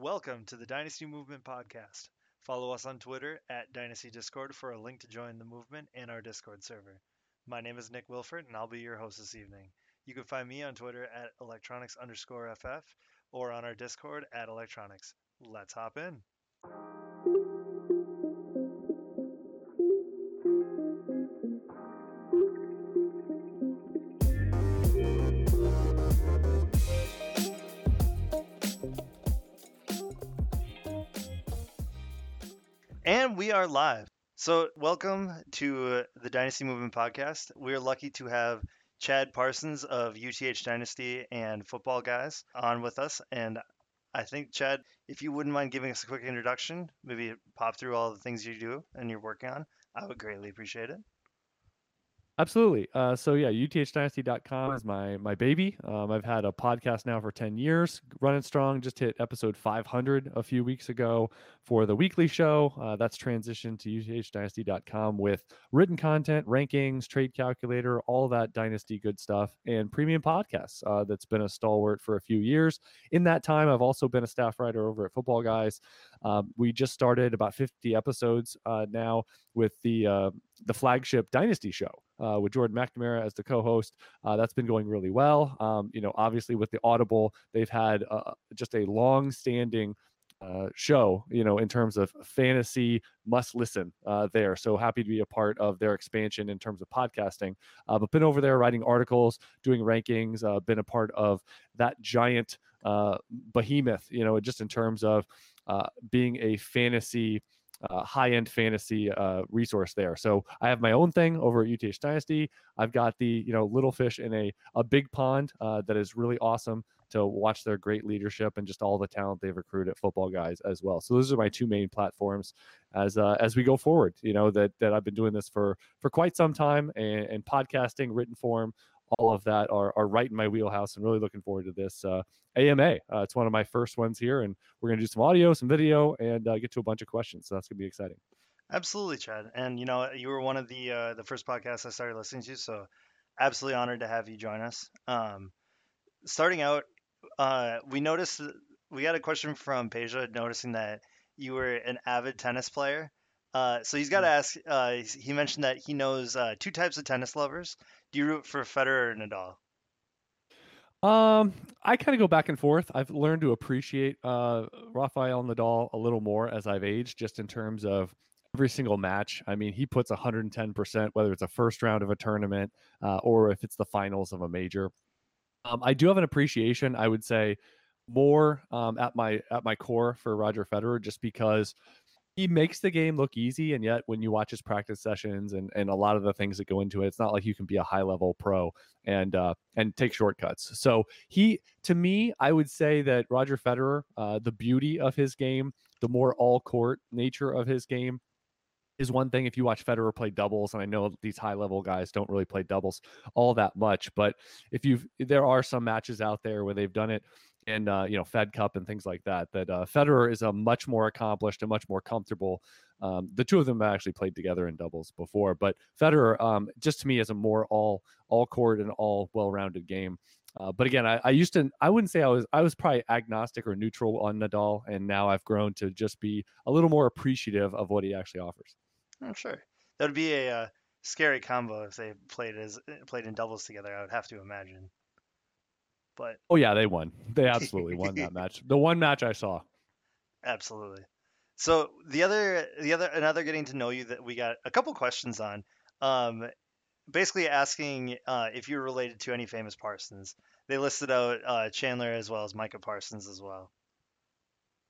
Welcome to the Dynasty Movement Podcast. Follow us on Twitter at Dynasty Discord for a link to join the movement and our Discord server. My name is Nick Wilford, and I'll be your host this evening. You can find me on Twitter at electronicks underscore FF or on our Discord at electronicks. Let's hop in. We are live. So, welcome to the Dynasty Movement Podcast. We're lucky to have Chad Parsons of UTH Dynasty and Football Guys on with us. And I think, Chad, if you wouldn't mind giving us a quick introduction, maybe pop through all the things you do and you're working on, I would greatly appreciate it. Absolutely. Uh, so yeah, uthdynasty.com is my my baby. Um, I've had a podcast now for 10 years, running strong. Just hit episode 500 a few weeks ago for the weekly show. Uh, that's transitioned to uthdynasty.com with written content, rankings, trade calculator, all that dynasty good stuff, and premium podcasts. Uh, that's been a stalwart for a few years. In that time, I've also been a staff writer over at Football Guys. Um, we just started about 50 episodes uh, now with the uh, the flagship Dynasty show uh, with Jordan McNamara as the co-host. Uh, that's been going really well. Um, you know, obviously with the Audible, they've had uh, just a long-standing uh, show, you know, in terms of fantasy must listen uh, there. So happy to be a part of their expansion in terms of podcasting. Uh, but been over there writing articles, doing rankings, uh, been a part of that giant uh, behemoth, you know, just in terms of uh, being a fantasy uh, high end fantasy uh, resource there. So I have my own thing over at UTH Dynasty. I've got the you know little fish in a a big pond uh, that is really awesome to watch their great leadership and just all the talent they've recruited at Football Guys as well. So those are my two main platforms as uh, as we go forward. You know that that I've been doing this for for quite some time and, and podcasting, written form, all of that are, are right in my wheelhouse and really looking forward to this uh, AMA. Uh, it's one of my first ones here, and we're going to do some audio, some video, and uh, get to a bunch of questions. So that's going to be exciting. Absolutely, Chad. And you know, you were one of the uh, the first podcasts I started listening to, so absolutely honored to have you join us. Um, starting out, uh, we noticed we got a question from Peja noticing that you were an avid tennis player. Uh, so he's got to mm. ask. Uh, he mentioned that he knows uh, two types of tennis lovers. Do you root for Federer or Nadal? Um, I kind of go back and forth. I've learned to appreciate uh, Rafael Nadal a little more as I've aged, just in terms of every single match. I mean, he puts 110%, whether it's a first round of a tournament uh, or if it's the finals of a major. Um, I do have an appreciation, I would say, more um, at my at my core for Roger Federer, just because he makes the game look easy and yet when you watch his practice sessions and, and a lot of the things that go into it it's not like you can be a high level pro and uh, and take shortcuts. So he to me i would say that roger federer uh, the beauty of his game the more all court nature of his game is one thing. If you watch Federer play doubles, and I know these high level guys don't really play doubles all that much, but if you've there are some matches out there where they've done it and uh, you know Fed Cup and things like that. That uh, Federer is a much more accomplished and much more comfortable. Um, the two of them actually played together in doubles before, but Federer, um, just to me, is a more all all court and all well rounded game. Uh, but again, I, I, used to I wouldn't say I was I was probably agnostic or neutral on Nadal, and now I've grown to just be a little more appreciative of what he actually offers. I'm oh, sure that would be a uh, scary combo if they played as played in doubles together. I would have to imagine. But oh yeah, they won. They absolutely won that match. The one match I saw. Absolutely. So the other, the other, another getting to know you that we got a couple questions on, um, basically asking uh, if you're related to any famous Parsons. They listed out uh, Chandler as well as Micah Parsons as well.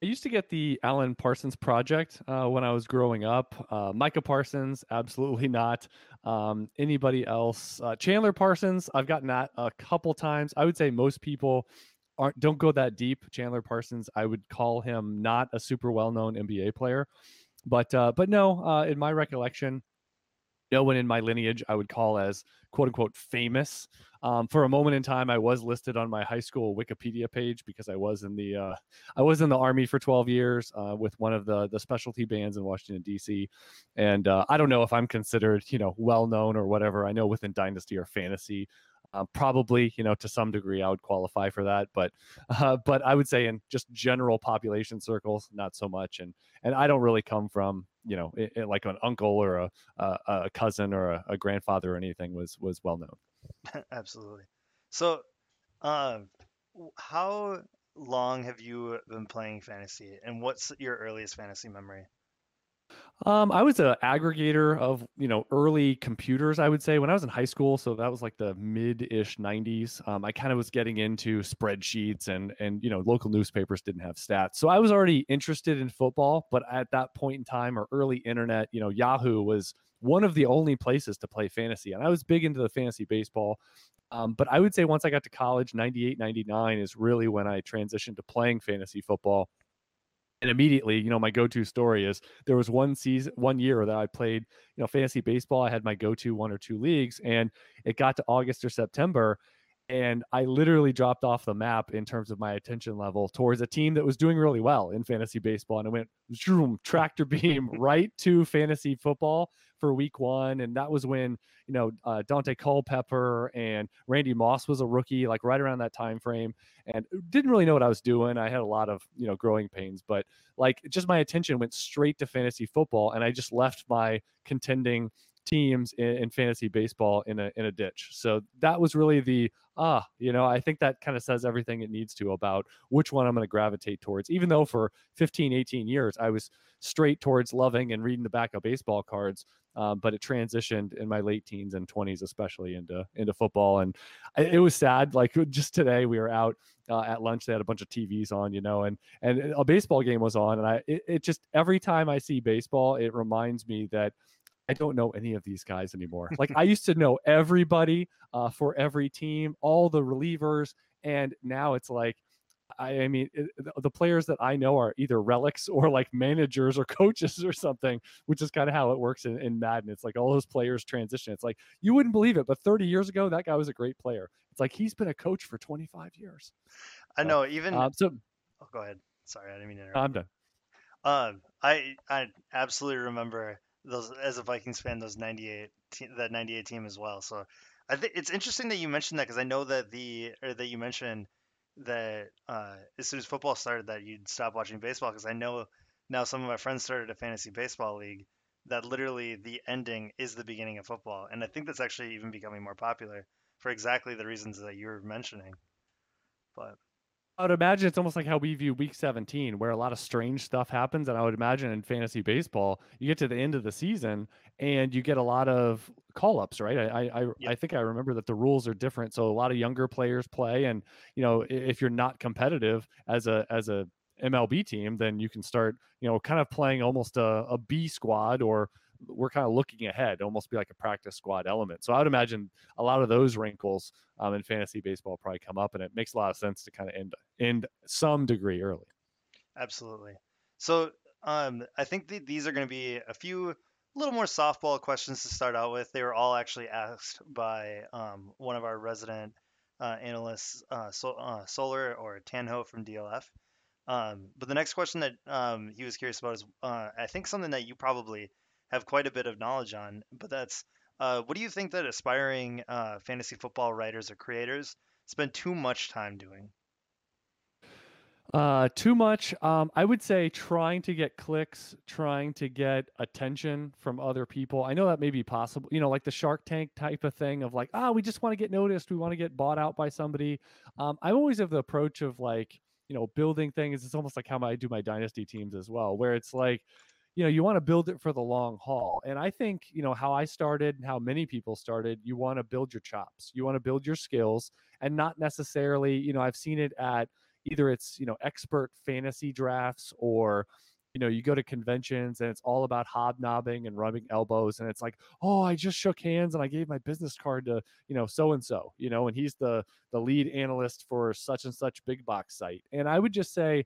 I used to get the Alan Parsons Project uh, when I was growing up. Uh, Micah Parsons, absolutely not. Um, anybody else? Uh, Chandler Parsons, I've gotten that a couple times. I would say most people aren't don't go that deep. Chandler Parsons, I would call him not a super well known NBA player, but uh, but no, uh, in my recollection, no one in my lineage I would call as quote unquote famous. Um, for a moment in time, I was listed on my high school Wikipedia page because I was in the uh, I was in the army for 12 years uh, with one of the the specialty bands in Washington D.C. And uh, I don't know if I'm considered you know well known or whatever. I know within Dynasty or fantasy, uh, probably, you know, to some degree, I would qualify for that, but, uh, but I would say in just general population circles, not so much. And and I don't really come from, you know, it, it, like an uncle or a a, a cousin or a, a, grandfather or anything was was well known. Absolutely. So, uh, how long have you been playing fantasy, and what's your earliest fantasy memory? Um, I was an aggregator of you know early computers. I would say when I was in high school, so that was like the mid-ish '90s. Um, I kind of was getting into spreadsheets and and you know local newspapers didn't have stats, so I was already interested in football. But at that point in time, or early internet, you know, Yahoo was one of the only places to play fantasy, and I was big into the fantasy baseball. Um, but I would say once I got to college, 98, 99 is really when I transitioned to playing fantasy football and immediately you know my go-to story is there was one season one year that i played you know fantasy baseball i had my go-to one or two leagues and it got to august or september and i literally dropped off the map in terms of my attention level towards a team that was doing really well in fantasy baseball and it went zoom tractor beam right to fantasy football for week one, and that was when you know uh, Daunte Culpepper and Randy Moss was a rookie, like right around that time frame, and didn't really know what I was doing. I had a lot of you know growing pains, but like just my attention went straight to fantasy football, and I just left my contending teams in, in, fantasy baseball in a in a ditch. So that was really the ah, you know, I think that kind of says everything it needs to about which one I'm going to gravitate towards. Even though for 15, 18 years I was straight towards loving and reading the back of baseball cards, um, but it transitioned in my late teens and 20s, especially into into football, and it was sad. Like just today, we were out uh, at lunch. They had a bunch of TVs on, you know, and and a baseball game was on, and I it, it just every time I see baseball, it reminds me that I don't know any of these guys anymore. Like I used to know everybody uh, for every team, all the relievers, and now it's like, I, I mean, it, the players that I know are either relics or like managers or coaches or something, which is kind of how it works in, in Madden. It's like all those players transition. It's like you wouldn't believe it, but 30 years ago, that guy was a great player. It's like he's been a coach for 25 years. I know. even um, so, oh, go ahead. Sorry, I didn't mean to interrupt. I'm done. Um, I I absolutely remember those as a Vikings fan, those '98 that '98 team as well. So I think it's interesting that you mentioned that because I know that the or that you mentioned that uh, as soon as football started that you'd stop watching baseball because I know now some of my friends started a fantasy baseball league that literally the ending is the beginning of football, and I think that's actually even becoming more popular for exactly the reasons that you were mentioning. But I would imagine it's almost like how we view week 17, where a lot of strange stuff happens. And I would imagine in fantasy baseball, you get to the end of the season and you get a lot of call ups, right? I I, yep. I think I remember that the rules are different. So a lot of younger players play. And, you know, if you're not competitive as a as a MLB team, then you can start, you know, kind of playing almost a, a B squad or we're kind of looking ahead, almost be like a practice squad element. So I would imagine a lot of those wrinkles um, in fantasy baseball probably come up, and it makes a lot of sense to kind of end end some degree early. Absolutely. So um, I think th- these are going to be a few little more softball questions to start out with. They were all actually asked by um, one of our resident uh, analysts, uh, uh, Solar or Tanho from DLF. Um, but the next question that um, he was curious about is, uh, I think something that you probably have quite a bit of knowledge on. But that's uh, what do you think that aspiring uh, fantasy football writers or creators spend too much time doing? Uh, too much. Um, I would say trying to get clicks, trying to get attention from other people. I know that may be possible, you know, like the Shark Tank type of thing of like, ah, oh, we just want to get noticed. We want to get bought out by somebody. Um, I always have the approach of like, you know, building things. It's almost like how I do my dynasty teams as well, where it's like, you know you want to build it for the long haul and i think you know how i started and how many people started you want to build your chops you want to build your skills and not necessarily you know i've seen it at either it's you know expert fantasy drafts or you know you go to conventions and it's all about hobnobbing and rubbing elbows and it's like oh i just shook hands and i gave my business card to you know so and so you know and he's the the lead analyst for such and such big box site and i would just say you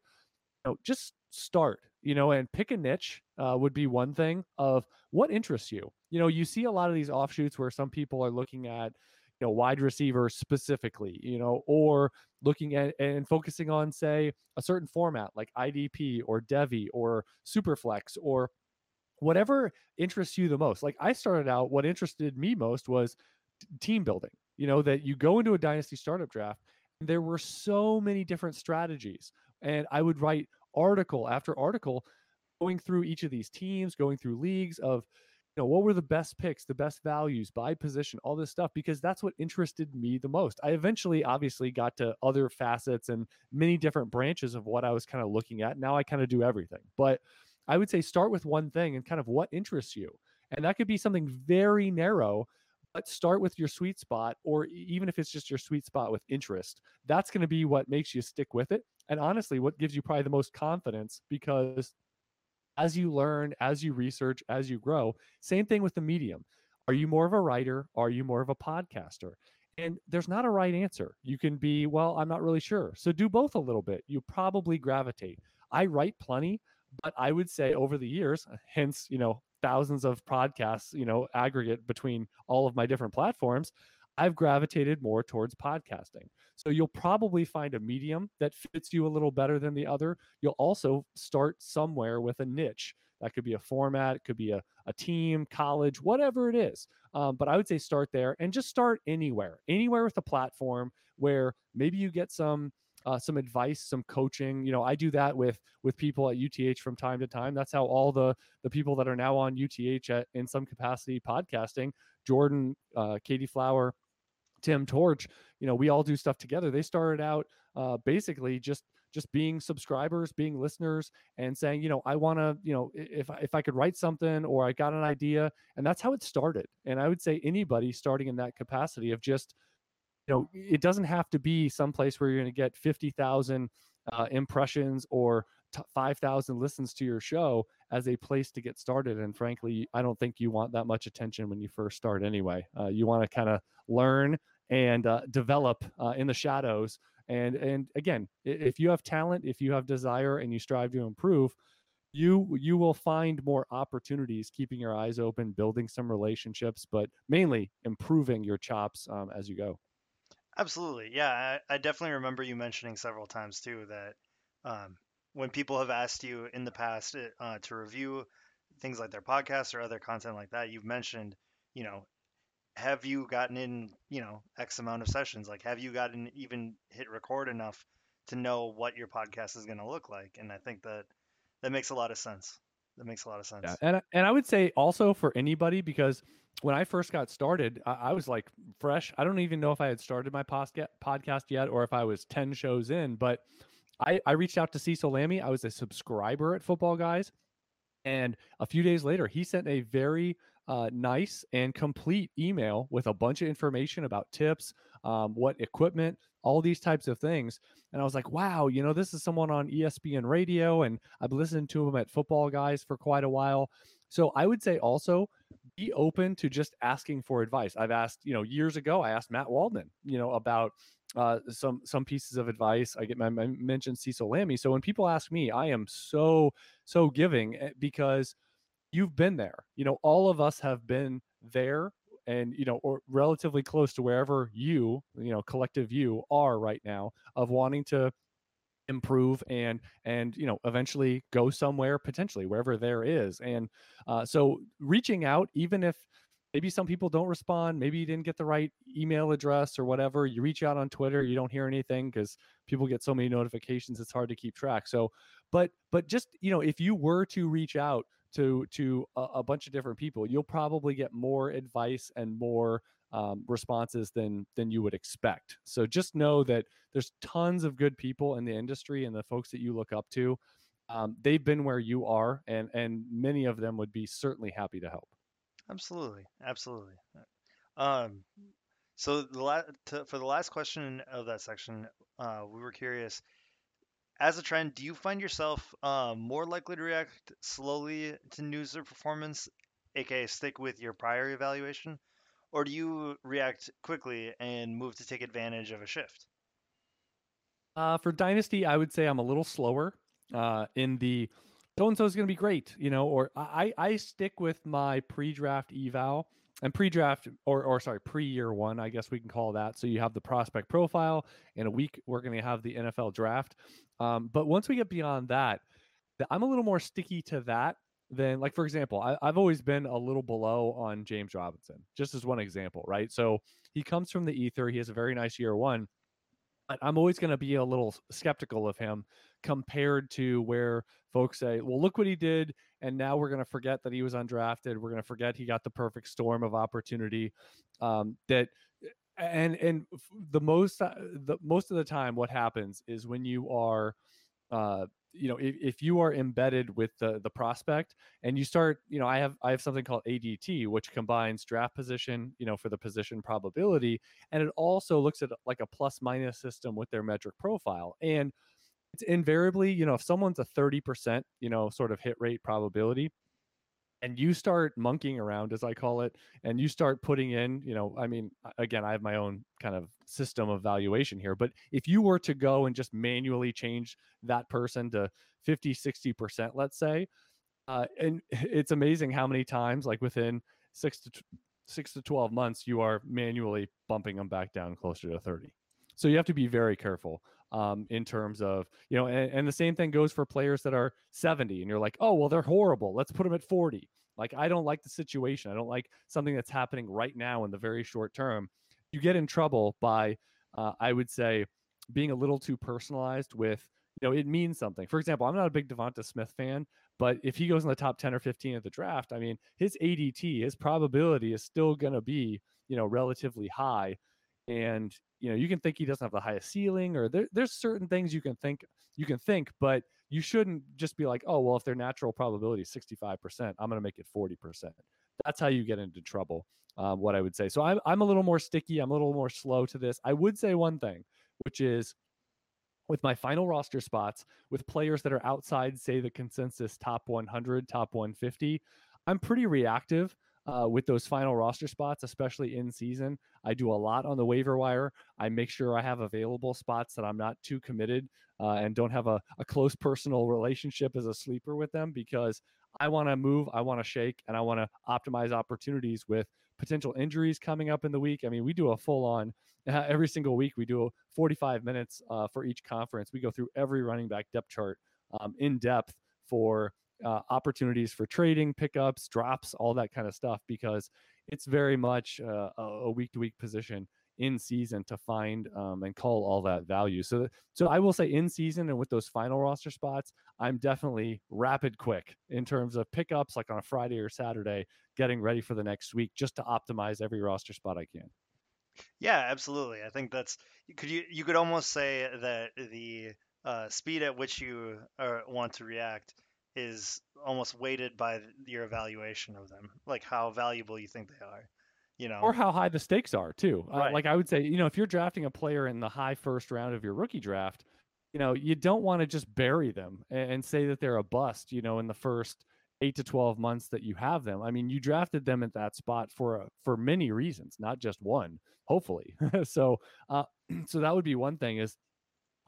know just start you know and pick a niche uh, would be one thing of what interests you you know you see a lot of these offshoots where some people are looking at you know wide receiver specifically you know or looking at and focusing on say a certain format like idp or devy or superflex or whatever interests you the most like i started out what interested me most was team building you know, that you go into a dynasty startup draft, and there were so many different strategies. And I would write article after article going through each of these teams, going through leagues of you know, what were the best picks, the best values by position, all this stuff, because that's what interested me the most. I eventually obviously got to other facets and many different branches of what I was kind of looking at. Now I kind of do everything. But I would say start with one thing and kind of what interests you. And that could be something very narrow, start with your sweet spot, or even if it's just your sweet spot with interest, that's going to be what makes you stick with it. And honestly, what gives you probably the most confidence because as you learn, as you research, as you grow. Same thing with the medium. Are you more of a writer? Are you more of a podcaster? And there's not a right answer. You can be, well, I'm not really sure. So do both a little bit. You probably gravitate. I write plenty, but I would say over the years, hence, you know, thousands of podcasts, you know, aggregate between all of my different platforms, I've gravitated more towards podcasting. So you'll probably find a medium that fits you a little better than the other. You'll also start somewhere with a niche. That could be a format, it could be a, a team, college, whatever it is. Um, but I would say start there and just start anywhere, anywhere with a platform where maybe you get some uh, some advice, some coaching. You know, I do that with with people at UTH from time to time. That's how all the the people that are now on UTH at, in some capacity podcasting, Jordan, uh, Katie Flower, Tim Torch, you know, we all do stuff together. They started out uh, basically just just being subscribers, being listeners, and saying, you know, I want to, you know, if if I could write something or I got an idea, and that's how it started. And I would say anybody starting in that capacity of just, you know, it doesn't have to be someplace where you're going to get fifty thousand uh, impressions or t- 5,000 listens to your show as a place to get started. And frankly, I don't think you want that much attention when you first start anyway. Uh, you want to kind of learn and uh, develop uh, in the shadows. And and again, if you have talent, if you have desire, and you strive to improve, you you will find more opportunities keeping your eyes open building some relationships but mainly improving your chops um, as you go absolutely yeah I, I, definitely remember you mentioning several times too that um, when people have asked you in the past uh, to review things like their podcasts or other content like that, you've mentioned, you know, have you gotten in, you know, X amount of sessions? Like, have you gotten even hit record enough to know what your podcast is going to look like? And I think that that makes a lot of sense. That makes a lot of sense. Yeah. And, and I would say also for anybody, because when I first got started, I, I was like fresh. I don't even know if I had started my podcast yet or if I was 10 shows in, but I, I reached out to Cecil Lammey. I was a subscriber at Football Guys. And a few days later, he sent a very uh, nice and complete email with a bunch of information about tips, um, what equipment, all these types of things. And I was like, wow, you know, this is someone on ESPN radio, and I've listened to him at Football Guys for quite a while. So I would say also be open to just asking for advice. I've asked, you know, years ago, I asked Matt Waldman, you know, about uh, some some pieces of advice. I get my, I mentioned Cecil Lammey. So when people ask me, I am so so giving eh, because you've been there. You know, all of us have been there, and you know, or relatively close to wherever you, you know, collective you are right now of wanting to improve and and you know eventually go somewhere potentially wherever there is and uh, so reaching out even if maybe some people don't respond maybe you didn't get the right email address or whatever you reach out on twitter you don't hear anything because people get so many notifications it's hard to keep track so but but just you know if you were to reach out to to a, a bunch of different people you'll probably get more advice and more um, responses than than you would expect so just know that there's tons of good people in the industry and the folks that you look up to um, they've been where you are and and many of them would be certainly happy to help Absolutely, absolutely. Um, so the la- to, for the last question of that section, uh, we were curious. As a trend, do you find yourself uh, more likely to react slowly to news or performance, aka stick with your prior evaluation, or do you react quickly and move to take advantage of a shift? Uh, for Dynasty, I would say I'm a little slower uh, in the so and so is going to be great, you know, or I, I stick with my pre draft eval and pre draft, or, or sorry, pre year one, I guess we can call that. So you have the prospect profile. In a week, we're going to have the NFL draft. Um, but once we get beyond that, I'm a little more sticky to that then like for example, I, I've always been a little below on James Robinson, just as one example, right? So he comes from the ether. He has a very nice year one. I'm always going to be a little skeptical of him compared to where folks say, well, look what he did. And now we're going to forget that he was undrafted. We're going to forget he got the perfect storm of opportunity. Um, that and and the most uh, the most of the time what happens is when you are uh you know if, if you are embedded with the the prospect and you start you know i have i have something called adt which combines draft position you know for the position probability and it also looks at like a plus minus system with their metric profile and it's invariably you know if someone's a 30% you know sort of hit rate probability and you start monkeying around as i call it and you start putting in you know i mean again i have my own kind of system of valuation here but if you were to go and just manually change that person to 50 60% let's say uh, and it's amazing how many times like within six to 6 to 12 months you are manually bumping them back down closer to 30 so you have to be very careful um, in terms of you know and, and, the same thing goes for players that are 70 and you're like oh well they're horrible let's put them at 40 like i don't like the situation i don't like something that's happening right now in the very short term. You get in trouble by uh, i would say being a little too personalized with you know it means something. For example i'm not a big devonta smith fan but if he goes in the top 10 or 15 of the draft i mean his adt his probability is still going to be you know relatively high and you know you can think he doesn't have the highest ceiling or there, there's certain things you can think you can think but you shouldn't just be like oh well if their natural probability is 65% i'm going to make it 40% that's how you get into trouble um, what i would say. So I'm, I'm a little more sticky i'm a little more slow to this. I would say one thing which is with my final roster spots with players that are outside say the consensus top 100 top 150 i'm pretty reactive uh, with those final roster spots, especially in season. I do a lot on the waiver wire. I make sure I have available spots that I'm not too committed uh, and don't have a, a close personal relationship as a sleeper with them because I want to move, I want to shake, and I want to optimize opportunities with potential injuries coming up in the week. I mean, we do a full on uh, every single week. We do 45 minutes uh, for each conference. We go through every running back depth chart um, in depth for uh, opportunities for trading, pickups, drops, all that kind of stuff, because it's very much uh, a week to week position in season to find um, and call all that value. So, so I will say in season and with those final roster spots, I'm definitely rapid quick in terms of pickups, like on a Friday or Saturday, getting ready for the next week just to optimize every roster spot I can. Yeah, absolutely. I think that's could you you could almost say that the uh, speed at which you uh, want to react is almost weighted by your evaluation of them, like how valuable you think they are. You know, or how high the stakes are too. Uh, right. Uh, like I would say, you know, if you're drafting a player in the high first round of your rookie draft, you know, you don't want to just bury them and, and say that they're a bust. You know, in the first eight to 12 months that you have them. I mean, you drafted them at that spot for a, for many reasons, not just one, hopefully. so, uh, so that would be one thing is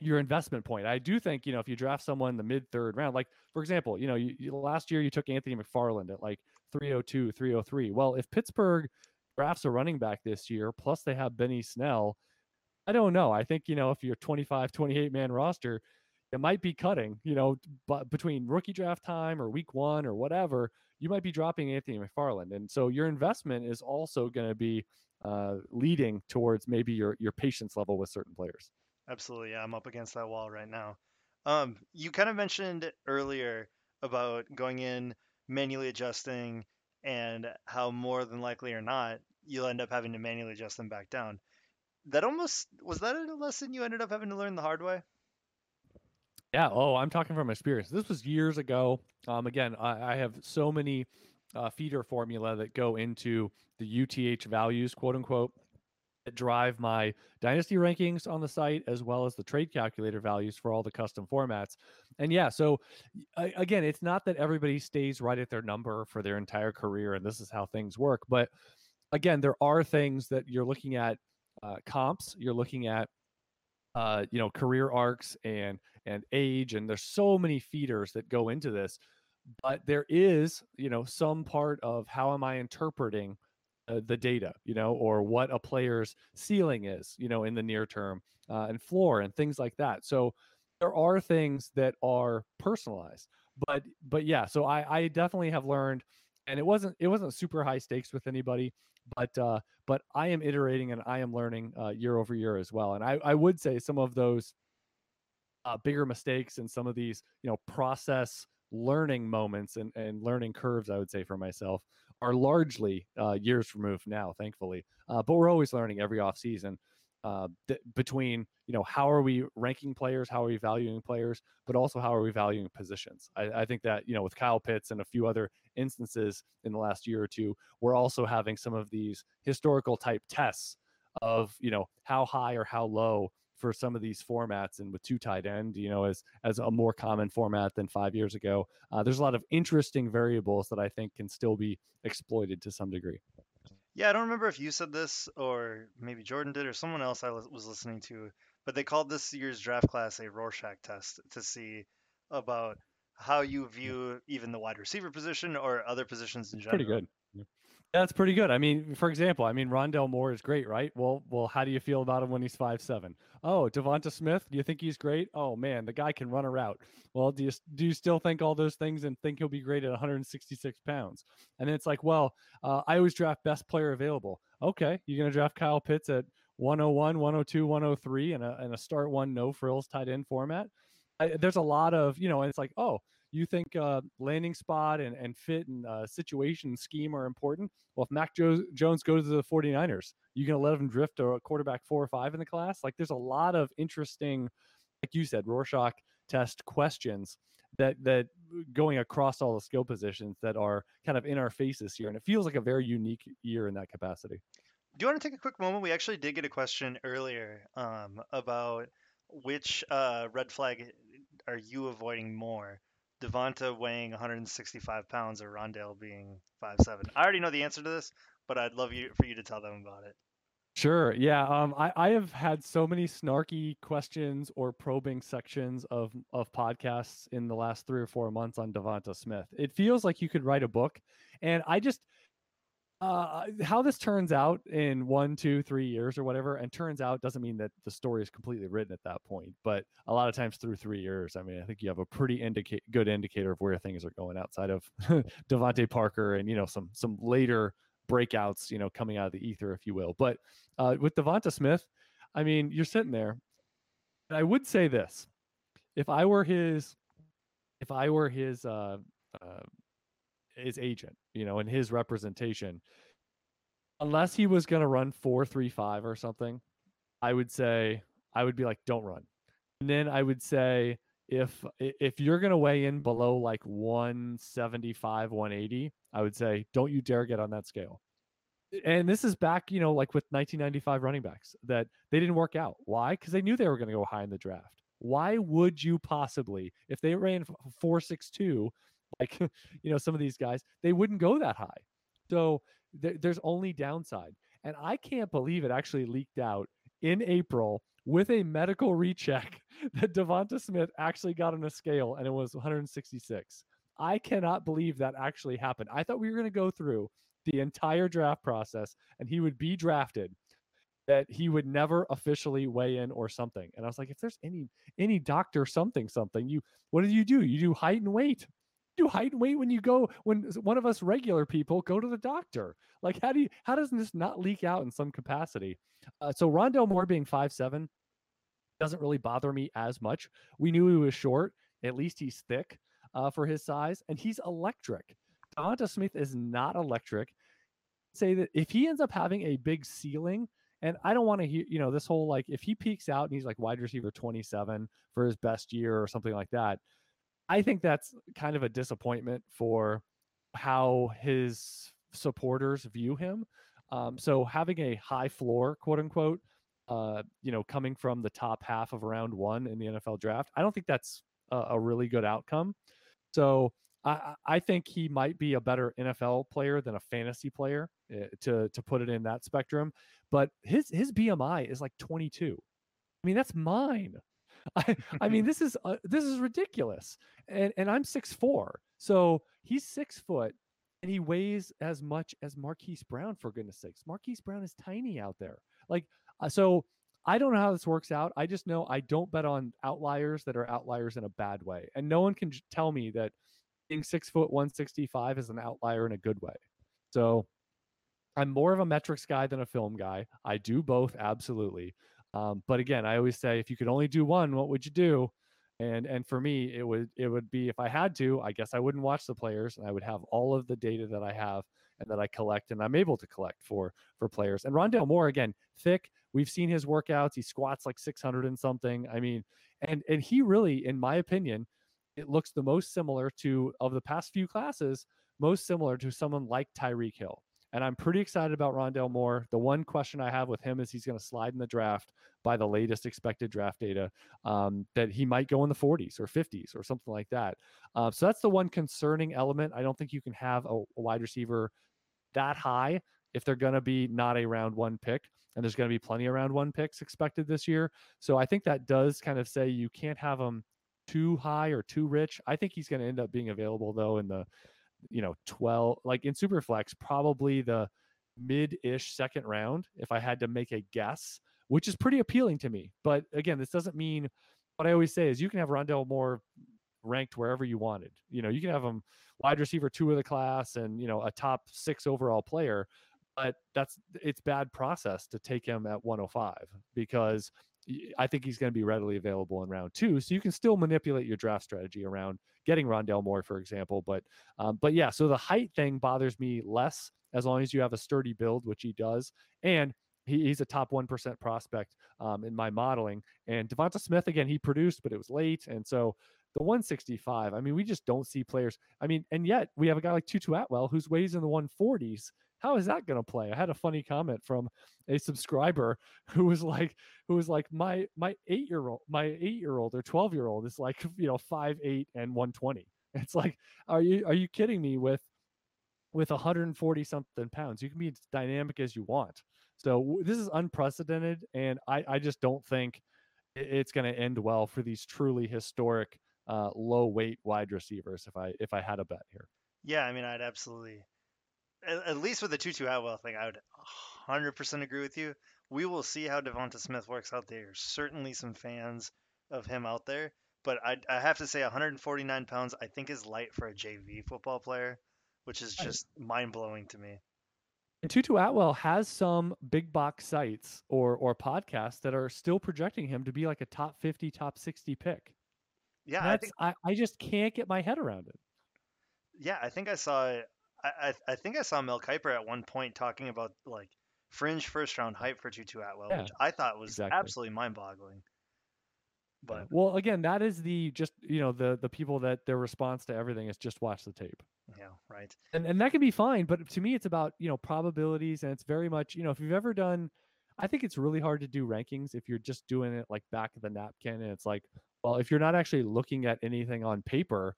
your investment point. I do think, you know, if you draft someone in the mid third round, like for example, you know, you, you, last year you took Anthony McFarland at like 302, 303. Well, if Pittsburgh drafts a running back this year, plus they have Benny Snell, I don't know. I think, you know, if you're 25, 28 man roster, it might be cutting, you know, but between rookie draft time or week one or whatever, you might be dropping Anthony McFarland. And so your investment is also going to be uh, leading towards maybe your, your patience level with certain players. Absolutely. Yeah, I'm up against that wall right now. Um, you kind of mentioned earlier about going in, manually adjusting, and how more than likely or not, you'll end up having to manually adjust them back down. That almost was that a lesson you ended up having to learn the hard way? Yeah. Oh, I'm talking from experience. This was years ago. Um, again, I, I have so many uh, feeder formula that go into the UTH values, quote unquote, that drive my dynasty rankings on the site as well as the trade calculator values for all the custom formats. And yeah, so again, it's not that everybody stays right at their number for their entire career and this is how things work, but again, there are things that you're looking at uh, comps, you're looking at uh, you know career arcs and and age and there's so many feeders that go into this but there is you know some part of how am i interpreting uh, the data, you know, or what a player's ceiling is, you know, in the near term uh, and floor and things like that. So there are things that are personalized, but but yeah, so I I definitely have learned, and it wasn't it wasn't super high stakes with anybody, but uh, but I am iterating and I am learning uh, year over year as well. And I I would say some of those uh, bigger mistakes and some of these you know process learning moments and, and learning curves, I would say for myself, are largely uh, years removed now, thankfully. Uh, but we're always learning every off season uh, th- between you know how are we ranking players, how are we valuing players, but also how are we valuing positions. I, I think that you know with Kyle Pitts and a few other instances in the last year or two, we're also having some of these historical type tests of you know how high or how low for some of these formats and with two tight end you know as as a more common format than five years ago uh, there's a lot of interesting variables that i think can still be exploited to some degree Yeah, I don't remember if you said this or maybe Jordan did or someone else I was listening to, but they called this year's draft class a Rorschach test to see about how you view even the wide receiver position or other positions in general. pretty good. That's pretty good. I mean, for example, I mean Rondale Moore is great, right? Well, well, how do you feel about him when he's five seven? Oh, Devonta Smith, do you think he's great? Oh man, the guy can run a route. Well, do you do you still think all those things and think he'll be great at 166 pounds? And it's like, well, uh, I always draft best player available. Okay, you're gonna draft Kyle Pitts at 101, 102, 103, and a and a start one no frills tight end format. I, there's a lot of you know, and it's like, oh, you think uh, landing spot and, and fit and uh, situation scheme are important. Well, if Mac jo- Jones goes to the 49ers, you going to let him drift to a quarterback four or five in the class? Like, there's a lot of interesting, like you said, Rorschach test questions that that going across all the skill positions that are kind of in our faces here, and it feels like a very unique year in that capacity. Do you want to take a quick moment? We actually did get a question earlier um, about which uh, red flag are you avoiding more? Devonta weighing 165 pounds or Rondale being 5'7"? I already know the answer to this, but I'd love you for you to tell them about it. Sure. Yeah. Um, I, I have had so many snarky questions or probing sections of of podcasts in the last three or four months on Devonta Smith. It feels like you could write a book, and I just uh, how this turns out in one, two, three years or whatever, and turns out doesn't mean that the story is completely written at that point. But a lot of times through three years, I mean, I think you have a pretty good indicator of where things are going outside of DeVante Parker and you know some some later breakouts, you know, coming out of the ether, if you will. But uh, with Devonta Smith, I mean, you're sitting there, and I would say this: if I were his, if I were his, uh, uh, his agent, you know, in his representation, unless he was going to run four three five or something, I would say I would be like, don't run. And then I would say if if you're going to weigh in below like 175 180 i would say don't you dare get on that scale. And this is back you know like with 1995 running backs that they didn't work out. Why? Because they knew they were going to go high in the draft. Why would you possibly if they ran 462 like you know some of these guys they wouldn't go that high so th- there's only downside and i can't believe it actually leaked out in april with a medical recheck that Devonta Smith actually got on a scale and it was 166. I cannot believe that actually happened. I thought we were going to go through the entire draft process and he would be drafted that he would never officially weigh in or something. And I was like, if there's any any doctor something something, you what do you do? You do height and weight. Do height and weight when you go when one of us regular people go to the doctor. Like how do you how does this not leak out in some capacity? Uh, so Rondale Moore being five seven doesn't really bother me as much. We knew he was short. At least he's thick uh, for his size, and he's electric. Devonta Smith is not electric. Say that if he ends up having a big ceiling, and I don't want to hear, you know, this whole like if he peaks out and he's like wide receiver 27 for his best year or something like that, I think that's kind of a disappointment for how his supporters view him. Um, so having a high floor, quote unquote, uh, you know, coming from the top half of round one in the NFL draft, I don't think that's a, a really good outcome. So I, I think he might be a better NFL player than a fantasy player uh, to to put it in that spectrum. But his his BMI is like 22. I mean, that's mine. I, I mean, this is uh, this is ridiculous. And and I'm six four, so he's six foot, and he weighs as much as Marquise Brown. For goodness sakes, Marquise Brown is tiny out there. Like uh, so, I don't know how this works out. I just know I don't bet on outliers that are outliers in a bad way. And no one can tell me that being six foot 165 is an outlier in a good way. So I'm more of a metrics guy than a film guy. I do both, absolutely. Um, but again, I always say if you could only do one, what would you do? And and for me, it would it would be if I had to, I guess I wouldn't watch the players and I would have all of the data that I have and that I collect and I'm able to collect for for players. And Rondale Moore again, thick. We've seen his workouts. He squats like 600 and something. I mean, and and he really, in my opinion, it looks the most similar to of the past few classes, most similar to someone like Tyreek Hill. And I'm pretty excited about Rondale Moore. The one question I have with him is he's going to slide in the draft by the latest expected draft data, um, that he might go in the 40s or 50s or something like that. Uh, so that's the one concerning element. I don't think you can have a, a wide receiver that high if they're going to be not a round one pick. And there's going to be plenty of round one picks expected this year. So I think that does kind of say you can't have him too high or too rich. I think he's going to end up being available though in the you know 12 like in superflex probably the mid-ish second round if i had to make a guess which is pretty appealing to me. But again this doesn't mean what i always say is you can have rondale moore ranked wherever you wanted. You know you can have him wide receiver two of the class and you know a top six overall player but that's it's bad process to take him at 105 because I think he's going to be readily available in round two. So you can still manipulate your draft strategy around getting Rondale Moore, for example. But um, but yeah, so the height thing bothers me less as long as you have a sturdy build, which he does, and he, he's a top one percent prospect um, in my modeling. And Devonta Smith again, he produced, but it was late, and so the 165. I mean, we just don't see players. I mean, and yet we have a guy like Tutu Atwell who's weighs in the 140s how is that going to play? I had a funny comment from a subscriber who was like, who was like, my my eight year old, my eight year old or twelve year old is like, you know, five eight and one twenty. It's like, are you are you kidding me with with 140 something pounds? You can be dynamic as you want. So this is unprecedented, and I I just don't think it's going to end well for these truly historic uh, low weight wide receivers. If I if I had a bet here. Yeah, I mean, I'd absolutely at, at least with the Tutu Atwell thing, I would 100% agree with you. We will see how Devonta Smith works out there. Certainly some fans of him out there, but I, I have to say 149 pounds I think is light for a JV football player, which is just mind blowing to me. And Tutu Atwell has some big box sites or or podcasts that are still projecting him to be like a top 50, top 60 pick. Yeah, I, think, I, I just can't get my head around it. Yeah, I think I saw I, I, think I saw Mel Kiper at one point talking about like fringe first round hype for Tutu Atwell, yeah, which I thought was exactly. absolutely mind boggling. But well, again, that is the just you know the the people that their response to everything is just watch the tape. Yeah, right. And and that can be fine, but to me, it's about you know probabilities, and it's very much you know if you've ever done. I think it's really hard to do rankings if you're just doing it like back of the napkin, and it's like, well, if you're not actually looking at anything on paper,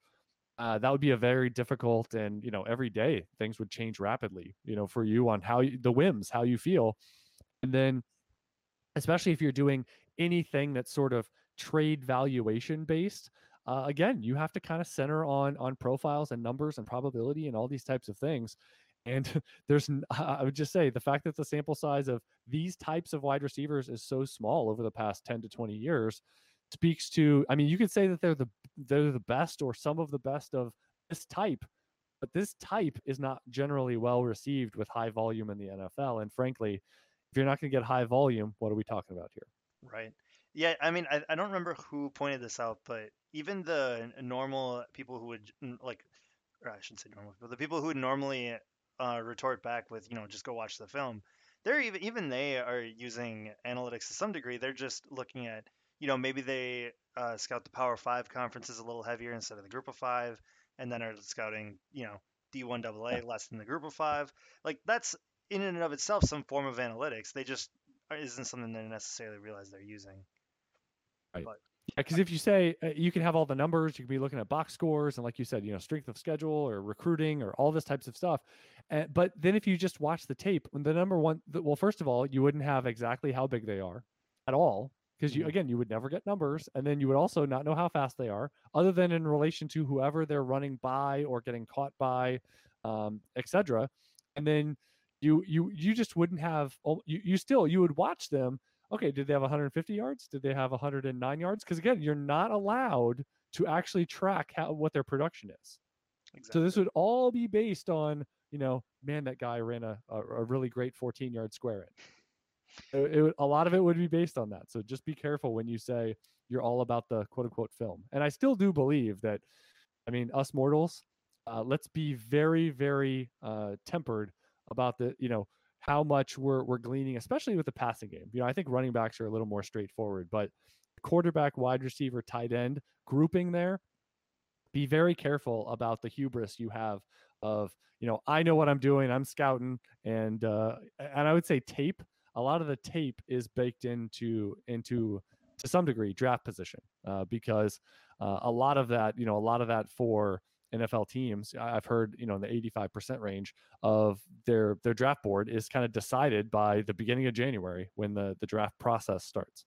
uh, that would be a very difficult and you know every day things would change rapidly you know for you on how you, the whims how you feel. And then especially if you're doing anything that's sort of trade valuation based uh, again you have to kind of center on on profiles and numbers and probability and all these types of things. And there's i would just say the fact that the sample size of these types of wide receivers is so small over the past 10 to 20 years speaks to i mean you could say that they're the they're the best or some of the best of this type but this type is not generally well received with high volume in the NFL and frankly if you're not going to get high volume what are we talking about here? Right. Yeah i mean I, I don't remember who pointed this out but even the normal people who would like or i shouldn't say normal but the people who would normally uh, retort back with you know just go watch the film they're even even they are using analytics to some degree they're just looking at you know, maybe they uh, scout the Power Five conferences a little heavier instead of the Group of Five, and then are scouting, you know, D1 AA less than the Group of Five. Like that's in and of itself some form of analytics. They just isn't something they necessarily realize they're using. Right. because if you say uh, you can have all the numbers, you can be looking at box scores and, like you said, you know, strength of schedule or recruiting or all this types of stuff. Uh, but then if you just watch the tape, the number one, the, well, first of all, you wouldn't have exactly how big they are at all because you mm-hmm. again you would never get numbers and then you would also not know how fast they are other than in relation to whoever they're running by or getting caught by um, etc and then you you you just wouldn't have oh, you, you still you would watch them okay, did they have 150 yards? Did they have 109 yards? Because again, you're not allowed to actually track how what their production is. Exactly. So this would all be based on, you know, man, that guy ran a, a, a really great 14 yard square in. It, it, a lot of it would be based on that. So just be careful when you say you're all about the quote unquote film. And I still do believe that, I mean, us mortals, uh, let's be very, very uh, tempered about the, you know, how much we're we're gleaning, especially with the passing game. You know, I think running backs are a little more straightforward, but quarterback, wide receiver, tight end grouping there, be very careful about the hubris you have of, you know, I know what I'm doing, I'm scouting, and uh, and I would say tape. A lot of the tape is baked into into to some degree draft position uh, because uh, a lot of that, you know, a lot of that for NFL teams, I've heard, you know, in the 85% range of their their draft board is kind of decided by the beginning of January when the the draft process starts.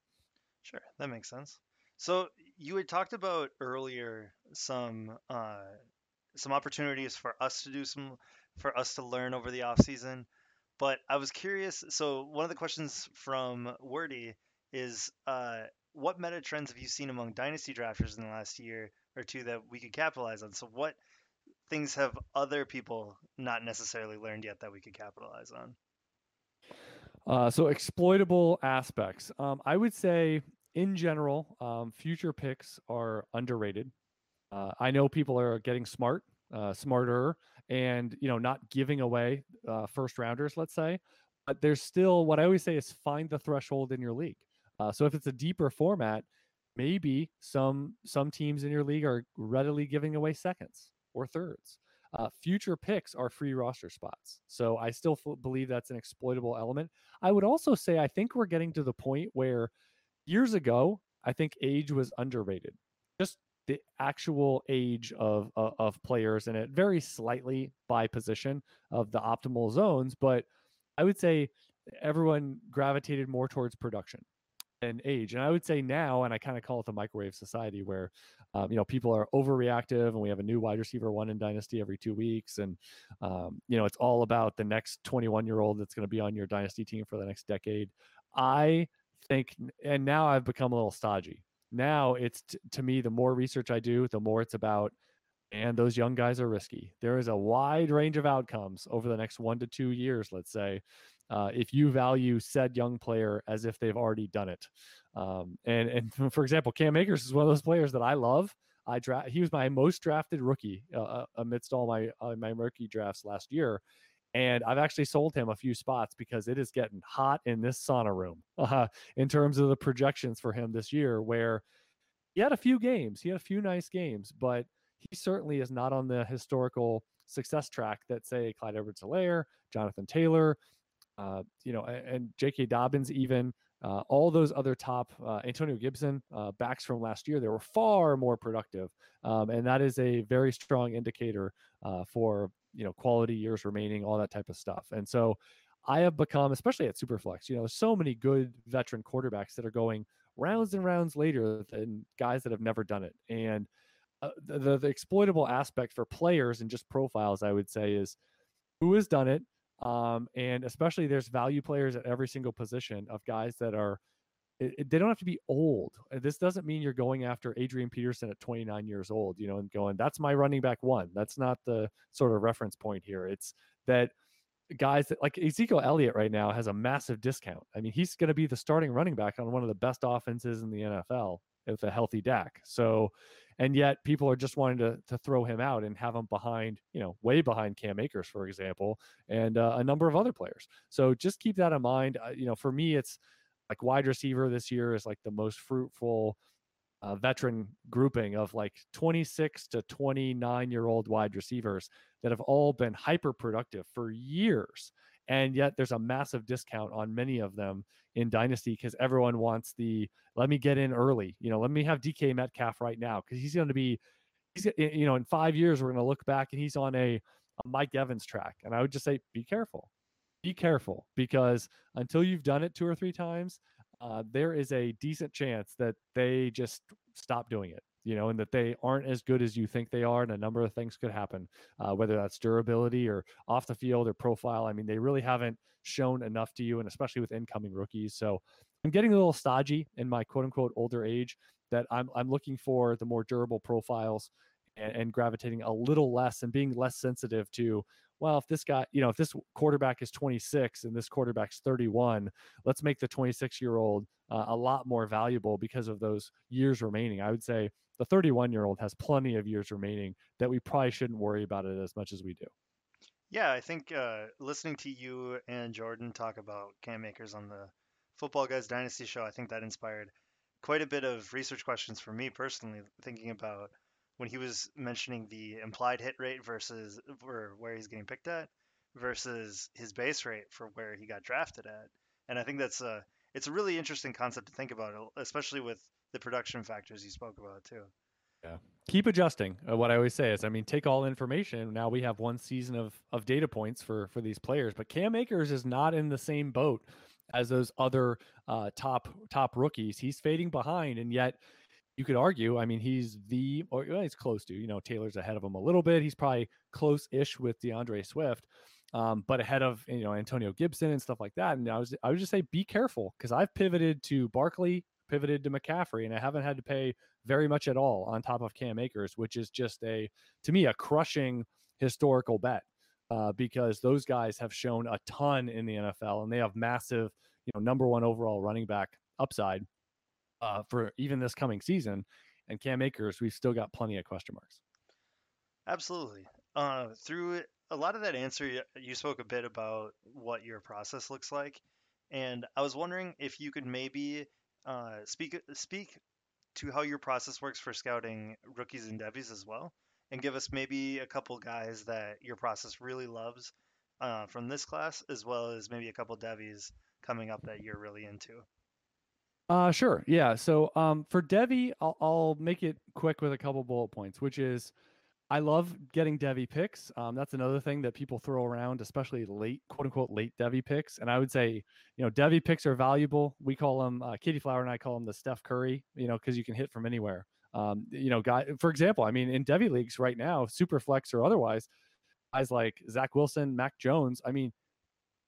Sure, that makes sense. So you had talked about earlier some uh, some opportunities for us to do some for us to learn over the off season, but I was curious. So one of the questions from Wordy is, uh, what meta trends have you seen among dynasty drafters in the last year or two that we could capitalize on. So what things have other people not necessarily learned yet that we could capitalize on? Uh, so exploitable aspects. Um, I would say in general, um, future picks are underrated. Uh, I know people are getting smart, uh, smarter, and you know not giving away uh, first rounders. Let's say, but there's still what I always say is find the threshold in your league. Uh, so if it's a deeper format, maybe some some teams in your league are readily giving away seconds or thirds. Uh, future picks are free roster spots. So I still f- believe that's an exploitable element. I would also say I think we're getting to the point where years ago, I think age was underrated. Just the actual age of, of, of players and it varies slightly by position of the optimal zones, but I would say everyone gravitated more towards production and age. And I would say now, and I kind of call it the microwave society, where um, you know people are overreactive, and we have a new wide receiver one in dynasty every two weeks, and um, you know it's all about the next 21 year old that's going to be on your dynasty team for the next decade. I think, and now I've become a little stodgy. Now it's t- to me, the more research I do, the more it's about and those young guys are risky. There is a wide range of outcomes over the next one to two years, let's say, uh, if you value said young player as if they've already done it. Um, and and for example, Cam Akers is one of those players that I love. I draft. He was my most drafted rookie uh, uh, amidst all my uh, my rookie drafts last year, and I've actually sold him a few spots because it is getting hot in this sauna room uh, in terms of the projections for him this year. Where he had a few games, he had a few nice games, but he certainly is not on the historical success track that say Clyde Edwards-Helaire, Jonathan Taylor, uh, you know, and J.K. Dobbins, even uh, all those other top uh, Antonio Gibson uh, backs from last year, they were far more productive, um, and that is a very strong indicator uh, for you know quality years remaining, all that type of stuff. And so, I have become, especially at Superflex, you know, so many good veteran quarterbacks that are going rounds and rounds later than guys that have never done it, and uh, the, the exploitable aspect for players and just profiles, I would say, is who has done it um, and especially there's value players at every single position of guys that are it, it, they don't have to be old. Uh, this doesn't mean you're going after Adrian Peterson at 29 years old, you know, and going, that's my running back one. That's not the sort of reference point here. It's that guys that like Ezekiel Elliott right now has a massive discount. I mean, he's going to be the starting running back on one of the best offenses in the NFL with a healthy Dak. So and yet people are just wanting to to throw him out and have him behind, you know, way behind Cam Akers, for example, and uh, a number of other players. So just keep that in mind. Uh, you know, for me, it's like wide receiver this year is like the most fruitful uh, veteran grouping of like 26 to 29 year old wide receivers that have all been hyper productive for years and yet there's a massive discount on many of them in dynasty because everyone wants the let me get in early you know let me have dk metcalf right now because he's going to be he's you know in five years we're going to look back and he's on a, a mike evans track and i would just say be careful be careful because until you've done it two or three times uh, there is a decent chance that they just stop doing it you know, and that they aren't as good as you think they are, and a number of things could happen, uh, whether that's durability or off the field or profile. I mean, they really haven't shown enough to you, and especially with incoming rookies. So I'm getting a little stodgy in my quote unquote older age that I'm I'm looking for the more durable profiles and, and gravitating a little less and being less sensitive to well, if this guy, you know, if this quarterback is 26 and this quarterback's 31, let's make the 26 year old uh, a lot more valuable because of those years remaining. I would say the 31 year old has plenty of years remaining that we probably shouldn't worry about it as much as we do. Yeah, I think uh, listening to you and Jordan talk about Cam Akers on the Football Guys Dynasty show, I think that inspired quite a bit of research questions for me personally, thinking about when he was mentioning the implied hit rate versus for where he's getting picked at versus his base rate for where he got drafted at. And I think that's a it's a really interesting concept to think about, especially with the production factors you spoke about too. Yeah. Keep adjusting. Uh, what I always say is, I mean, take all information. Now we have one season of of data points for for these players, but Cam Akers is not in the same boat as those other uh, top top rookies. He's fading behind, and yet you could argue, I mean, he's the, or well, he's close to, you know, Taylor's ahead of him a little bit. He's probably close ish with D'Andre Swift, um, but ahead of, you know, Antonio Gibson and stuff like that. And I was, I would just say be careful because I've pivoted to Barkley, pivoted to McCaffrey, and I haven't had to pay very much at all on top of Cam Akers, which is just a, to me, a crushing historical bet. Uh, because those guys have shown a ton in the NFL and they have massive, you know, number one overall running back upside uh, for even this coming season. And Cam Akers, we've still got plenty of question marks. Absolutely. Uh, through a lot of that answer, you spoke a bit about what your process looks like, and I was wondering if you could maybe uh, speak speak to how your process works for scouting rookies and devys as well, and give us maybe a couple guys that your process really loves uh, from this class, as well as maybe a couple devys coming up that you're really into. Uh, sure. Yeah. So, um, for Devy, I'll, I'll make it quick with a couple bullet points, which is I love getting Devy picks. Um, that's another thing that people throw around, especially late, quote unquote, late Devy picks. And I would say, you know, Devy picks are valuable. We call them, uh, Kitty Flower and I call them the Steph Curry, you know, because you can hit from anywhere. Um, you know, guy, for example, I mean, in Devy leagues right now, super flex or otherwise, guys like Zach Wilson, Mac Jones, I mean,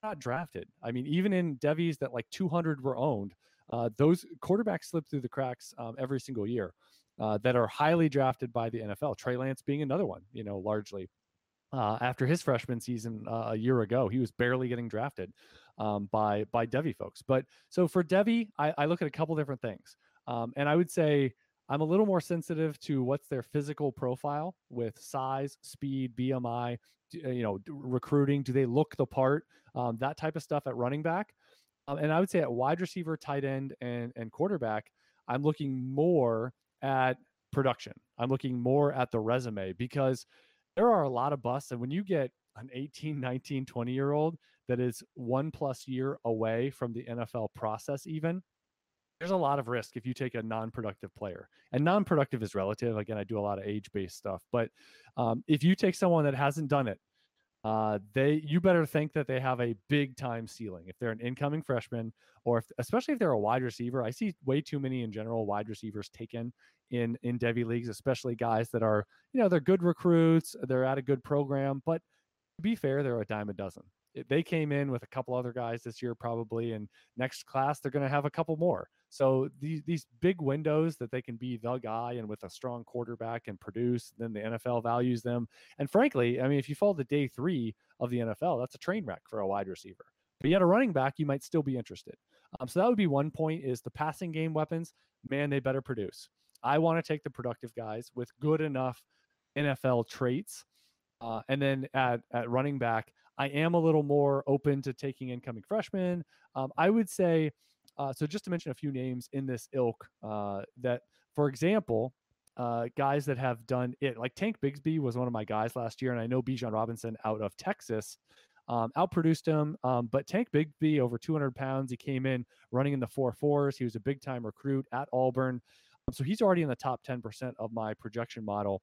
not drafted. I mean, even in Devys that like 200 were owned, uh, those quarterbacks slip through the cracks um, every single year uh, that are highly drafted by the NFL. Trey Lance being another one, you know, largely. Uh, after his freshman season uh, a year ago, he was barely getting drafted um, by by Devy folks. But so for Devy, I, I look at a couple different things, um, and I would say I'm a little more sensitive to what's their physical profile with size, speed, BMI, uh, you know, recruiting. Do they look the part? Um, that type of stuff at running back. Um, and I would say at wide receiver, tight end, and and quarterback, I'm looking more at production. I'm looking more at the resume because there are a lot of busts. And when you get an 18, 19, 20 year old that is one plus year away from the NFL process, even, there's a lot of risk if you take a non-productive player and non-productive is relative again i do a lot of age-based stuff but um, if you take someone that hasn't done it uh, they you better think that they have a big time ceiling if they're an incoming freshman or if, especially if they're a wide receiver. I see way too many in general wide receivers taken in in Devy leagues, especially guys that are you know they're good recruits, they're at a good program, but to be fair, they're a dime a dozen. They came in with a couple other guys this year probably, and next class they're going to have a couple more. So these these big windows that they can be the guy and with a strong quarterback and produce, then the NFL values them. And frankly, I mean, if you fall to day three of the NFL, that's a train wreck for a wide receiver. But yet a running back, you might still be interested. Um, so that would be one point: is the passing game weapons. Man, they better produce. I want to take the productive guys with good enough NFL traits. Uh, and then at, at running back, I am a little more open to taking incoming freshmen. Um, I would say uh, so just to mention a few names in this ilk uh, that, for example, uh, guys that have done it, like Tank Bigsby was one of my guys last year, and I know Bijan Robinson out of Texas um, outproduced him. Um, but Tank Bigsby, over 200 pounds, he came in running in the four fours. He was a big time recruit at Auburn. Um, so he's already in the top 10% of my projection model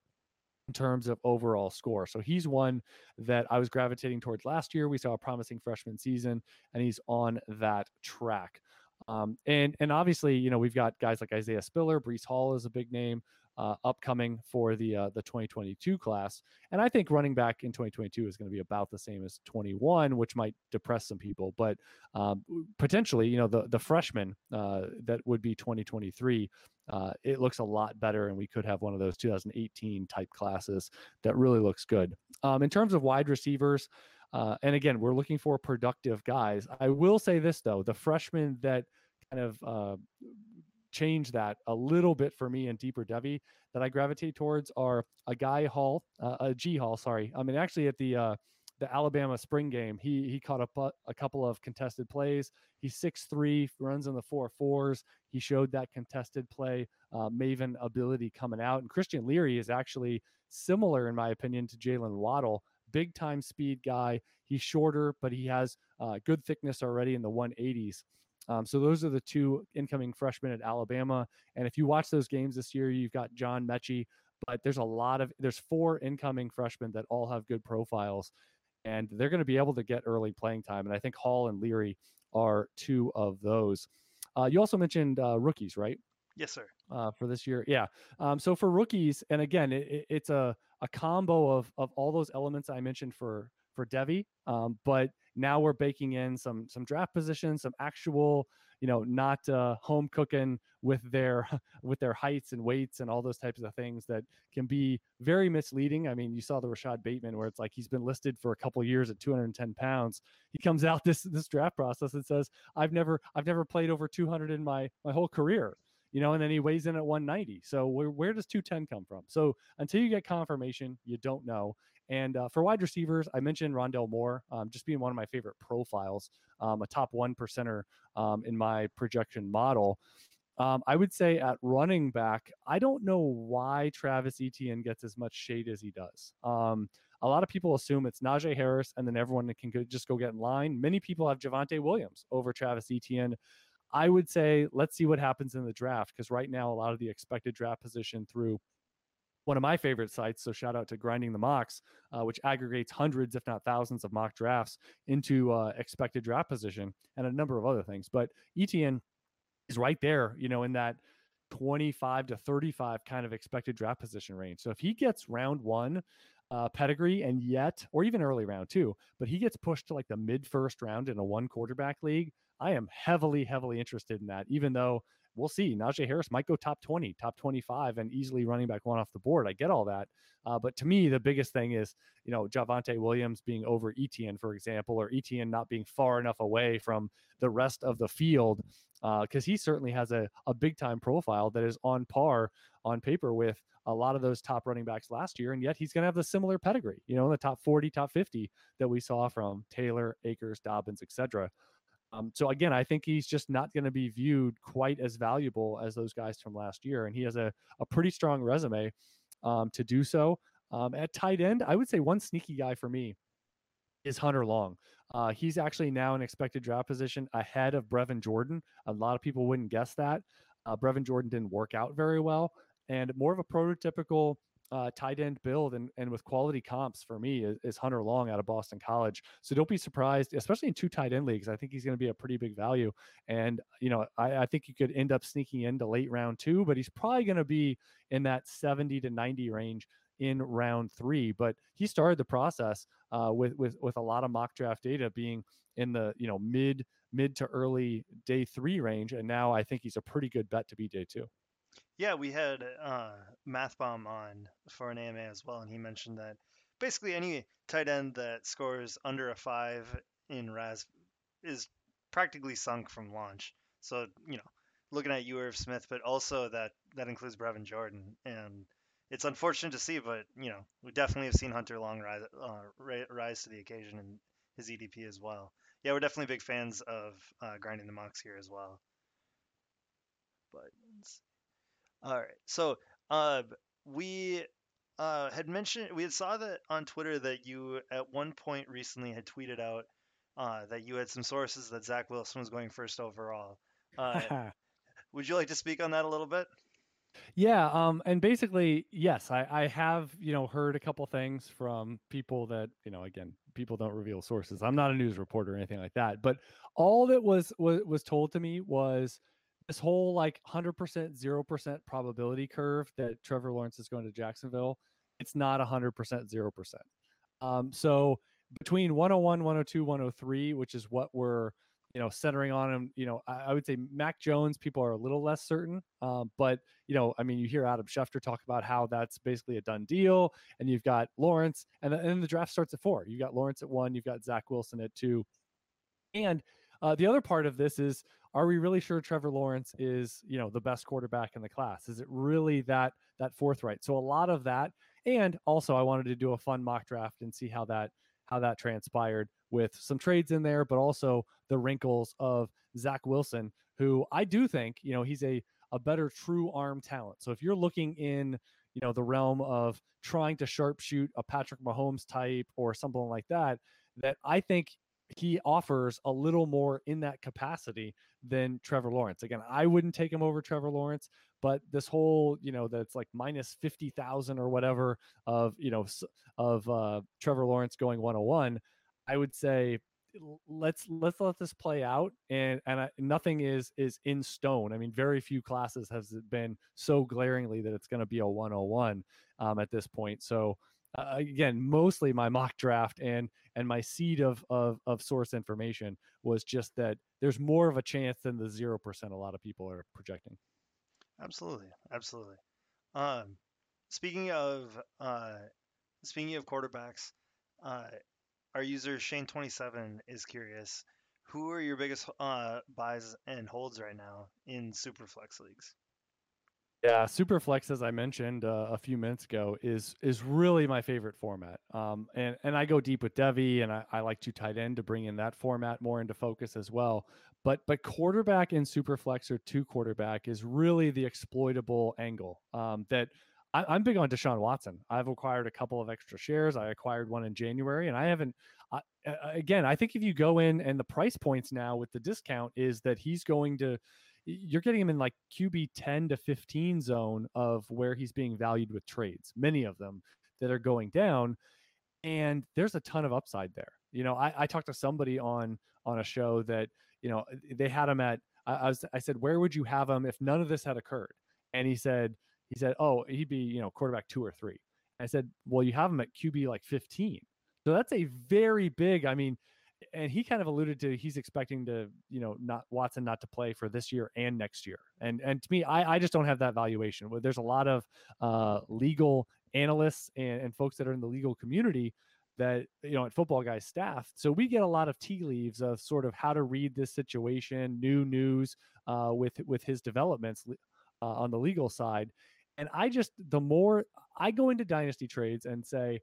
in terms of overall score. So he's one that I was gravitating towards last year. We saw a promising freshman season, and he's on that track. Um, and and obviously, you know, we've got guys like Isaiah Spiller, Breece Hall is a big name. uh, upcoming for the uh, the 2022 class. And I think running back in 2022 is going to be about the same as 21, which might depress some people. But um, potentially, you know, the the freshman uh, that would be 2023, uh, it looks a lot better, and we could have one of those 2018 type classes that really looks good. Um, in terms of wide receivers. Uh, and again, we're looking for productive guys. I will say this though: the freshmen that kind of uh, change that a little bit for me in deeper Devy that I gravitate towards are a guy Hall, uh, Agiye Hall, sorry. I mean, actually at the uh, the Alabama spring game, he he caught a, a couple of contested plays. He's six three, runs in the four fours. He showed that contested play uh, maven ability coming out. And Christian Leary is actually similar, in my opinion, to Jaylen Waddle. Big time speed guy. He's shorter, but he has uh, good thickness already in the 180s. Um, so those are the two incoming freshmen at Alabama. And if you watch those games this year, you've got John Metchie, but there's a lot of there's four incoming freshmen that all have good profiles, and they're going to be able to get early playing time. And I think Hall and Leary are two of those. Uh, you also mentioned uh, rookies, right? Yes, sir. Uh, for this year, yeah. Um, so for rookies, and again, it, it's a a combo of of all those elements I mentioned for for Devy. Um, but now we're baking in some some draft positions, some actual, you know, not uh, home cooking with their with their heights and weights and all those types of things that can be very misleading. I mean, you saw the Rashod Bateman where it's like he's been listed for a couple years at 210 pounds. He comes out this this draft process and says, "I've never I've never played over 200 in my my whole career." You know, and then he weighs in at 190. So where, where does 210 come from? So until you get confirmation, you don't know. And uh, for wide receivers, I mentioned Rondale Moore, um, just being one of my favorite profiles, um, a top one percenter um, in my projection model. Um, I would say at running back, I don't know why Travis Etienne gets as much shade as he does. Um, a lot of people assume it's Najee Harris, and then everyone can just go get in line. Many people have Javonte Williams over Travis Etienne. I would say let's see what happens in the draft because right now a lot of the expected draft position through one of my favorite sites. So shout out to Grinding the Mocks, uh, which aggregates hundreds, if not thousands, of mock drafts into uh, expected draft position and a number of other things. But Etienne is right there, you know, in that 25 to 35 kind of expected draft position range. So if he gets round one uh, pedigree and yet, or even early round two, but he gets pushed to like the mid first round in a one quarterback league, I am heavily, heavily interested in that, even though we'll see. Najee Harris might go top 20, top 25, and easily running back one off the board. I get all that. Uh, but to me, the biggest thing is, you know, Javonte Williams being over Etienne, for example, or Etienne not being far enough away from the rest of the field, because uh, he certainly has a, a big time profile that is on par on paper with a lot of those top running backs last year. And yet he's going to have the similar pedigree, you know, in the top 40, top 50 that we saw from Taylor, Akers, Dobbins, etc. Um, so again, I think he's just not going to be viewed quite as valuable as those guys from last year, and he has a a pretty strong resume um, to do so. Um, at tight end, I would say one sneaky guy for me is Hunter Long. Uh, he's actually now an expected draft position ahead of Brevin Jordan. A lot of people wouldn't guess that. Uh, Brevin Jordan didn't work out very well, and more of a prototypical uh, tight end build and, and with quality comps for me is, is, Hunter Long out of Boston College. So don't be surprised, especially in two tight end leagues. I think he's going to be a pretty big value. And, you know, I, I think you could end up sneaking into late round two, but he's probably going to be in that 70 to 90 range in round three. But he started the process uh, with, with, with a lot of mock draft data being in the, you know, mid, mid to early day three range. And now I think he's a pretty good bet to be day two. Yeah, we had uh, Mathbomb on for an AMA as well, and he mentioned that basically any tight end that scores under a five in RAS is practically sunk from launch. So you know, looking at you, Smith, but also that that includes Brevin Jordan, and it's unfortunate to see, but you know, we definitely have seen Hunter Long rise, uh, rise to the occasion in his EDP as well. Yeah, we're definitely big fans of uh, grinding the mocks here as well. But all right. So, uh, we uh, had mentioned we had saw that on Twitter that you at one point recently had tweeted out uh, that you had some sources that Zach Wilson was going first overall. Uh, would you like to speak on that a little bit? Yeah, um, and basically, yes, I, I have you know heard a couple things from people that you know again people don't reveal sources. I'm not a news reporter or anything like that, but all that was was was told to me was this whole like 100% 0% probability curve that Trevor Lawrence is going to Jacksonville, it's not 100% 0%. Um, so between 101, 102, 103, which is what we're you know centering on him, you know, I, I would say Mac Jones people are a little less certain, um, but you know, I mean, you hear Adam Schefter talk about how that's basically a done deal, and you've got Lawrence, and, and then the draft starts at four. You've got Lawrence at one, you've got Zach Wilson at two, and uh, the other part of this is are we really sure Trevor Lawrence is, you know, the best quarterback in the class? Is it really that that forthright? So a lot of that, and also I wanted to do a fun mock draft and see how that how that transpired with some trades in there, but also the wrinkles of Zach Wilson, who I do think, you know, he's a a better true arm talent. So if you're looking in, you know, the realm of trying to sharpshoot a Patrick Mahomes type or something like that, that I think he offers a little more in that capacity than Trevor Lawrence. Again, I wouldn't take him over Trevor Lawrence, but this whole, you know, that's like minus 50,000 or whatever of, you know, of uh, Trevor Lawrence going 101, I would say let's let's let this play out and and I, nothing is is in stone i mean very few classes has it been so glaringly that it's going to be a 101 um, at this point so uh, again, mostly my mock draft and and my seed of, of of source information was just that there's more of a chance than the zero percent a lot of people are projecting. Absolutely, absolutely. Um, speaking of uh, speaking of quarterbacks, uh, our user Shane27 is curious. Who are your biggest uh, buys and holds right now in Superflex leagues? Yeah, Superflex, as I mentioned uh, a few minutes ago, is is really my favorite format. Um, and and I go deep with Devy, and I, I like to tight end to bring in that format more into focus as well. But but quarterback in Superflex or two quarterback is really the exploitable angle. Um, that I, am big on Deshaun Watson. I've acquired a couple of extra shares. I acquired one in January, and I haven't. I, again, I think if you go in and the price points now with the discount is that he's going to you're getting him in like QB 10 to 15 zone of where he's being valued with trades, many of them that are going down. And there's a ton of upside there. You know, I, I talked to somebody on on a show that, you know, they had him at I, I was I said, where would you have him if none of this had occurred? And he said, he said, Oh, he'd be, you know, quarterback two or three. I said, Well, you have him at QB like 15. So that's a very big, I mean, and he kind of alluded to he's expecting to you know not Watson not to play for this year and next year. And and to me I, I just don't have that valuation. There's a lot of uh, legal analysts and, and folks that are in the legal community that you know at football guys staff. So we get a lot of tea leaves of sort of how to read this situation new news uh, with with his developments uh, on the legal side. And i just the more i go into dynasty trades and say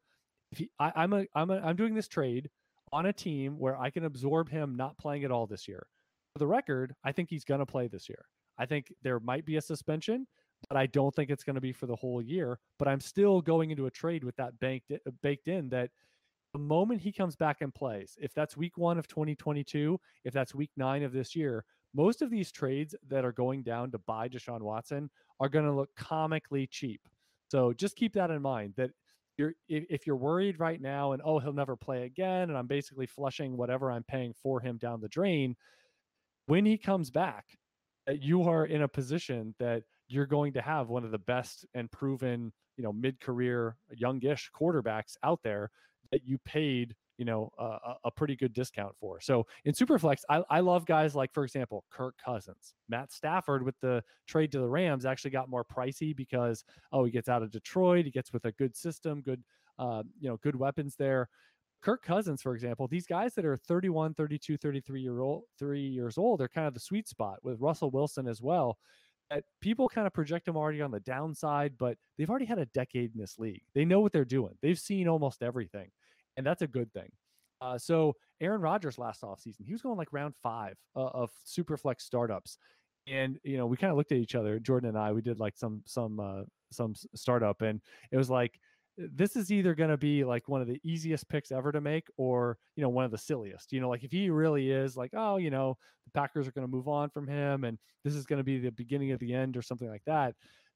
I, i'm a i'm a i'm doing this trade on a team where I can absorb him not playing at all this year. For the record, I think he's going to play this year. I think there might be a suspension, but I don't think it's going to be for the whole year. But I'm still going into a trade with that banked uh, baked in that the moment he comes back and plays, if that's week one of 2022, if that's week nine of this year, most of these trades that are going down to buy Deshaun Watson are going to look comically cheap. So just keep that in mind that you're if you're worried right now and oh he'll never play again and I'm basically flushing whatever I'm paying for him down the drain when he comes back uh, you are in a position that you're going to have one of the best and proven you know mid-career youngish quarterbacks out there that you paid you know a, a pretty good discount for. So in Superflex, I, I love guys like, for example, Kirk Cousins, Matt Stafford with the trade to the Rams actually got more pricey because oh he gets out of Detroit, he gets with a good system, good uh, you know good weapons there. Kirk Cousins, for example, these guys that are 31, 32, 33 year old, three years old, they're kind of the sweet spot with Russell Wilson as well. That people kind of project them already on the downside, but they've already had a decade in this league. They know what they're doing. They've seen almost everything and that's a good thing. Uh, so Aaron Rodgers last offseason, he was going like round five uh, of Superflex startups, and you know we kind of looked at each other, Jordan and I. We did like some some uh, some startup, and it was like this is either going to be like one of the easiest picks ever to make, or you know one of the silliest. You know, like if he really is like, oh, you know, the Packers are going to move on from him, and this is going to be the beginning of the end, or something like that.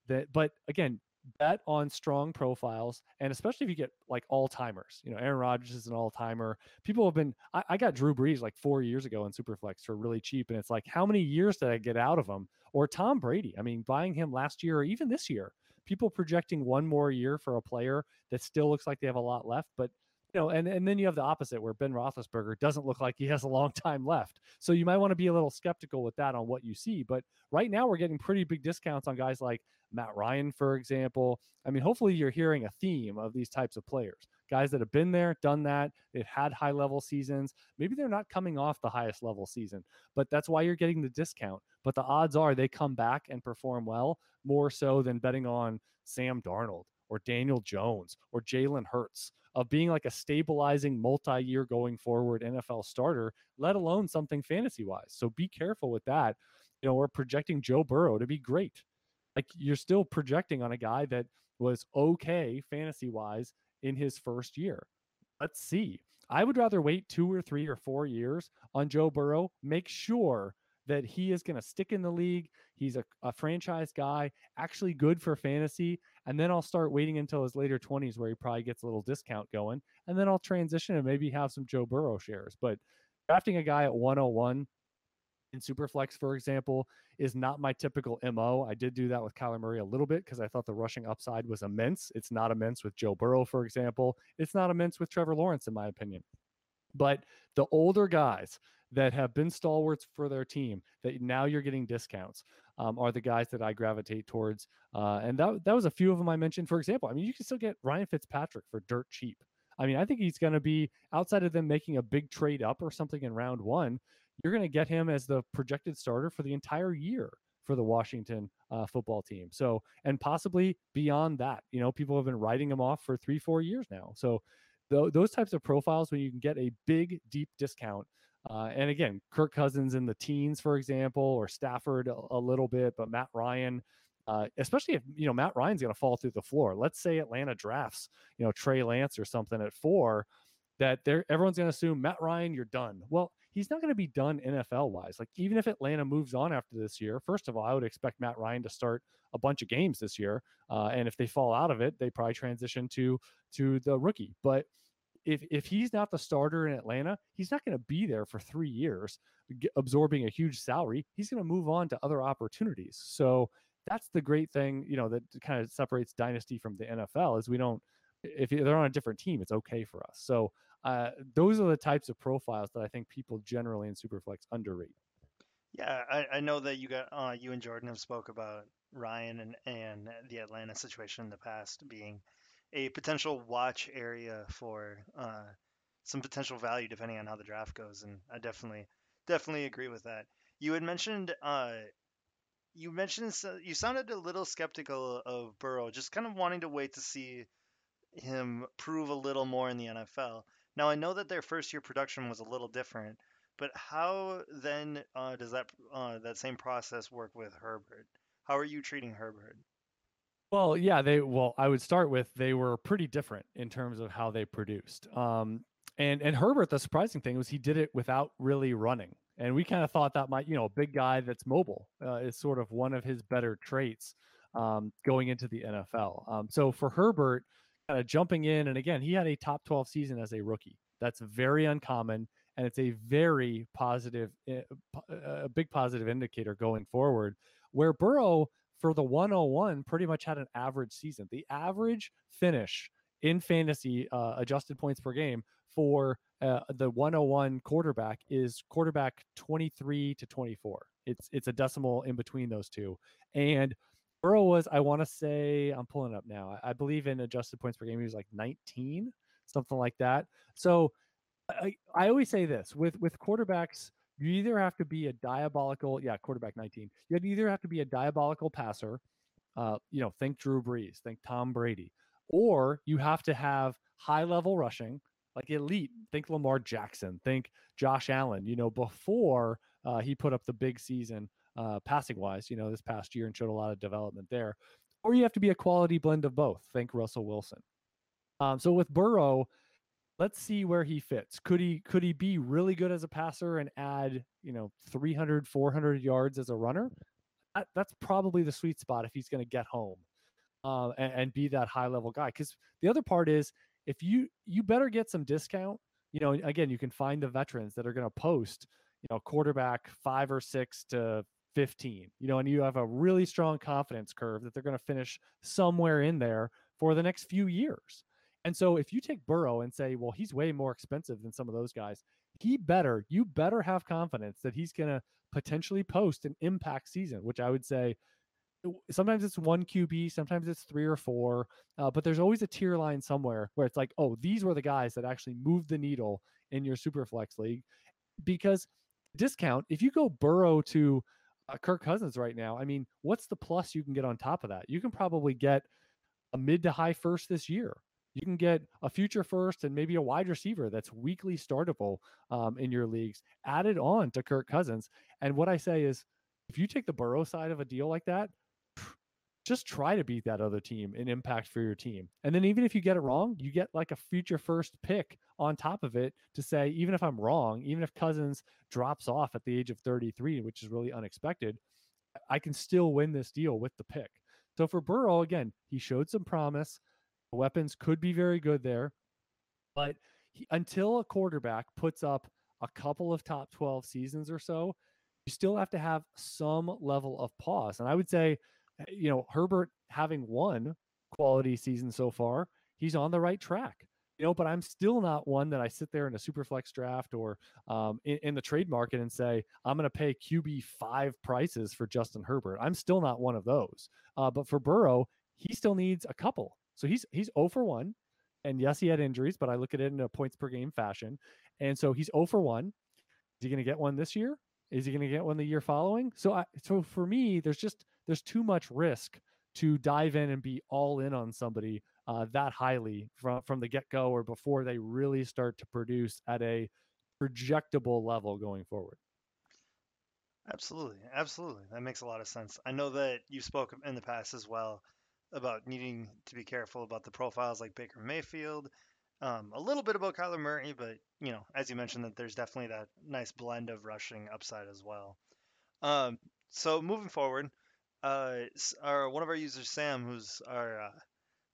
That, but again, bet on strong profiles, and especially if you get like all timers. You know, Aaron Rodgers is an all timer. People have been. I, I, got Drew Brees like four years ago in Superflex for really cheap, and it's like, how many years did I get out of him? or Tom Brady. I mean, buying him last year or even this year, people projecting one more year for a player that still looks like they have a lot left, but you know, and, and then you have the opposite where Ben Roethlisberger doesn't look like he has a long time left. So you might want to be a little skeptical with that on what you see. But right now we're getting pretty big discounts on guys like Matt Ryan, for example. I mean, hopefully you're hearing a theme of these types of players. Guys that have been there, done that, they've had high level seasons. Maybe they're not coming off the highest level season, but that's why you're getting the discount. But the odds are they come back and perform well more so than betting on Sam Darnold or Daniel Jones or Jalen Hurts of being like a stabilizing multi-year going forward NFL starter, let alone something fantasy wise. So be careful with that. You know, we're projecting Joe Burrow to be great. Like you're still projecting on a guy that was okay fantasy wise in his first year. Let's see. I would rather wait two or three or four years on Joe Burrow. Make sure that he is going to stick in the league. He's a, a franchise guy, actually good for fantasy. And then I'll start waiting until his later 20s where he probably gets a little discount going. And then I'll transition and maybe have some Joe Burrow shares. But drafting a guy at 101 in Superflex, for example, is not my typical MO. I did do that with Kyler Murray a little bit because I thought the rushing upside was immense. It's not immense with Joe Burrow, for example. It's not immense with Trevor Lawrence, in my opinion. But the older guys that have been stalwarts for their team that now you're getting discounts um, are the guys that I gravitate towards. Uh, and that, that was a few of them I mentioned. For example, I mean, you can still get Ryan Fitzpatrick for dirt cheap. I mean, I think he's going to be outside of them making a big trade up or something in round one. You're going to get him as the projected starter for the entire year for the Washington uh, football team. So, and possibly beyond that, you know, people have been writing him off for three, four years now. So, th- those types of profiles when you can get a big, deep discount. Uh, and again, Kirk Cousins in the teens, for example, or Stafford a, a little bit, but Matt Ryan, uh, especially if you know Matt Ryan's going to fall through the floor. Let's say Atlanta drafts, you know, Trey Lance or something at four, that they're everyone's going to assume Matt Ryan, you're done. Well, he's not going to be done NFL wise. Like even if Atlanta moves on after this year, first of all, I would expect Matt Ryan to start a bunch of games this year, uh, and if they fall out of it, they probably transition to to the rookie. But if if he's not the starter in Atlanta, he's not going to be there for three years, absorbing a huge salary. He's going to move on to other opportunities. So that's the great thing, you know, that kind of separates dynasty from the NFL is we don't. If they're on a different team, it's okay for us. So uh, those are the types of profiles that I think people generally in Superflex underrate. Yeah, I, I know that you got uh, you and Jordan have spoke about Ryan and and the Atlanta situation in the past being a potential watch area for uh, some potential value depending on how the draft goes. And I definitely, definitely agree with that. You had mentioned, uh, you mentioned you sounded a little skeptical of Burrow, just kind of wanting to wait to see him prove a little more in the NFL. Now I know that their first year production was a little different, but how then uh, does that uh, that same process work with Herbert? How are you treating Herbert? Well, yeah, they well, I would start with they were pretty different in terms of how they produced. Um, and and Herbert, the surprising thing was he did it without really running, and we kind of thought that might, you know, a big guy that's mobile uh, is sort of one of his better traits um, going into the NFL. Um, so for Herbert, kind of jumping in, and again, he had a top twelve season as a rookie. That's very uncommon, and it's a very positive, eh, a big positive indicator going forward. Where Burrow for the 101 pretty much had an average season. The average finish in fantasy uh, adjusted points per game for uh, the 101 quarterback is quarterback 23 to 24. It's it's a decimal in between those two. And Burrow was, I want to say, I'm pulling up now. I, I, believe in adjusted points per game, he was like 19, something like that. So I, I always say this with with quarterbacks you either have to be a diabolical, yeah, quarterback 19. You either have to be a diabolical passer, uh, you know, think Drew Brees, think Tom Brady, or you have to have high level rushing, like elite. Think Lamar Jackson, think Josh Allen. You know, before uh, he put up the big season uh, passing wise, you know, this past year and showed a lot of development there. Or you have to be a quality blend of both. Think Russell Wilson. Um, so with Burrow, let's see where he fits. Could he could he be really good as a passer and add, you know, 300 400 yards as a runner? That, that's probably the sweet spot if he's going to get home uh, and, and, be that high level guy. Because the other part is if you you better get some discount. You know, again, you can find the veterans that are going to post, you know, quarterback five or six to 15, you know, and you have a really strong confidence curve that they're going to finish somewhere in there for the next few years. And so if you take Burrow and say, well, he's way more expensive than some of those guys, he better, you better have confidence that he's going to potentially post an impact season, which I would say sometimes it's one QB, sometimes it's three or four, uh, but there's always a tier line somewhere where it's like, oh, these were the guys that actually moved the needle in your super flex league. Because discount, if you go Burrow to uh, Kirk Cousins right now, I mean, what's the plus you can get on top of that? You can probably get a mid to high first this year. You can get a future first and maybe a wide receiver that's weekly startable um, in your leagues added on to Kirk Cousins. And what I say is, if you take the Burrow side of a deal like that, just try to beat that other team in impact for your team. And then even if you get it wrong, you get like a future first pick on top of it to say, even if I'm wrong, even if Cousins drops off at the age of 33, which is really unexpected, I can still win this deal with the pick. So for Burrow, again, he showed some promise. Weapons could be very good there. But he, until a quarterback puts up a couple of top 12 seasons or so, you still have to have some level of pause. And I would say, Eh, you know, Herbert having one quality season so far, he's on the right track. You know, but I'm still not one that I sit there in a super flex draft or um, in, in the trade market and say I'm going to pay QB five prices for Justin Herbert. I'm still not one of those. Uh, but for Burrow, he still needs a couple. So he's he's 0 for one, and yes, he had injuries, but I look at it in a points per game fashion. And so he's 0 for one. Is he going to get one this year? Is he going to get one the year following? So I so for me, there's just there's too much risk to dive in and be all in on somebody uh, that highly from from the get go or before they really start to produce at a projectable level going forward. Absolutely, absolutely, that makes a lot of sense. I know that you spoke in the past as well about needing to be careful about the profiles like Baker Mayfield, um, a little bit about Kyler Murray, but you know, as you mentioned, that there's definitely that nice blend of rushing upside as well. Um, so moving forward, uh, our one of our users, Sam, who's our uh,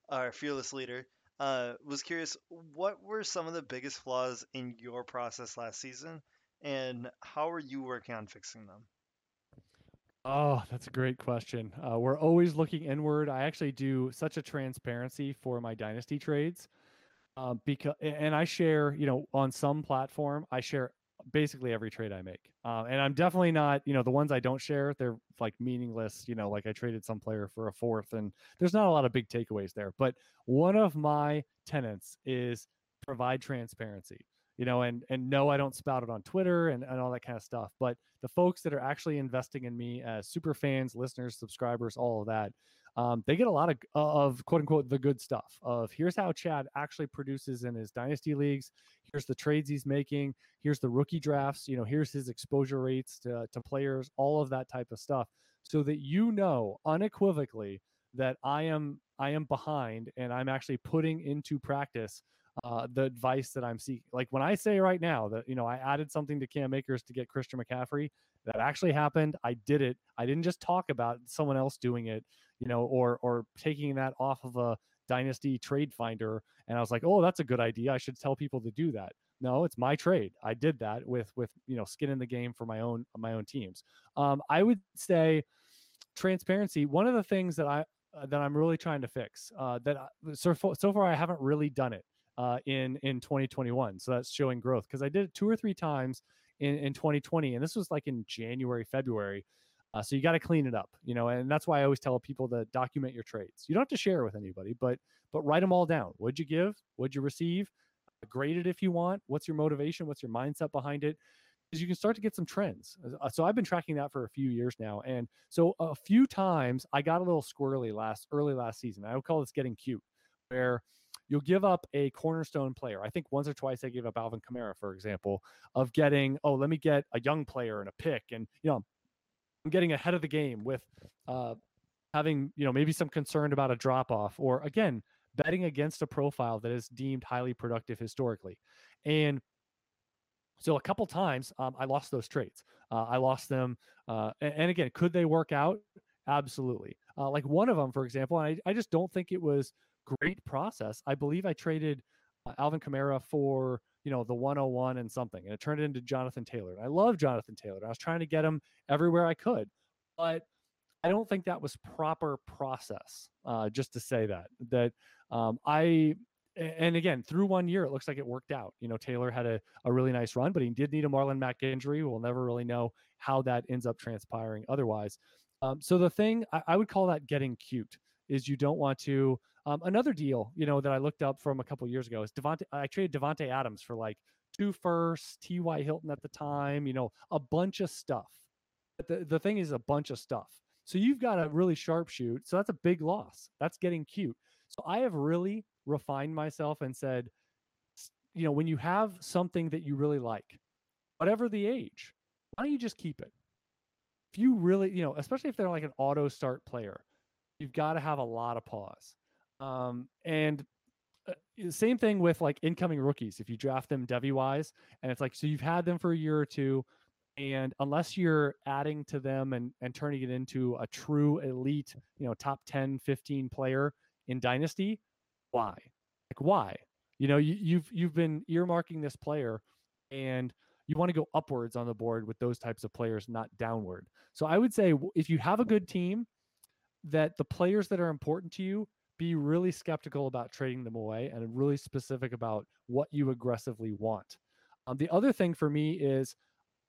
our fearless leader, uh, was curious what were some of the biggest flaws in your process last season, and how are you working on fixing them? Oh, that's a great question. Uh, we're always looking inward. I actually do such a transparency for my dynasty trades, um, because and I share, you know, on some platform, I share basically every trade I make. Uh, and I'm definitely not, you know, the ones I don't share, they're like meaningless. You know, like I traded some player for a fourth, and there's not a lot of big takeaways there. But one of my tenants is provide transparency. You know, and and no, I don't spout it on Twitter and, and all that kind of stuff. But the folks that are actually investing in me as super fans, listeners, subscribers, all of that, um, they get a lot of, of quote unquote the good stuff of here's how Chad actually produces in his dynasty leagues. Here's the trades he's making. Here's the rookie drafts. You know, here's his exposure rates to, to players, all of that type of stuff, so that you know unequivocally that I am I am behind and I'm actually putting into practice uh, the advice that I'm seeking. Like when I say right now that you know I added something to Cam Akers to get Christian McCaffrey, that actually happened. I did it. I didn't just talk about someone else doing it, you know, or or taking that off of a dynasty trade finder and I was like, "Oh, that's a good idea. I should tell people to do that." No, it's my trade. I did that with with, you know, skin in the game for my own my own teams. Um, I would say transparency. One of the things that I uh, that I'm really trying to fix uh, that I, so so far I haven't really done it uh, in in 2021. So that's showing growth because I did it two or three times in, in 2020, and this was like in January, February. Uh, so you got to clean it up, you know, and that's why I always tell people to document your trades. You don't have to share with anybody, but but write them all down. What'd you give? What'd you receive? Grade it if you want. What's your motivation? What's your mindset behind it? Because you can start to get some trends. Uh, so I've been tracking that for a few years now, and so a few times I got a little squirrely last early last season. I would call this getting cute, where you'll give up a cornerstone player. I think once or twice I gave up Alvin Kamara, for example, of getting, oh, let me get a young player and a pick. And, you know, I'm getting ahead of the game with uh, having, you know, maybe some concern about a drop off or again, betting against a profile that is deemed highly productive historically. And so a couple times um, I lost those trades. Uh, I lost them. Uh, and, and, again, could they work out? Absolutely. Uh, like one of them, for example, I, I just don't think it was great process. I believe I traded uh, Alvin Kamara for you know the 101 and something, and it turned into Jonathan Taylor. I love Jonathan Taylor. I was trying to get him everywhere I could. but I don't think that was proper process. Uh, just to say that that um, I and again through one year it looks like it worked out. You know Taylor had a, a really nice run, but he did need a Marlon Mack injury. We'll never really know how that ends up transpiring otherwise. Um, so the thing I, I, would call that getting cute is you don't want to. Um, another deal, you know, that I looked up from a couple years ago is Davante. I traded Davante Adams for like two firsts, T.Y. Hilton at the time, you know, a bunch of stuff. But the, the thing is a bunch of stuff. So you've got a really sharp shoot. So that's a big loss. That's getting cute. So I have really refined myself and said, you know, when you have something that you really like, whatever the age, why don't you just keep it? If you really, you know, especially if they're like an auto start player, you've got to have a lot of pause. Um, and uh, same thing with like incoming rookies. If you draft them Devy wise, and it's like so you've had them for a year or two, and unless you're adding to them and and turning it into a true elite, you know, top 10, 15 player in dynasty, why? Like why? You know, you, you've you've been earmarking this player, and you want to go upwards on the board with those types of players, not downward. So I would say if you have a good team, that the players that are important to you be really skeptical about trading them away and really specific about what you aggressively want. Um, the other thing for me is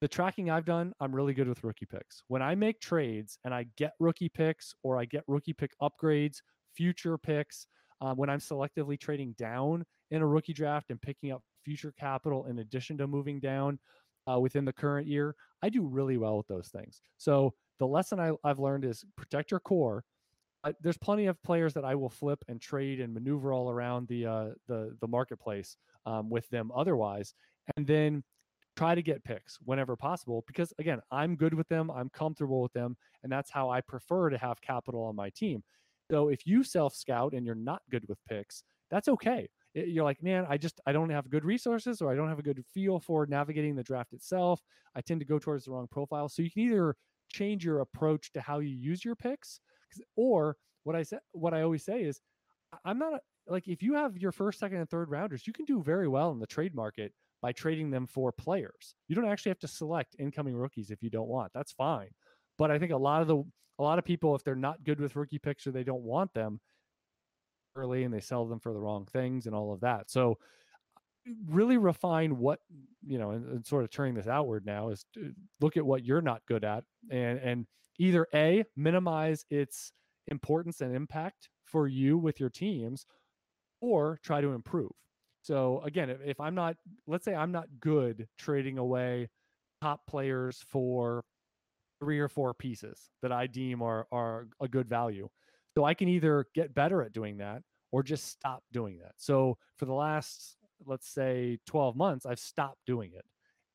the tracking I've done, I'm really good with rookie picks. When I make trades and I get rookie picks or I get rookie pick upgrades, future picks, uh, when I'm selectively trading down in a rookie draft and picking up future capital in addition to moving down uh, within the current year, I do really well with those things. So the lesson I, have learned is protect your core there's plenty of players that I will flip and trade and maneuver all around the uh, the the marketplace um, with them otherwise, and then try to get picks whenever possible because again I'm good with them, I'm comfortable with them, and that's how I prefer to have capital on my team. So if you self scout and you're not good with picks, that's okay. It, you're like, man, I just I don't have good resources or I don't have a good feel for navigating the draft itself. I tend to go towards the wrong profile. So you can either change your approach to how you use your picks or what I said, what I always say is, I'm not a, like if you have your first, second, and third rounders, you can do very well in the trade market by trading them for players. You don't actually have to select incoming rookies if you don't want. That's fine. But I think a lot of the a lot of people, if they're not good with rookie picks or they don't want them early and they sell them for the wrong things and all of that. So really refine what you know and, and, sort of turning this outward now is look at what you're not good at and and either a minimize its importance and impact for you with your teams or try to improve so again if, i'm not let's say i'm not good trading away top players for three or four pieces that i deem are are a good value so i can either get better at doing that or just stop doing that so for the last let's say 12 months, I've stopped doing it.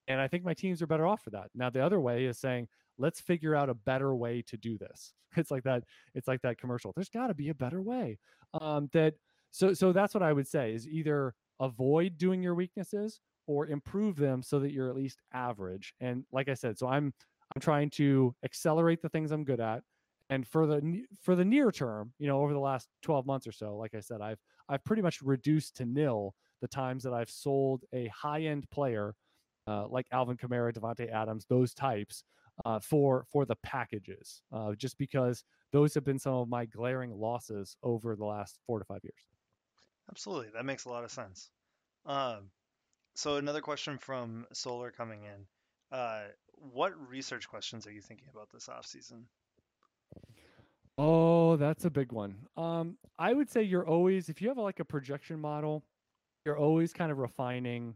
And I think my teams are better off for that. Now, the other way is saying, let's figure out a better way to do this. It's like that, it's like that commercial. There's got to be a better way. Um, that so so that's what I would say is either avoid doing your weaknesses or improve them so that you're at least average. And like I said, so I'm I'm trying to accelerate the things I'm good at and for the for the near term you know over the last 12 months or so like i said i've i've pretty much reduced to nil the times that i've sold a high end player uh, like alvin kamara davante adams those types uh, for for the packages uh, just because those have been some of my glaring losses over the last four to five years. Absolutely that makes a lot of sense. Um, so another question from solar coming in uh, what research questions are you thinking about this off season? Oh, that's a big one. Um, I would say you're always, if you have like a projection model, you're always kind of refining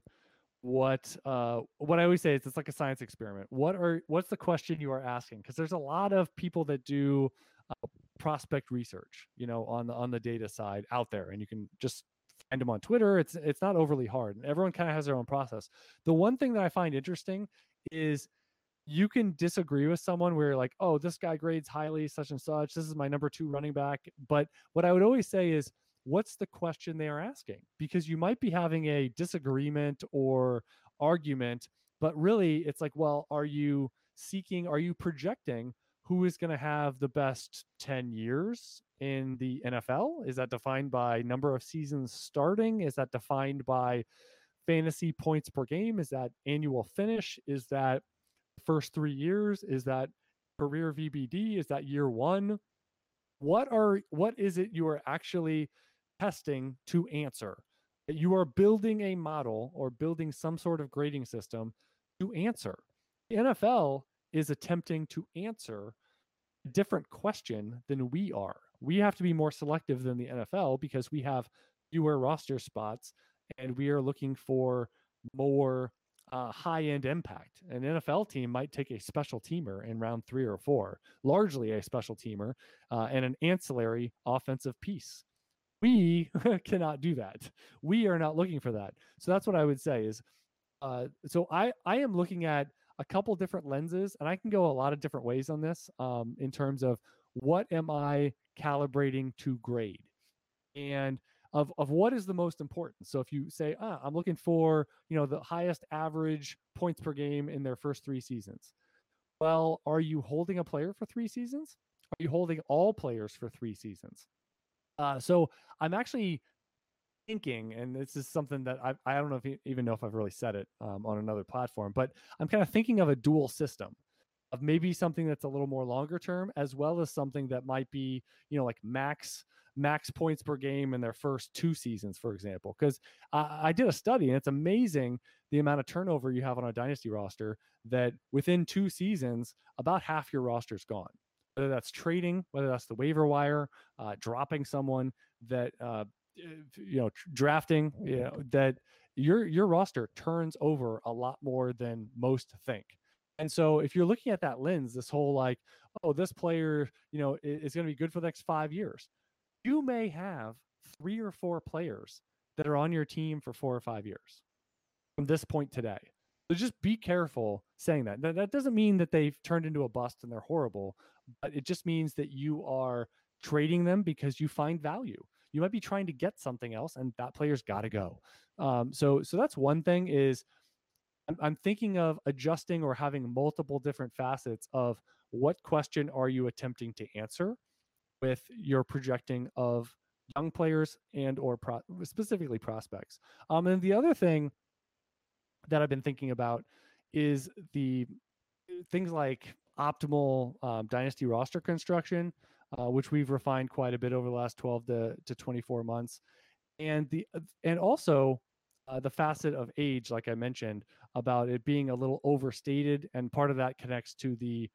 what uh what I always say is it's like a science experiment. What are what's the question you are asking? Because there's a lot of people that do uh, prospect research, you know, on the on the data side out there, and you can just find them on Twitter. It's it's not overly hard, and everyone kind of has their own process. The one thing that I find interesting is you can disagree with someone where you're like, oh, this guy grades highly, such and such. This is my number two running back. But what I would always say is, what's the question they are asking? Because you might be having a disagreement or argument, but really it's like, well, are you seeking, are you projecting who is going to have the best 10 years in the NFL? Is that defined by number of seasons starting? Is that defined by fantasy points per game? Is that annual finish? Is that first three years? Is that career VBD? Is that year one? What are what is it you are actually testing to answer? You are building a model or building some sort of grading system to answer. The NFL is attempting to answer a different question than we are. We have to be more selective than the NFL because we have fewer roster spots and we are looking for more uh, high end impact. An NFL team might take a special teamer in round three or four, largely a special teamer, uh, and an ancillary offensive piece. We cannot do that. We are not looking for that. So that's what I would say is uh, so I, I am looking at a couple different lenses, and I can go a lot of different ways on this um, in terms of what am I calibrating to grade and of, of what is the most important. So if you say, ah, I'm looking for, you know, the highest average points per game in their first three seasons. Well, are you holding a player for three seasons? Are you holding all players for three seasons? Uh, so I'm actually thinking, and this is something that I, I don't know if even know if I've really said it um, on another platform, but I'm kind of thinking of a dual system of maybe something that's a little more longer term, as well as something that might be, you know, like max max points per game in their first two seasons, for example. Because I, I did a study, and it's amazing the amount of turnover you have on a dynasty roster. That within two seasons, about half your roster is gone whether that's trading, whether that's the waiver wire, uh, dropping someone that uh, you know drafting you know that your your roster turns over a lot more than most think. And so if you're looking at that lens this whole like oh this player you know is going to be good for the next five years you may have three or four players that are on your team for four or five years from this point today. So just be careful saying that. That doesn't mean that they've turned into a bust and they're horrible, but it just means that you are trading them because you find value. You might be trying to get something else and that player's got to go. Um, so so that's one thing is I'm, I'm thinking of adjusting or having multiple different facets of what question are you attempting to answer with your projecting of young players and or pro- specifically prospects. Um, and the other thing that i've been thinking about is the things like optimal um, dynasty roster construction uh, which we've refined quite a bit over the last 12 to, to 24 months. And the and also uh, the facet of age, like I mentioned, about it being a little overstated, and part of that connects to the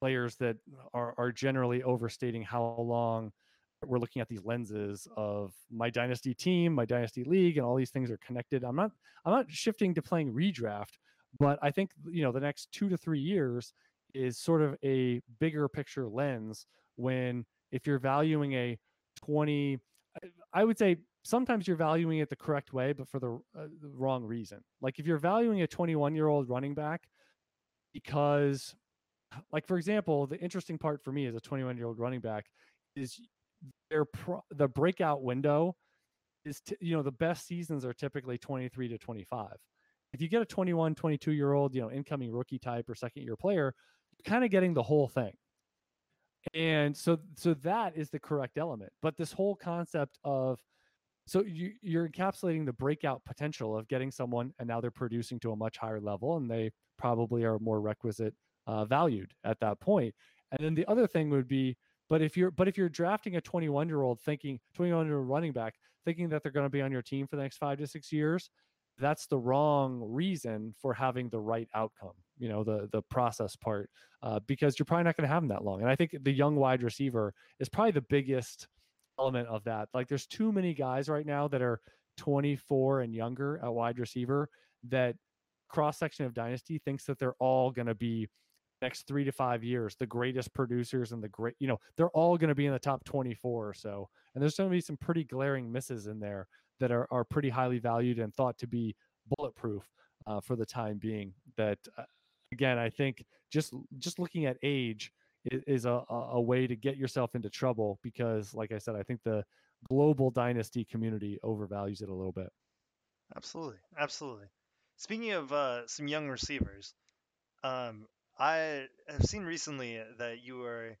players that are are generally overstating how long we're looking at these lenses of my dynasty team, my dynasty league, and all these things are connected. I'm not I'm not shifting to playing redraft, but I think you know the next two to three years is sort of a bigger picture lens when if you're valuing a 20 i would say sometimes you're valuing it the correct way but for the, uh, the wrong reason. Like if you're valuing a 21 year old running back because like for example the interesting part for me as a 21 year old running back is their pro- the breakout window is t- you know the best seasons are typically 23 to 25 if you get a 21 22 year old you know incoming rookie type or second year player you're kind of getting the whole thing and so so that is the correct element but this whole concept of so you you're encapsulating the breakout potential of getting someone and now they're producing to a much higher level and they probably are more requisite uh, valued at that point. and then the other thing would be but if you're but if you're drafting a 21 year old thinking 21 year old running back thinking that they're going to be on your team for the next five to six years that's the wrong reason for having the right outcome you know the the process part uh, because you're probably not going to have them that long and i think the young wide receiver is probably the biggest element of that like there's too many guys right now that are 24 and younger at wide receiver that cross section of dynasty thinks that they're all going to be next three to five years the greatest producers and the great you know they're all going to be in the top 24 or so and there's going to be some pretty glaring misses in there that are, are pretty highly valued and thought to be bulletproof uh, for the time being that uh, again i think just just looking at age is, is a, a way to get yourself into trouble because like i said i think the global dynasty community overvalues it a little bit. Absolutely absolutely. Speaking of uh, some young receivers um, i have seen recently that you are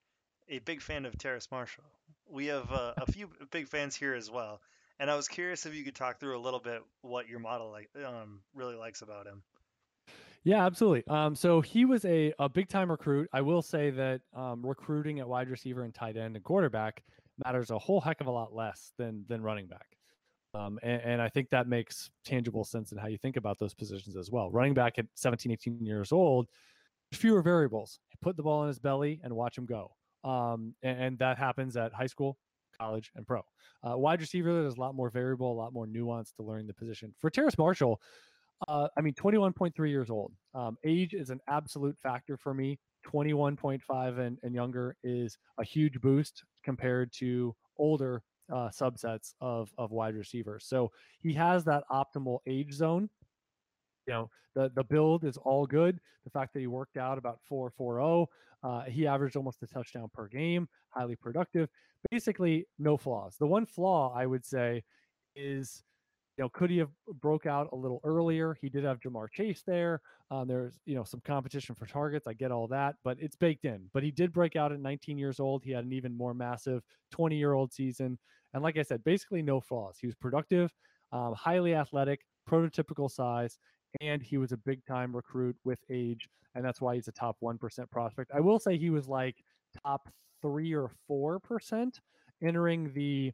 a big fan of terrace marshall. We have uh, a few big fans here as well and I was curious if you could talk through a little bit what your model like um, really likes about him. Yeah, absolutely. Um, so he was a, a big time recruit. I will say that um, recruiting at wide receiver and tight end and quarterback matters a whole heck of a lot less than than running back. Um, and, and, I think that makes tangible sense in how you think about those positions as well. Running back at 17, 18 years old, fewer variables. Put the ball in his belly and watch him go. Um, and, and, that happens at high school, college, and pro. Uh, wide receiver, there's a lot more variable, a lot more nuance to learning the position. For Terrace Marshall, uh, I mean, 21.3 years old. Um, age is an absolute factor for me. 21.5 and, and younger is a huge boost compared to older uh, subsets of of wide receivers. So he has that optimal age zone. You know, the the build is all good. The fact that he worked out about four four zero, uh, he averaged almost a touchdown per game, highly productive. Basically, no flaws. The one flaw I would say is you know, could he have broke out a little earlier? He did have Ja'Marr Chase there. Um, there's, you know, some competition for targets. I get all that, but it's baked in. But he did break out at 19 years old. He had an even more massive 20 year old season. And like I said, basically no flaws. He was productive, um, highly athletic, prototypical size, and he was a big time recruit with age. And that's why he's a top 1% prospect. I will say he was like top three or 4% entering the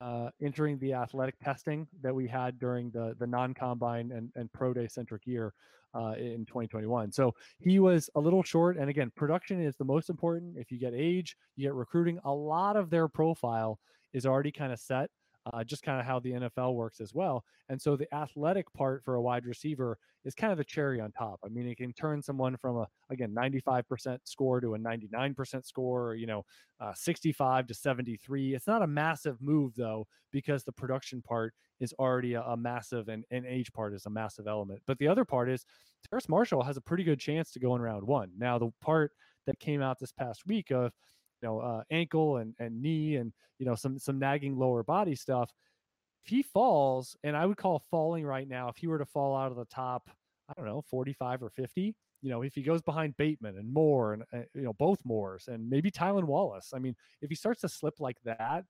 uh, entering the athletic testing that we had during the the non combine and, and pro day centric year uh, in 2021. So he was a little short. And again, production is the most important. If you get age, you get recruiting. A lot of their profile is already kind of set uh, just kind of how the NFL works as well. And so the athletic part for a wide receiver is kind of the cherry on top. I mean, it can turn someone from a again 95% score to a 99% score, or, you know, uh, 65 to 73. It's not a massive move though, because the production part is already a, a massive and, and age part is a massive element. But the other part is Terrace Marshall has a pretty good chance to go in round one. Now, the part that came out this past week of you know uh, ankle and and knee and you know some some nagging lower body stuff if he falls and i would call falling right now if he were to fall out of the top i don't know 45 or 50 you know if he goes behind bateman and moore and uh, you know both moores and maybe Tylan wallace i mean if he starts to slip like that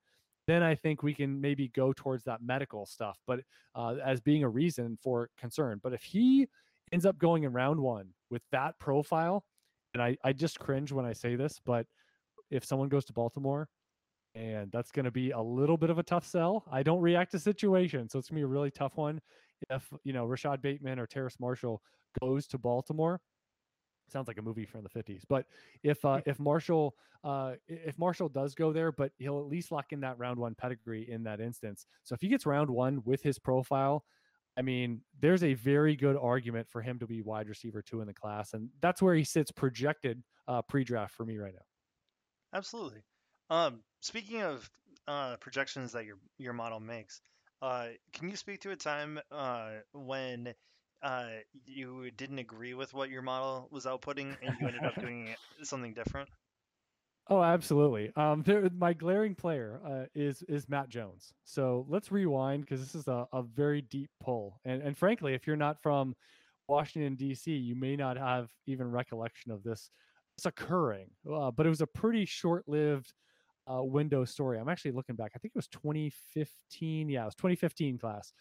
then i think we can maybe go towards that medical stuff but uh, as being a reason for concern but if he ends up going in round one with that profile and I, I just cringe when I say this, but if someone goes to Baltimore, and that's going to be a little bit of a tough sell. I don't react to situations, so it's going to be a really tough one. If you know Rashod Bateman or Terrace Marshall goes to Baltimore, sounds like a movie from the 50s but if uh, if marshall uh, if marshall does go there but he'll at least lock in that round one pedigree in that instance so if he gets round one with his profile i mean there's a very good argument for him to be wide receiver two in the class and that's where he sits projected uh, pre-draft for me right now Absolutely. Um, speaking of uh, projections that your your model makes, uh, can you speak to a time uh, when uh, you didn't agree with what your model was outputting and you ended up doing something different? Oh, absolutely. Um, there, my glaring player uh, is is Matt Jones. So let's rewind because this is a, a very deep pull, and and frankly, if you're not from Washington D.C., you may not have even recollection of this occurring, uh, but it was a pretty short-lived uh, window story. I'm actually looking back. I think it was 2015. Yeah, it was 2015 class.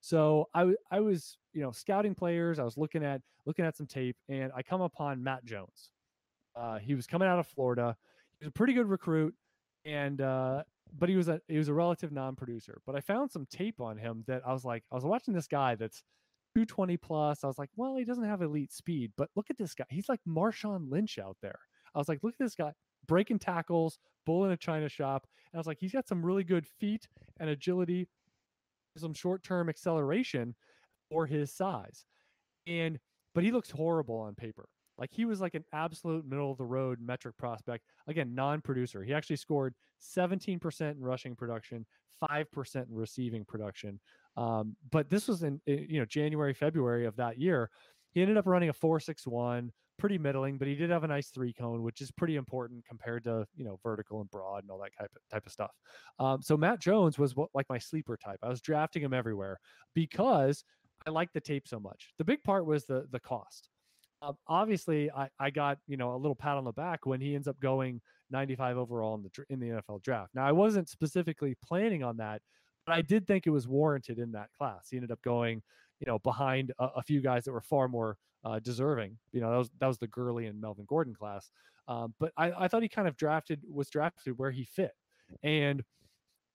So I I was you know scouting players. I was looking at looking at some tape, and I come upon Matt Jones. Uh, he was coming out of Florida. He was a pretty good recruit, and uh, but he was a he was a relative non-producer. But I found some tape on him that I was like I was watching this guy that's 220 plus. I was like, well, he doesn't have elite speed, but look at this guy. He's like Marshawn Lynch out there. I was like, look at this guy breaking tackles, bull in a china shop. And I was like, he's got some really good feet and agility, some short term acceleration for his size. And, but he looks horrible on paper. Like he was like an absolute middle of the road metric prospect. Again, non producer. He actually scored 17% in rushing production, 5% in receiving production. Um, but this was in, you know, January, February of that year. He ended up running a 461, pretty middling, but he did have a nice three cone, which is pretty important compared to, you know, vertical and broad and all that type of, type of stuff. Um, so Matt Jones was what, like my sleeper type. I was drafting him everywhere because I liked the tape so much. The big part was the the cost. Um, obviously, I, I got you know a little pat on the back when he ends up going 95 overall in the in the NFL draft. Now, I wasn't specifically planning on that, But I did think it was warranted in that class. He ended up going, you know, behind a, a few guys that were far more uh, deserving. You know, that was that was the Gurley and Melvin Gordon class. Um, but I, I thought he kind of drafted was drafted where he fit, and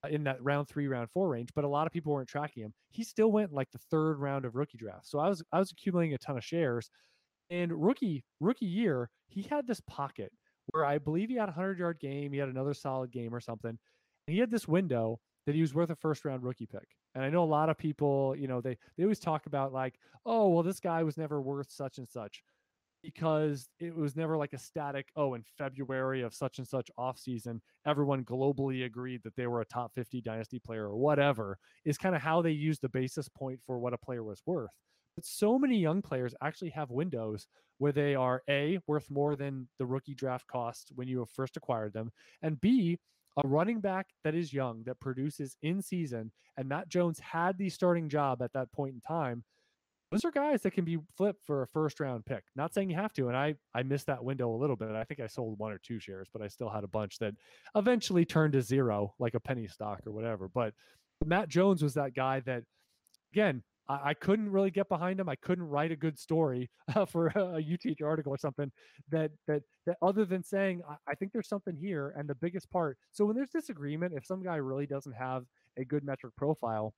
in that round three, round four range. But a lot of people weren't tracking him. He still went like the third round of rookie draft. So I was I was accumulating a ton of shares. And rookie rookie year, he had this pocket where I believe he had a hundred yard game. He had another solid game or something. And he had this window that he was worth a first round rookie pick. And I know a lot of people, you know, they they always talk about like, oh, well, this guy was never worth such and such because it was never like a static, oh, in February of such and such off season, everyone globally agreed that they were a top 50 dynasty player or whatever, is kind of how they use the basis point for what a player was worth. But so many young players actually have windows where they are A, worth more than the rookie draft cost when you have first acquired them, and B, a running back that is young that produces in season, and Matt Jones had the starting job at that point in time. Those are guys that can be flipped for a first round pick. Not saying you have to, and I I missed that window a little bit. I think I sold one or two shares, but I still had a bunch that eventually turned to zero, like a penny stock or whatever. But Matt Jones was that guy that, again, I, I couldn't really get behind him. I couldn't write a good story uh, for a UTH article or something that that that other than saying I, I think there's something here. And the biggest part, so when there's disagreement, if some guy really doesn't have a good metric profile,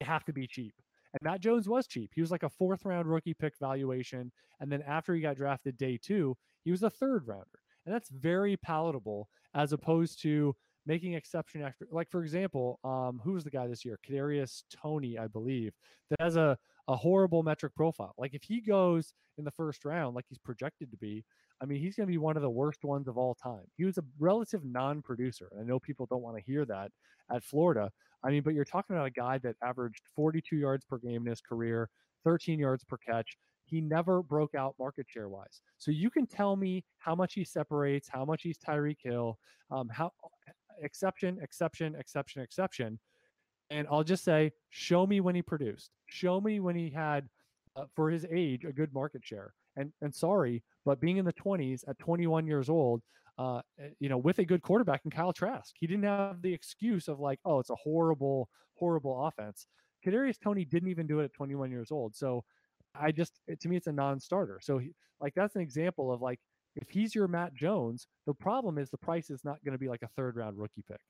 they have to be cheap. And Matt Jones was cheap. He was like a fourth round rookie pick valuation. And then after he got drafted day two, he was a third rounder. And that's very palatable as opposed to making exception after like for example um who was the guy this year? Kadarius Toney i believe. That has a a horrible metric profile. Like if he goes in the first round like he's projected to be i mean he's going to be one of the worst ones of all time. He was a relative non-producer i know people don't want to hear that at florida. I mean but you're talking about a guy that averaged 42 yards per game in his career 13 yards per catch. He never broke out market share wise. So you can tell me how much he separates, how much he's Tyreek Hill, um, how exception, exception, exception, exception. And I'll just say, show me when he produced. Show me when he had, uh, for his age, a good market share. And and sorry, but being in the 20s at 21 years old, uh, eh, you know, with a good quarterback in Kyle Trask, he didn't have the excuse of like, oh, it's a horrible, horrible offense. Kadarius Toney didn't even do it at 21 years old. So I just, to me, it's a non-starter. So he, like that's an example of like if he's your Matt Jones, the problem is the price is not going to be like a third round rookie pick.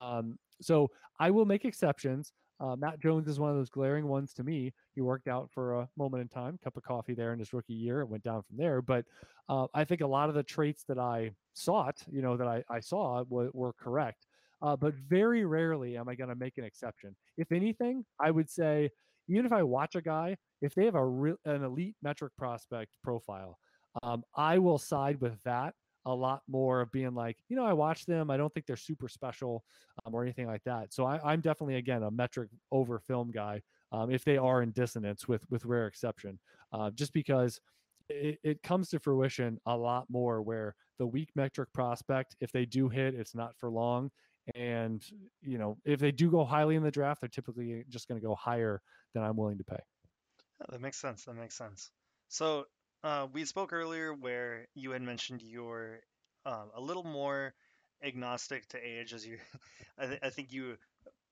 Um, so I will make exceptions. Uh, Matt Jones is one of those glaring ones to me. He worked out for a moment in time, cup of coffee there in his rookie year. It went down from there. But uh, I think a lot of the traits that I sought, you know, that I, I saw were, were correct. Uh, but very rarely am I going to make an exception. If anything, I would say, even if I watch a guy, if they have a real an elite metric prospect profile, um, I will side with that a lot more of being like, you know, I watch them. I don't think they're super special um, or anything like that. So I, am definitely again a metric over film guy um, if they are in dissonance with with rare exception, uh, just because it, it comes to fruition a lot more where the weak metric prospect, if they do hit, it's not for long. And you know, if they do go highly in the draft, they're typically just going to go higher than I'm willing to pay. that makes sense. That makes sense. So uh, we spoke earlier where you had mentioned you're um, a little more agnostic to age, as you, I, th- I think you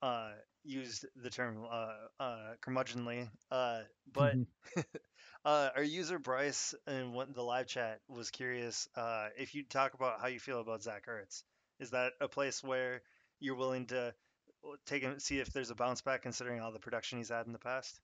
uh, used the term uh, uh, curmudgeonly. Uh, but mm-hmm. uh, our user Bryce in what, the live chat was curious uh, if you talk about how you feel about Zach Ertz. Is that a place where you're willing to uh, take and see if there's a bounce back considering all the production he's had in the past?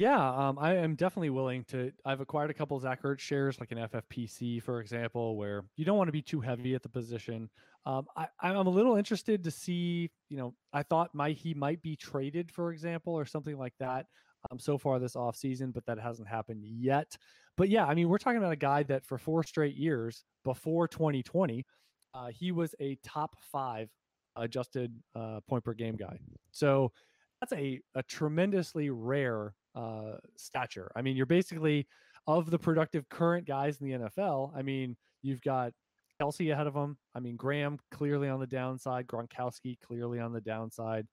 Yeah, um, I am definitely willing to. I've acquired a couple of Zach Ertz shares, like an FFPC, for example, where you don't want to be too heavy at the position. Um, I, I'm a little interested to see. You know, I thought my he might be traded, for example, or something like that. Um, so far this offseason, but that hasn't happened yet. But yeah, I mean, we're talking about a guy that for four straight years before 2020, uh, he was a top five adjusted uh, point per game guy. So that's a, a tremendously rare uh, stature. I mean, you're basically of the productive current guys in the NFL. I mean, you've got Kelce ahead of him. I mean, Graham clearly on the downside, Gronkowski clearly on the downside,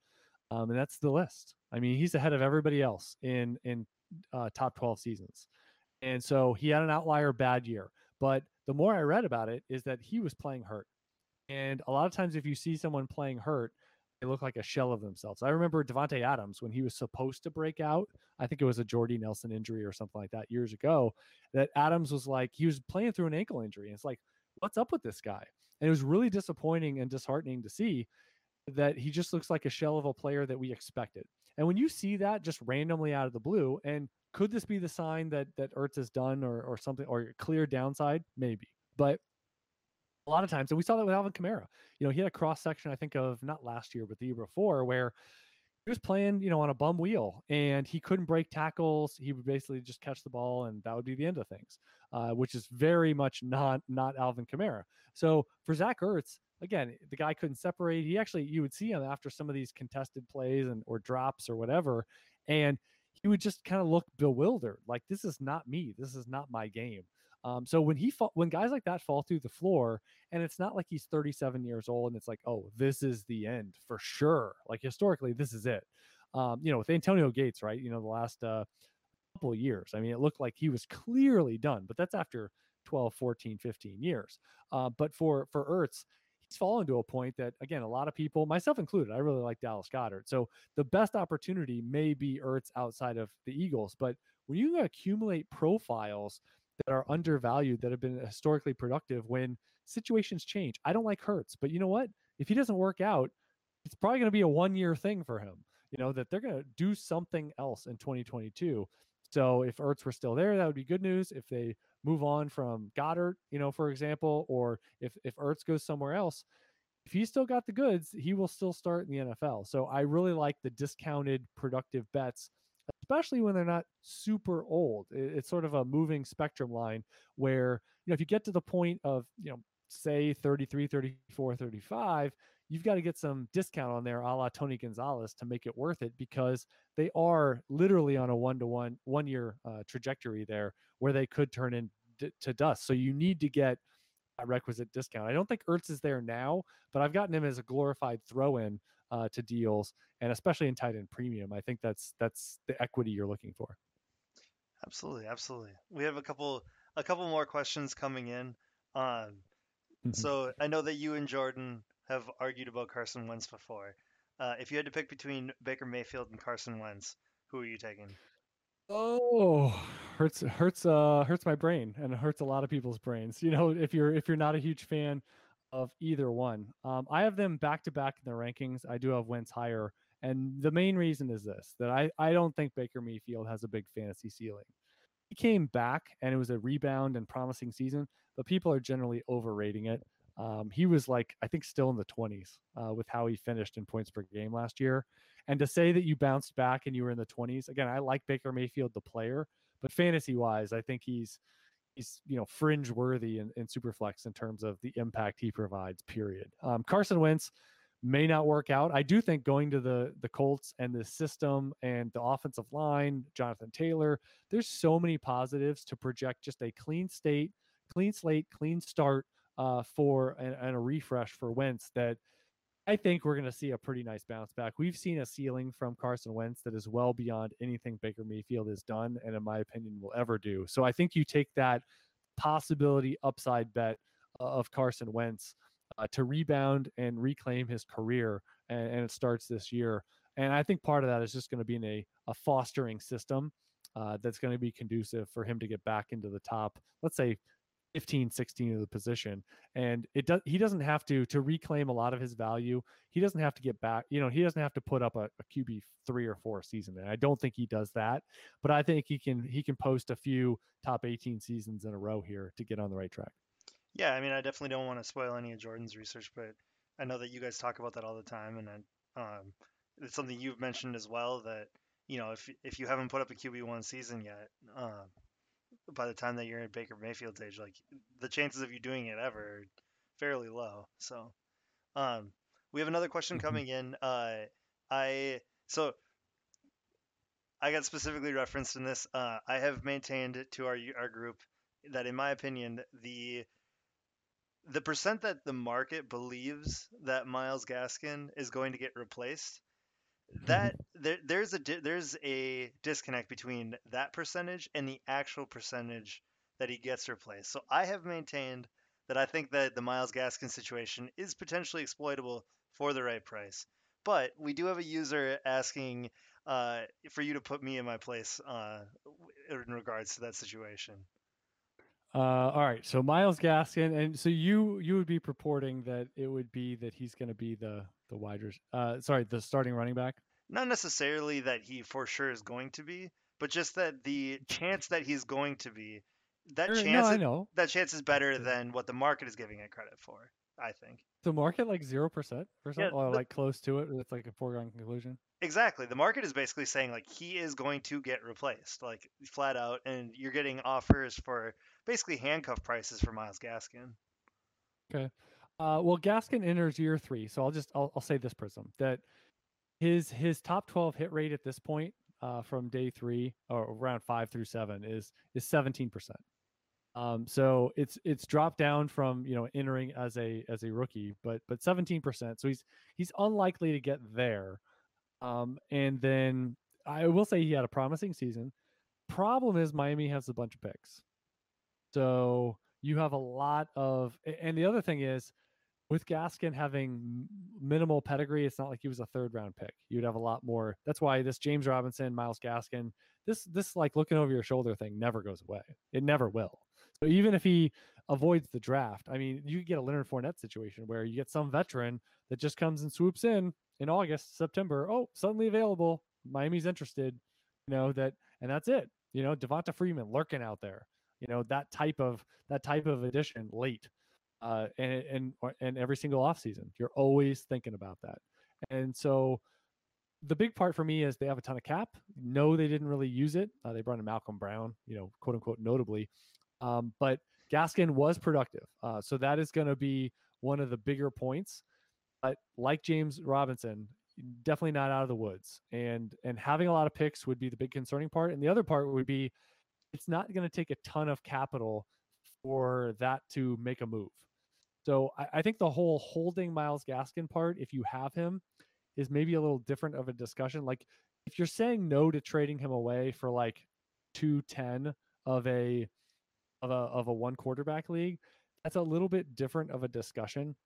um, and that's the list. I mean, he's ahead of everybody else in in uh, top 12 seasons, and so he had an outlier bad year. But the more I read about it, is that he was playing hurt, and a lot of times if you see someone playing hurt, they look like a shell of themselves. I remember Davante Adams when he was supposed to break out. I think it was a Jordy Nelson injury or something like that years ago. That Adams was like he was playing through an ankle injury. And it's like, what's up with this guy? And it was really disappointing and disheartening to see that he just looks like a shell of a player that we expected. And when you see that just randomly out of the blue, and could this be the sign that that Ertz has done or or something or clear downside? Maybe, but a lot of times, and we saw that with Alvin Kamara. You know, he had a cross section, I think, of not last year, but the year before, where he was playing, you know, on a bum wheel and he couldn't break tackles. He would basically just catch the ball, and that would be the end of things, uh, which is very much not not Alvin Kamara. So for Zach Ertz, again, the guy couldn't separate. He actually, you would see him after some of these contested plays and or drops or whatever, and he would just kind of look bewildered, like this is not me. This is not my game. Um, so when he fall, when guys like that fall through the floor, and it's not like he's 37 years old and it's like, oh, this is the end for sure. Like historically, this is it. Um, you know, with Antonio Gates, right? You know, the last uh, couple years. I mean, it looked like he was clearly done, but that's after 12, 14, 15 years. Uh, but for for Ertz, he's fallen to a point that again, a lot of people, myself included, I really like Dallas Goedert. So the best opportunity may be Ertz outside of the Eagles, but when you accumulate profiles that are undervalued that have been historically productive when situations change. I don't like Hurts, but you know what? If he doesn't work out, it's probably going to be a one year thing for him. You know, that they're going to do something else in 2022. So if Ertz were still there, that would be good news. If they move on from Goedert, you know, for example, or if if Ertz goes somewhere else, if he's still got the goods, he will still start in the NFL. So I really like the discounted productive bets especially when they're not super old. It's sort of a moving spectrum line where, you know, if you get to the point of, you know, say 33, 34, 35, you've got to get some discount on there a la Tony Gonzalez to make it worth it because they are literally on a one to one, one year uh, trajectory there where they could turn into dust. So you need to get a requisite discount. I don't think Ertz is there now, but I've gotten him as a glorified throw in uh, to deals, and especially in tight end premium. I think that's that's the equity you're looking for. Absolutely, absolutely. We have a couple a couple more questions coming in. Um, mm-hmm. so I know that you and Jordan have argued about Carson Wentz before. Uh, if you had to pick between Baker Mayfield and Carson Wentz, who are you taking? Oh, hurts hurts uh hurts my brain and it hurts a lot of people's brains. You know, if you're if you're not a huge fan of either one. Um, I have them back to back in the rankings. I do have Wentz higher. And the main reason is this that I, I don't think Baker Mayfield has a big fantasy ceiling. He came back and it was a rebound and promising season, but people are generally overrating it. Um, he was like, I think, still in the 20s uh, with how he finished in points per game last year. And to say that you bounced back and you were in the 20s, again, I like Baker Mayfield, the player, but fantasy wise, I think he's he's you know fringe worthy in, in superflex in terms of the impact he provides period. Um, carson wentz may not work out. I do think going to the the colts and the system and the offensive line jonathan taylor there's so many positives to project just a clean state clean slate clean start uh, for and, and a refresh for wentz that I think we're going to see a pretty nice bounce back. We've seen a ceiling from Carson Wentz that is well beyond anything Baker Mayfield has done, and in my opinion, will ever do. So I think you take that possibility upside bet uh, of Carson Wentz uh, to rebound and reclaim his career, and, and, it starts this year. And I think part of that is just going to be in a, a fostering system uh, that's going to be conducive for him to get back into the top, let's say 15 16 of the position and it does he doesn't have to to reclaim a lot of his value he doesn't have to get back you know he doesn't have to put up a, a qb three or four season and i don't think he does that but i think he can he can post a few top 18 seasons in a row here to get on the right track. Yeah i mean i definitely don't want to spoil any of jordan's research but i know that you guys talk about that all the time and I, um, it's something you've mentioned as well that you know if if you haven't put up a qb one season yet um, by the time that you're in Baker Mayfield's age, like the chances of you doing it ever are fairly low. So, um, we have another question mm-hmm. coming in. Uh, I so I got specifically referenced in this. Uh, I have maintained to our our group that, in my opinion, the the percent that the market believes that Myles Gaskin is going to get replaced that there, there's a there's a disconnect between that percentage and the actual percentage that he gets replaced. So I have maintained that I think that the Myles Gaskin situation is potentially exploitable for the right price. But we do have a user asking uh, for you to put me in my place uh, in regards to that situation. Uh, all right, so Myles Gaskin, and so you you would be purporting that it would be that he's going to be the the wide uh, sorry, the starting running back. Not necessarily that he for sure is going to be, but just that the chance that he's going to be that chance no, I is, know. that chance is better than what the market is giving it credit for. I think the market like zero percent or something, Yeah, or the- like close to it. It's like a foregone conclusion. exactly. The market is basically saying like he is going to get replaced, like flat out, and you're getting offers for basically handcuff prices for Myles Gaskin. Uh, well, Gaskin enters year three, so I'll just I'll, I'll say this prism that his his top twelve hit rate at this point uh, from day three or around five through seven is is seventeen percent. Um, so it's it's dropped down from you know entering as a as a rookie, but but seventeen percent. So he's he's unlikely to get there. Um, and then I will say he had a promising season. Problem is Miami has a bunch of picks, so you have a lot of. And the other thing is, with Gaskin having minimal pedigree, it's not like he was a third round pick. You'd have a lot more. That's why this James Robinson, Myles Gaskin, this this like looking over your shoulder thing never goes away. It never will. So even if he avoids the draft, I mean, you get a Leonard Fournette situation where you get some veteran that just comes and swoops in in August, September. Oh, suddenly available. Miami's interested. You know that, and that's it. You know, Devonta Freeman lurking out there. You know that type of that type of addition late uh, and and and every single offseason. You're always thinking about that. And so the big part for me is they have a ton of cap. No, they didn't really use it. Uh, they brought in Malcolm Brown, you know, quote unquote, notably. Um, but Gaskin was productive. Uh, so that is going to be one of the bigger points. But like James Robinson, definitely not out of the woods. And and having a lot of picks would be the big concerning part. And the other part would be it's not going to take a ton of capital for that to make a move. So I, I think the whole holding Myles Gaskin part, if you have him, is maybe a little different of a discussion. Like if you're saying no to trading him away for like two ten of a of a of a one quarterback league, that's a little bit different of a discussion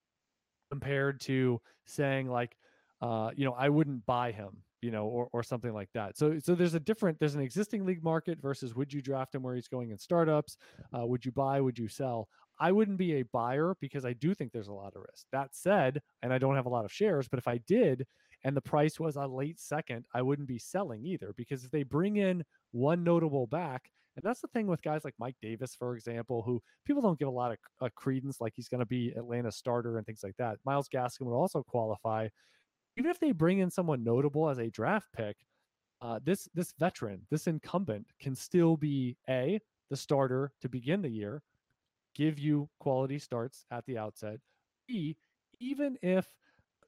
compared to saying like uh, you know, I wouldn't buy him, you know, or or something like that. So so there's a different there's an existing league market versus would you draft him where he's going in startups? Uh, would you buy? Would you sell? I wouldn't be a buyer because I do think there's a lot of risk. That said, and I don't have a lot of shares, but if I did and the price was a late second, I wouldn't be selling either because if they bring in one notable back, and that's the thing with guys like Mike Davis, for example, who people don't give a lot of credence, like he's going to be Atlanta starter and things like that. Myles Gaskin would also qualify. Even if they bring in someone notable as a draft pick, uh, this this veteran, this incumbent, can still be a the starter to begin the year, give you quality starts at the outset. B, even if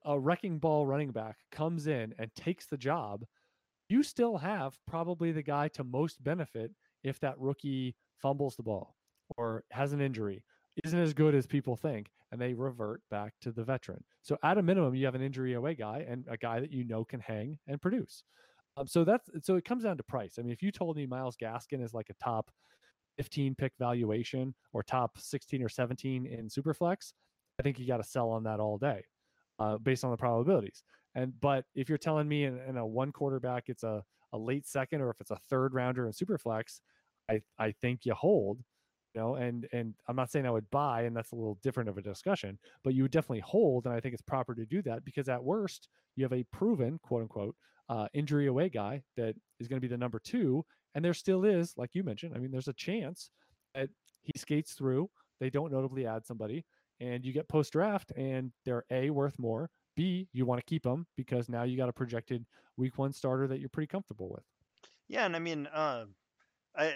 a wrecking ball running back comes in and takes the job, you still have probably the guy to most benefit if that rookie fumbles the ball or has an injury, isn't as good as people think, and they revert back to the veteran. So at a minimum, you have an injury away guy and a guy that you know can hang and produce. Um, so that's so it comes down to price. I mean, if you told me Myles Gaskin is like a top 15 pick valuation or top 16 or 17 in Superflex, I think you got to sell on that all day, uh, based on the probabilities. And but if you're telling me in, in a one quarterback, it's a a late second, or if it's a third rounder in Superflex, I I think you hold. You know, and and I'm not saying I would buy, and that's a little different of a discussion, but you would definitely hold, and I think it's proper to do that because at worst you have a proven quote unquote uh, injury away guy that is going to be the number two, and there still is, like you mentioned, I mean, there's a chance that he skates through. They don't notably add somebody, and you get post draft, and they're a worth more. B, you want to keep them because now you got a projected week one starter that you're pretty comfortable with. Yeah, and I mean, uh, I,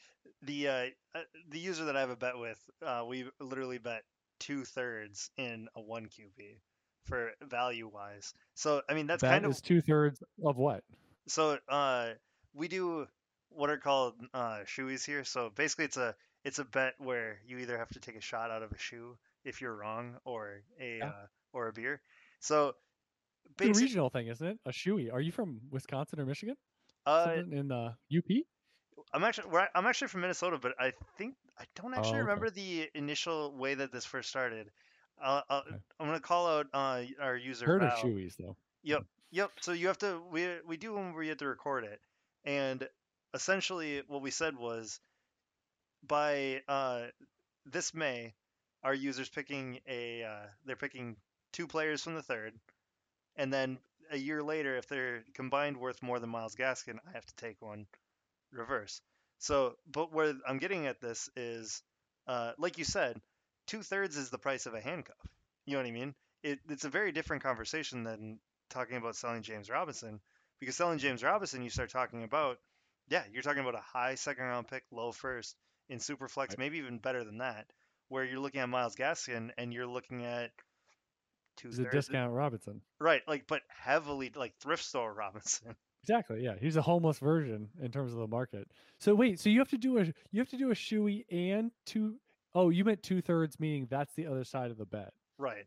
the uh, uh, the user that I have a bet with, uh, we literally bet two thirds in a one QB for value wise. So I mean, that's That kind of two thirds of what? so. Uh, we do what are called uh, shoeies here. So basically, it's a it's a bet where you either have to take a shot out of a shoe if you're wrong, or a Yeah. uh, or a beer. So It's a regional thing, isn't it? A shoey. Are you from Wisconsin or Michigan? uh, Something in the UP? I'm actually I'm actually from Minnesota, but I think I don't actually Oh, okay. remember the initial way that this first started. Uh, uh, Okay. I'm gonna call out uh, our user Heard of Val. shoeys though. Yep. Yep. So you have to we we do when we have to record it, and essentially what we said was by uh, this May, our users picking a uh, they're picking two players from the third, and then a year later, if they're combined worth more than Myles Gaskin, I have to take one reverse. So, but where I'm getting at this is, uh, like you said, two thirds is the price of a handcuff. You know what I mean? It, it's a very different conversation than talking about selling James Robinson because selling James Robinson, you start talking about, yeah, you're talking about a high second round pick, low first in Superflex, Right. maybe even better than that, where you're looking at Myles Gaskin and you're looking at two He's a discount Robinson. right? Like, but heavily like thrift store Robinson. Exactly. Yeah, he's a homeless version in terms of the market. So wait, so you have to do a you have to do a shoey and two oh you meant two thirds, meaning that's the other side of the bet. right.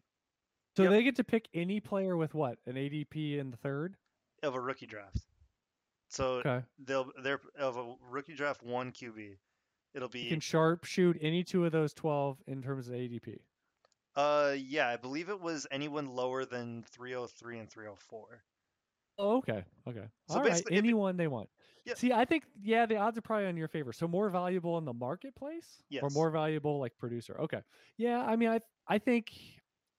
So Yep. they get to pick any player with what an ADP in the third. Of a rookie draft. So Okay, they'll they're of a rookie draft one QB. It'll be you can sharpshoot any two of those twelve in terms of ADP. uh yeah, I believe it was anyone lower than 303 and 304. Oh, okay, okay. So All right, anyone they want. Yeah. See, I think yeah, the odds are probably on your favor. So more valuable in the marketplace, or more valuable like producer. Okay, yeah. I mean, I I think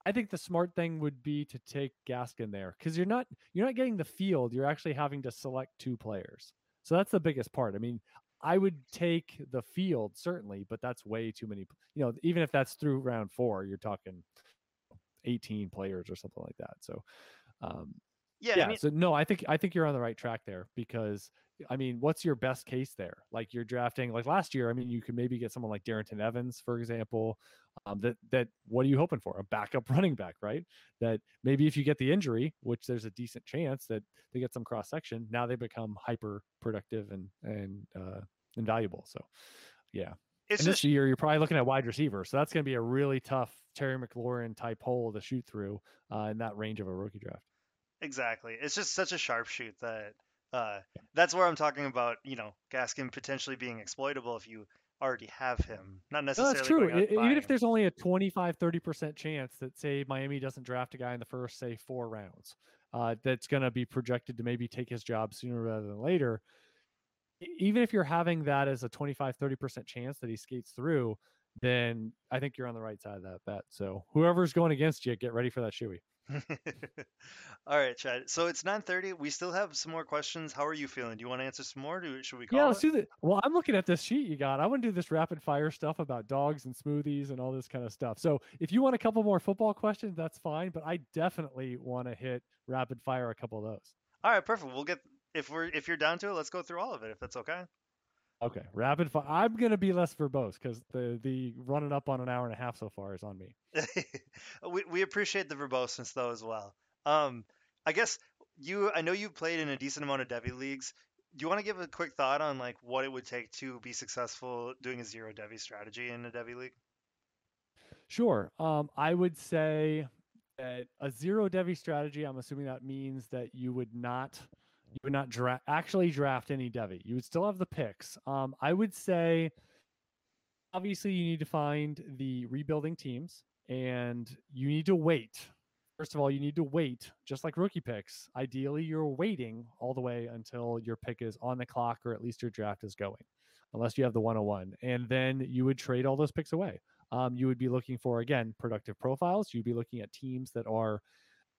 I think the smart thing would be to take Gaskin there because you're not you're not getting the field. You're actually having to select two players. So that's the biggest part. I mean, I would take the field certainly, but that's way too many. You know, even if that's through round four, you're talking 18 players or something like that. So. Um, Yeah, yeah I mean, so no i think i think you're on the right track there because i mean what's your best case there? Like you're drafting like last year i mean you could maybe get someone like Darrynton Evans for example um, that that what are you hoping for? A backup running back right? That maybe if you get the injury which there's a decent chance that they get some cross section now they become hyper productive and and uh invaluable so yeah. It's and just this year you're probably looking at wide receiver so that's going to be a really tough terry mclaurin type hole to shoot through uh, in that range of a rookie draft. Exactly. It's just such a sharpshoot that uh that's where I'm talking about, you know, Gaskin potentially being exploitable if you already have him. Not No, necessarily that's true. going out and E- Even if there's only a 25, 30% chance that, say, Miami doesn't draft a guy in the first, say, four rounds, uh, that's going to be projected to maybe take his job sooner rather than later. Even if you're having that as a 25, 30% chance that he skates through, then I think you're on the right side of that bet. So whoever's going against you, get ready for that shoey. All right, Chad. So it's 9:30. We still have some more questions. How are you feeling? Do you want to answer some more? Do should we call Yeah, let's do that. Well, I'm looking at this sheet you got. I want to do this rapid fire stuff about dogs and smoothies and all this kind of stuff. So if you want a couple more football questions, that's fine. But I definitely want to hit rapid fire a couple of those. All right, perfect. We'll get if we're if you're down to it, let's go through all of it if that's okay. Okay, rapid fire. I'm gonna be less verbose because the the running up on an hour and a half so far is on me. we we appreciate the verboseness though as well. Um, I guess you I know you played in a decent amount of Devy leagues. Do you want to give a quick thought on like what it would take to be successful doing a zero Devy strategy in a Devy league? Sure. Um, I would say that a zero Devy strategy. I'm assuming that means that you would not you would not draft actually draft any Devy. You would still have the picks. Um, I would say obviously you need to find the rebuilding teams and you need to wait. First of all, you need to wait, just like rookie picks. Ideally, you're waiting all the way until your pick is on the clock or at least your draft is going, unless you have the 101. And then you would trade all those picks away. Um, you would be looking for, again, productive profiles. You'd be looking at teams that are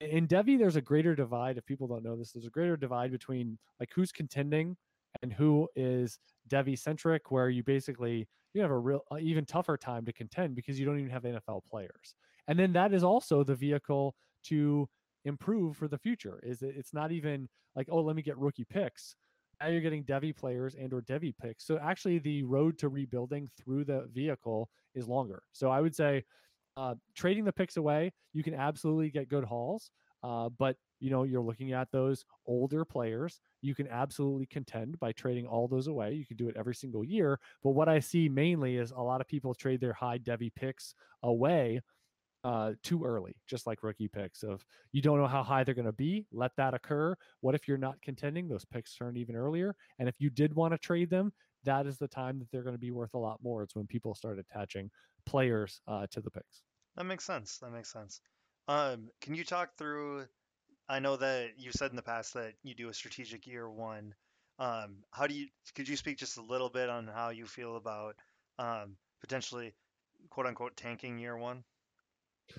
in Devy, there's a greater divide. If people don't know this, there's a greater divide between like who's contending and who is Devy centric, where you basically you have a real uh, even tougher time to contend because you don't even have NFL players. And then that is also the vehicle to improve for the future. Is it, it's not even like oh let me get rookie picks. Now you're getting Devy players and or Devy picks. So actually, the road to rebuilding through the vehicle is longer. So I would say uh, trading the picks away, you can absolutely get good hauls. Uh, but you know, you're looking at those older players. You can absolutely contend by trading all those away. You can do it every single year. But what I see mainly is a lot of people trade their high Devy picks away uh, too early, just like rookie picks. Of you don't know how high they're going to be, let that occur. What if you're not contending? Those picks turn even earlier. And if you did want to trade them, that is the time that they're going to be worth a lot more. It's when people start attaching players uh, to the picks. That makes sense. That makes sense. Um, can you talk through I know that you said in the past that you do a strategic year one. Um, how do you, could you speak just a little bit on how you feel about um, potentially quote unquote tanking year one?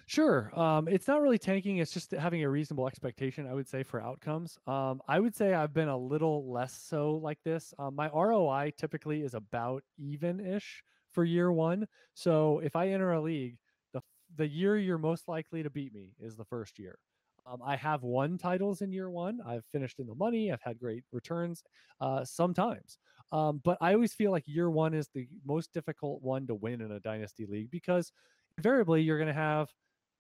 Sure. Um, it's not really tanking. It's just having a reasonable expectation, I would say, for outcomes. Um, I would say I've been a little less so like this. Um, my ROI typically is about even ish for year one. So if I enter a league, the, the year you're most likely to beat me is the first year. Um, I have won titles in year one. I've finished in the money. I've had great returns uh, sometimes. Um, but I always feel like year one is the most difficult one to win in a dynasty league because invariably you're going to have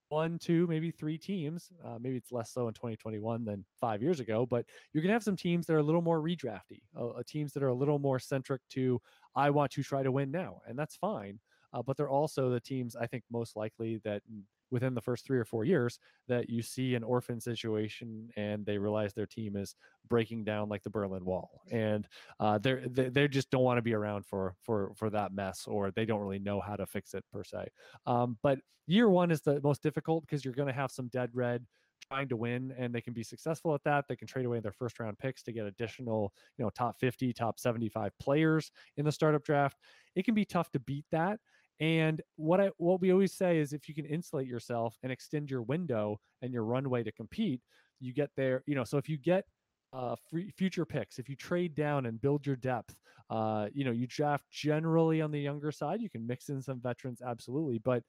one, two, maybe three teams. Uh, maybe it's less so in 2021 than five years ago, but going to have some teams that are a little more redrafty, uh, uh, teams that are a little more centric to, I want to try to win now. And that's fine. Uh, but they're also the teams I think most likely that within the first three or four years that you see an orphan situation and they realize their team is breaking down like the Berlin Wall, and uh, they're they, they just don't want to be around for for for that mess, or they don't really know how to fix it per se. Um, but year one is the most difficult because you're going to have some dead red trying to win and they can be successful at that. They can trade away their first round picks to get additional you know top 50 top 75 players in the startup draft. It can be tough to beat that and what I what we always say is if you can insulate yourself and extend your window and your runway to compete, you get there. You know, so if you get uh, free, future picks, if you trade down and build your depth, uh, you know, you draft generally on the younger side. You can mix in some veterans, absolutely, but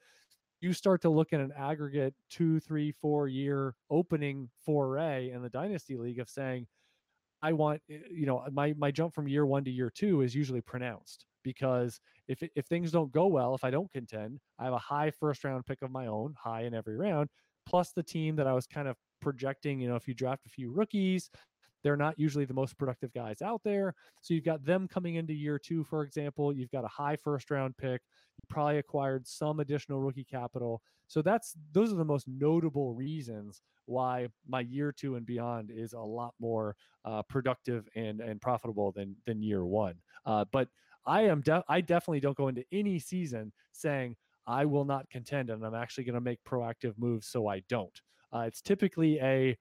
you start to look at an aggregate two, three, four year opening foray in the dynasty league of saying, I want, eh, you know, my my jump from year one to year two is usually pronounced because if if things don't go well, if I don't contend, I have a high first round pick of my own, high in every round, plus the team that I was kind of projecting. You know, if you draft a few rookies, they're not usually the most productive guys out there. So you've got them coming into year two, for example. You've got a high first round pick. You probably acquired some additional rookie capital. So that's those are the most notable reasons why my year two and beyond is a lot more uh, productive and and profitable than than year one. Uh, but I am de- I definitely don't go into any season saying I will not contend and I'm actually going to make proactive moves so I don't. Uh, it's typically a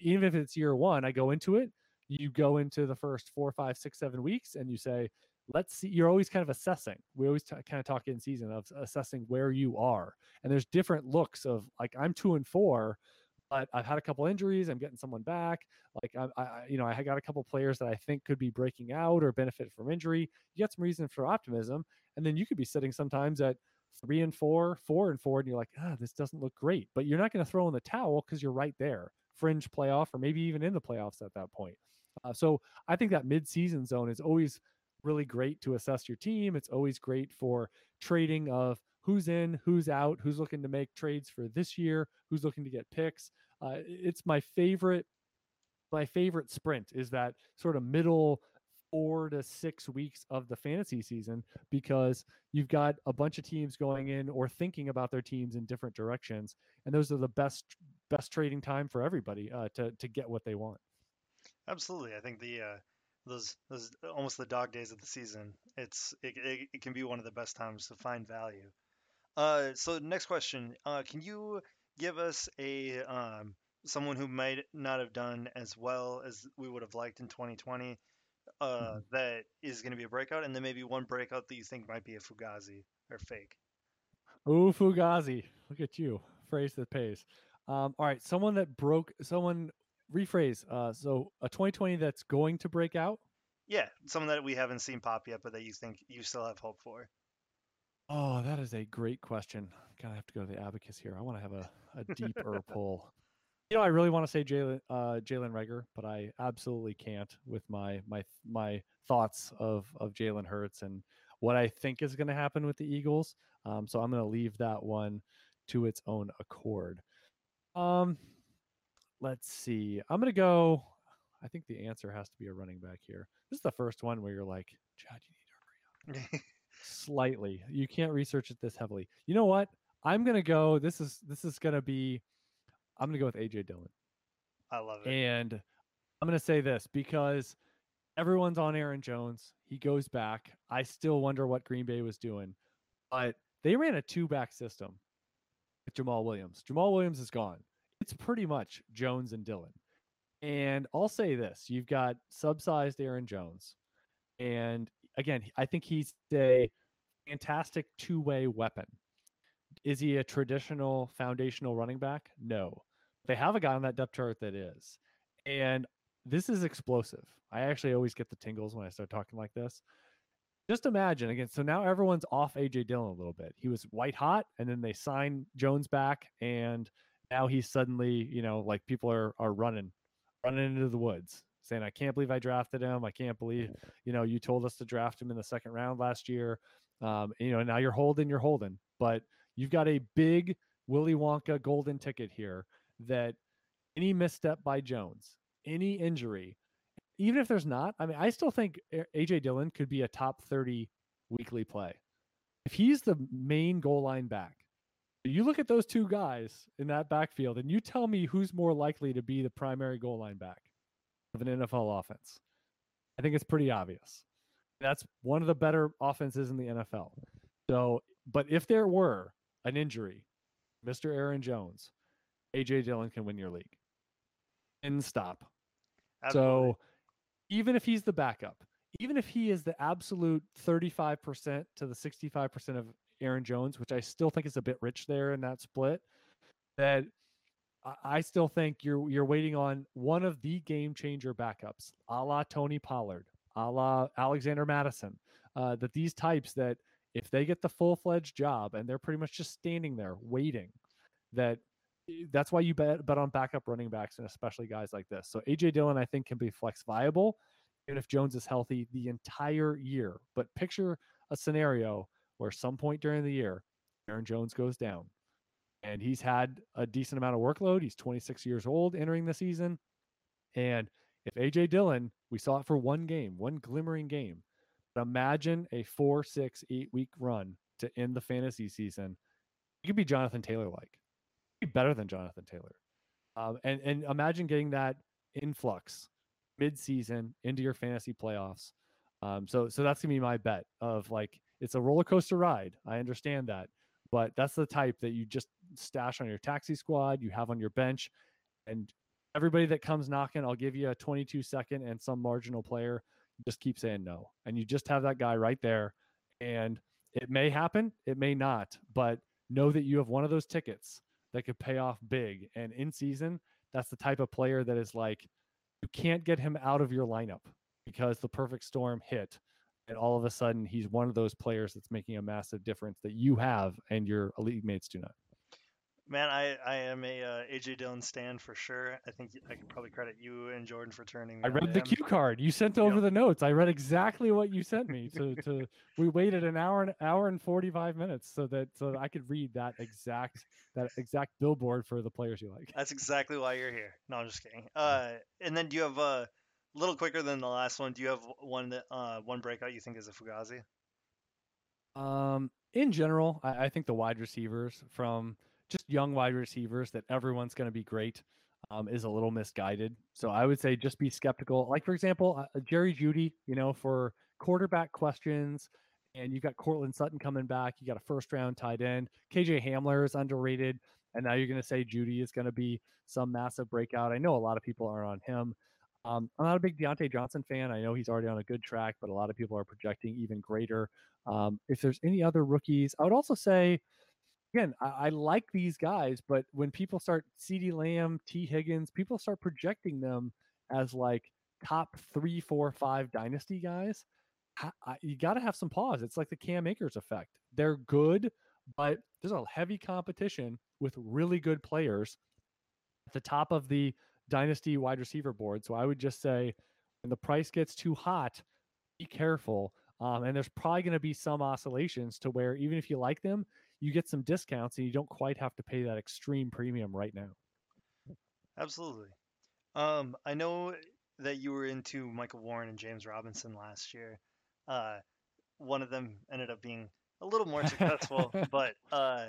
even if it's year one, I go into it. You go into the first four, five, six, seven weeks, and you say, "Let's see." You're always kind of assessing. We always t- kind of talk in season of assessing where you are, and there's different looks of like I'm two and four but I've had a couple injuries. I'm getting someone back. Like I, I, you know, I got a couple players that I think could be breaking out or benefit from injury. You get some reason for optimism, and then you could be sitting sometimes at three and four, four and four, and you're like, ah, this doesn't look great. But you're not going to throw in the towel because you're right there, fringe playoff, or maybe even in the playoffs at that point. Uh, so I think that mid-season zone is always really great to assess your team. It's always great for trading of who's in, who's out, who's looking to make trades for this year, who's looking to get picks. Uh, it's my favorite. My favorite sprint is that sort of middle four to six weeks of the fantasy season because you've got a bunch of teams going in or thinking about their teams in different directions, and those are the best best trading time for everybody uh, to to get what they want. Absolutely, I think the uh, those those almost the dog days of the season. It's it, it, it can be one of the best times to find value. Uh, so next question, uh, can you give us a um, someone who might not have done as well as we would have liked in 2020 uh, mm-hmm. that is going to be a breakout, and then maybe one breakout that you think might be a fugazi or fake. Oh, fugazi! Look at you, phrase that pays. Um, all right, someone that broke, someone rephrase. Uh, so a 2020 that's going to break out. Yeah, someone that we haven't seen pop yet, but that you think you still have hope for. Oh, that is a great question. Kind of have to go to the abacus here. I want to have a, a deeper pull. You know, I really want to say Jalen uh, Jalen Reagor, but I absolutely can't with my my my thoughts of of Jalen Hurts and what I think is going to happen with the Eagles. Um, so I'm going to leave that one to its own accord. Um, let's see. I'm going to go. I think the answer has to be a running back here. This is the first one where you're like, Chad, you need to hurry up. slightly. You can't research it this heavily. You know what? I'm gonna go. This is this is gonna be. I'm gonna go with AJ Dillon. I love it. And I'm gonna say this because everyone's on Aaron Jones. He goes back. I still wonder what Green Bay was doing, but they ran a two back system with Jamaal Williams. Jamaal Williams is gone. it's pretty much Jones and Dillon. And I'll say this you've got subsized Aaron Jones. And again, I think he's a fantastic two way weapon. Is he a traditional foundational running back? No. They have a guy on that depth chart that is. And this is explosive. I actually always get the tingles when I start talking like this. Just imagine again. So now everyone's off AJ Dillon a little bit. He was white hot, and then they sign Jones back, and now he's suddenly, you know, like people are are running, running into the woods, saying, "I can't believe I drafted him. I can't believe, you know, you told us to draft him in the second round last year." Um, you know, now you're holding, you're holding, but you've got a big Willy Wonka golden ticket here that any misstep by Jones, any injury, even if there's not, I mean, I still think AJ Dillon could be a top 30 weekly play. If he's the main goal line back, you look at those two guys in that backfield and you tell me who's more likely to be the primary goal line back of an NFL offense. I think it's pretty obvious. That's one of the better offenses in the NFL. So, but if there were an injury, Mr. Aaron Jones, AJ Dillon can win your league. And stop. Absolutely. So even if he's the backup, even if he is the absolute 35% to the 65% of Aaron Jones, which I still think is a bit rich there in that split, that I still think you're you're waiting on one of the game changer backups, a la Tony Pollard, a la Alexander Mattison. Uh, that these types that if they get the full fledged job and they're pretty much just standing there waiting, that that's why you bet bet on backup running backs and especially guys like this. So AJ Dillon, I think, can be flex viable even if Jones is healthy the entire year. But picture a scenario where some point during the year, Aaron Jones goes down and he's had a decent amount of workload. He's 26 years old entering the season. And if AJ Dillon, we saw it for one game, one glimmering game, but imagine a four, six, eight week run to end the fantasy season. You could be Jonathan Taylor like be better than Jonathan Taylor. Um, and and imagine getting that influx mid-season into your fantasy playoffs. Um, so so that's gonna be my bet of like it's a roller coaster ride. I understand that, but that's the type that you just stash on your taxi squad, you have on your bench, and everybody that comes knocking, I'll give you a 22 second and some marginal player. Just keep saying no, and you just have that guy right there, and it may happen, it may not, but know that you have one of those tickets that could pay off big. And in season, that's the type of player that is like, you can't get him out of your lineup because the perfect storm hit. And all of a sudden, he's one of those players that's making a massive difference that you have and your elite mates do not. Man, I, I am a uh, AJ Dillon stand for sure. I think I could probably credit you and Jordan for turning. I read the cue card. You sent over yep. the notes. I read exactly what you sent me. To, to we waited an hour an hour and forty five minutes so that so that I could read that exact that exact billboard for the players you like. That's exactly why you're here. No, I'm just kidding. Uh, and then do you have a uh, little quicker than the last one? Do you have one that uh one breakout you think is a Fugazi? Um, in general, I, I think the wide receivers from just young wide receivers that everyone's going to be great um, is a little misguided. So I would say just be skeptical. Like for example, uh, Jerry Jeudy, you know, for quarterback questions, and you've got Courtland Sutton coming back. You got a first round tight end. KJ Hamler is underrated, and now you're going to say Jeudy is going to be some massive breakout. I know a lot of people aren't on him. Um, I'm not a big Diontae Johnson fan. I know he's already on a good track, but a lot of people are projecting even greater. Um, if there's any other rookies, I would also say again, I, I, like these guys, but when people start CeeDee Lamb, Tee Higgins, people start projecting them as like top three, four, five dynasty guys. I, I, you got to have some pause. It's like the Cam Akers effect. They're good, but there's a heavy competition with really good players at the top of the dynasty wide receiver board. So I would just say when the price gets too hot, be careful. Um, and there's probably going to be some oscillations to where even if you like them, you get some discounts and you don't quite have to pay that extreme premium right now. Absolutely. Um, I know that you were into Michael Warren and James Robinson last year. Uh, one of them ended up being a little more successful, but uh,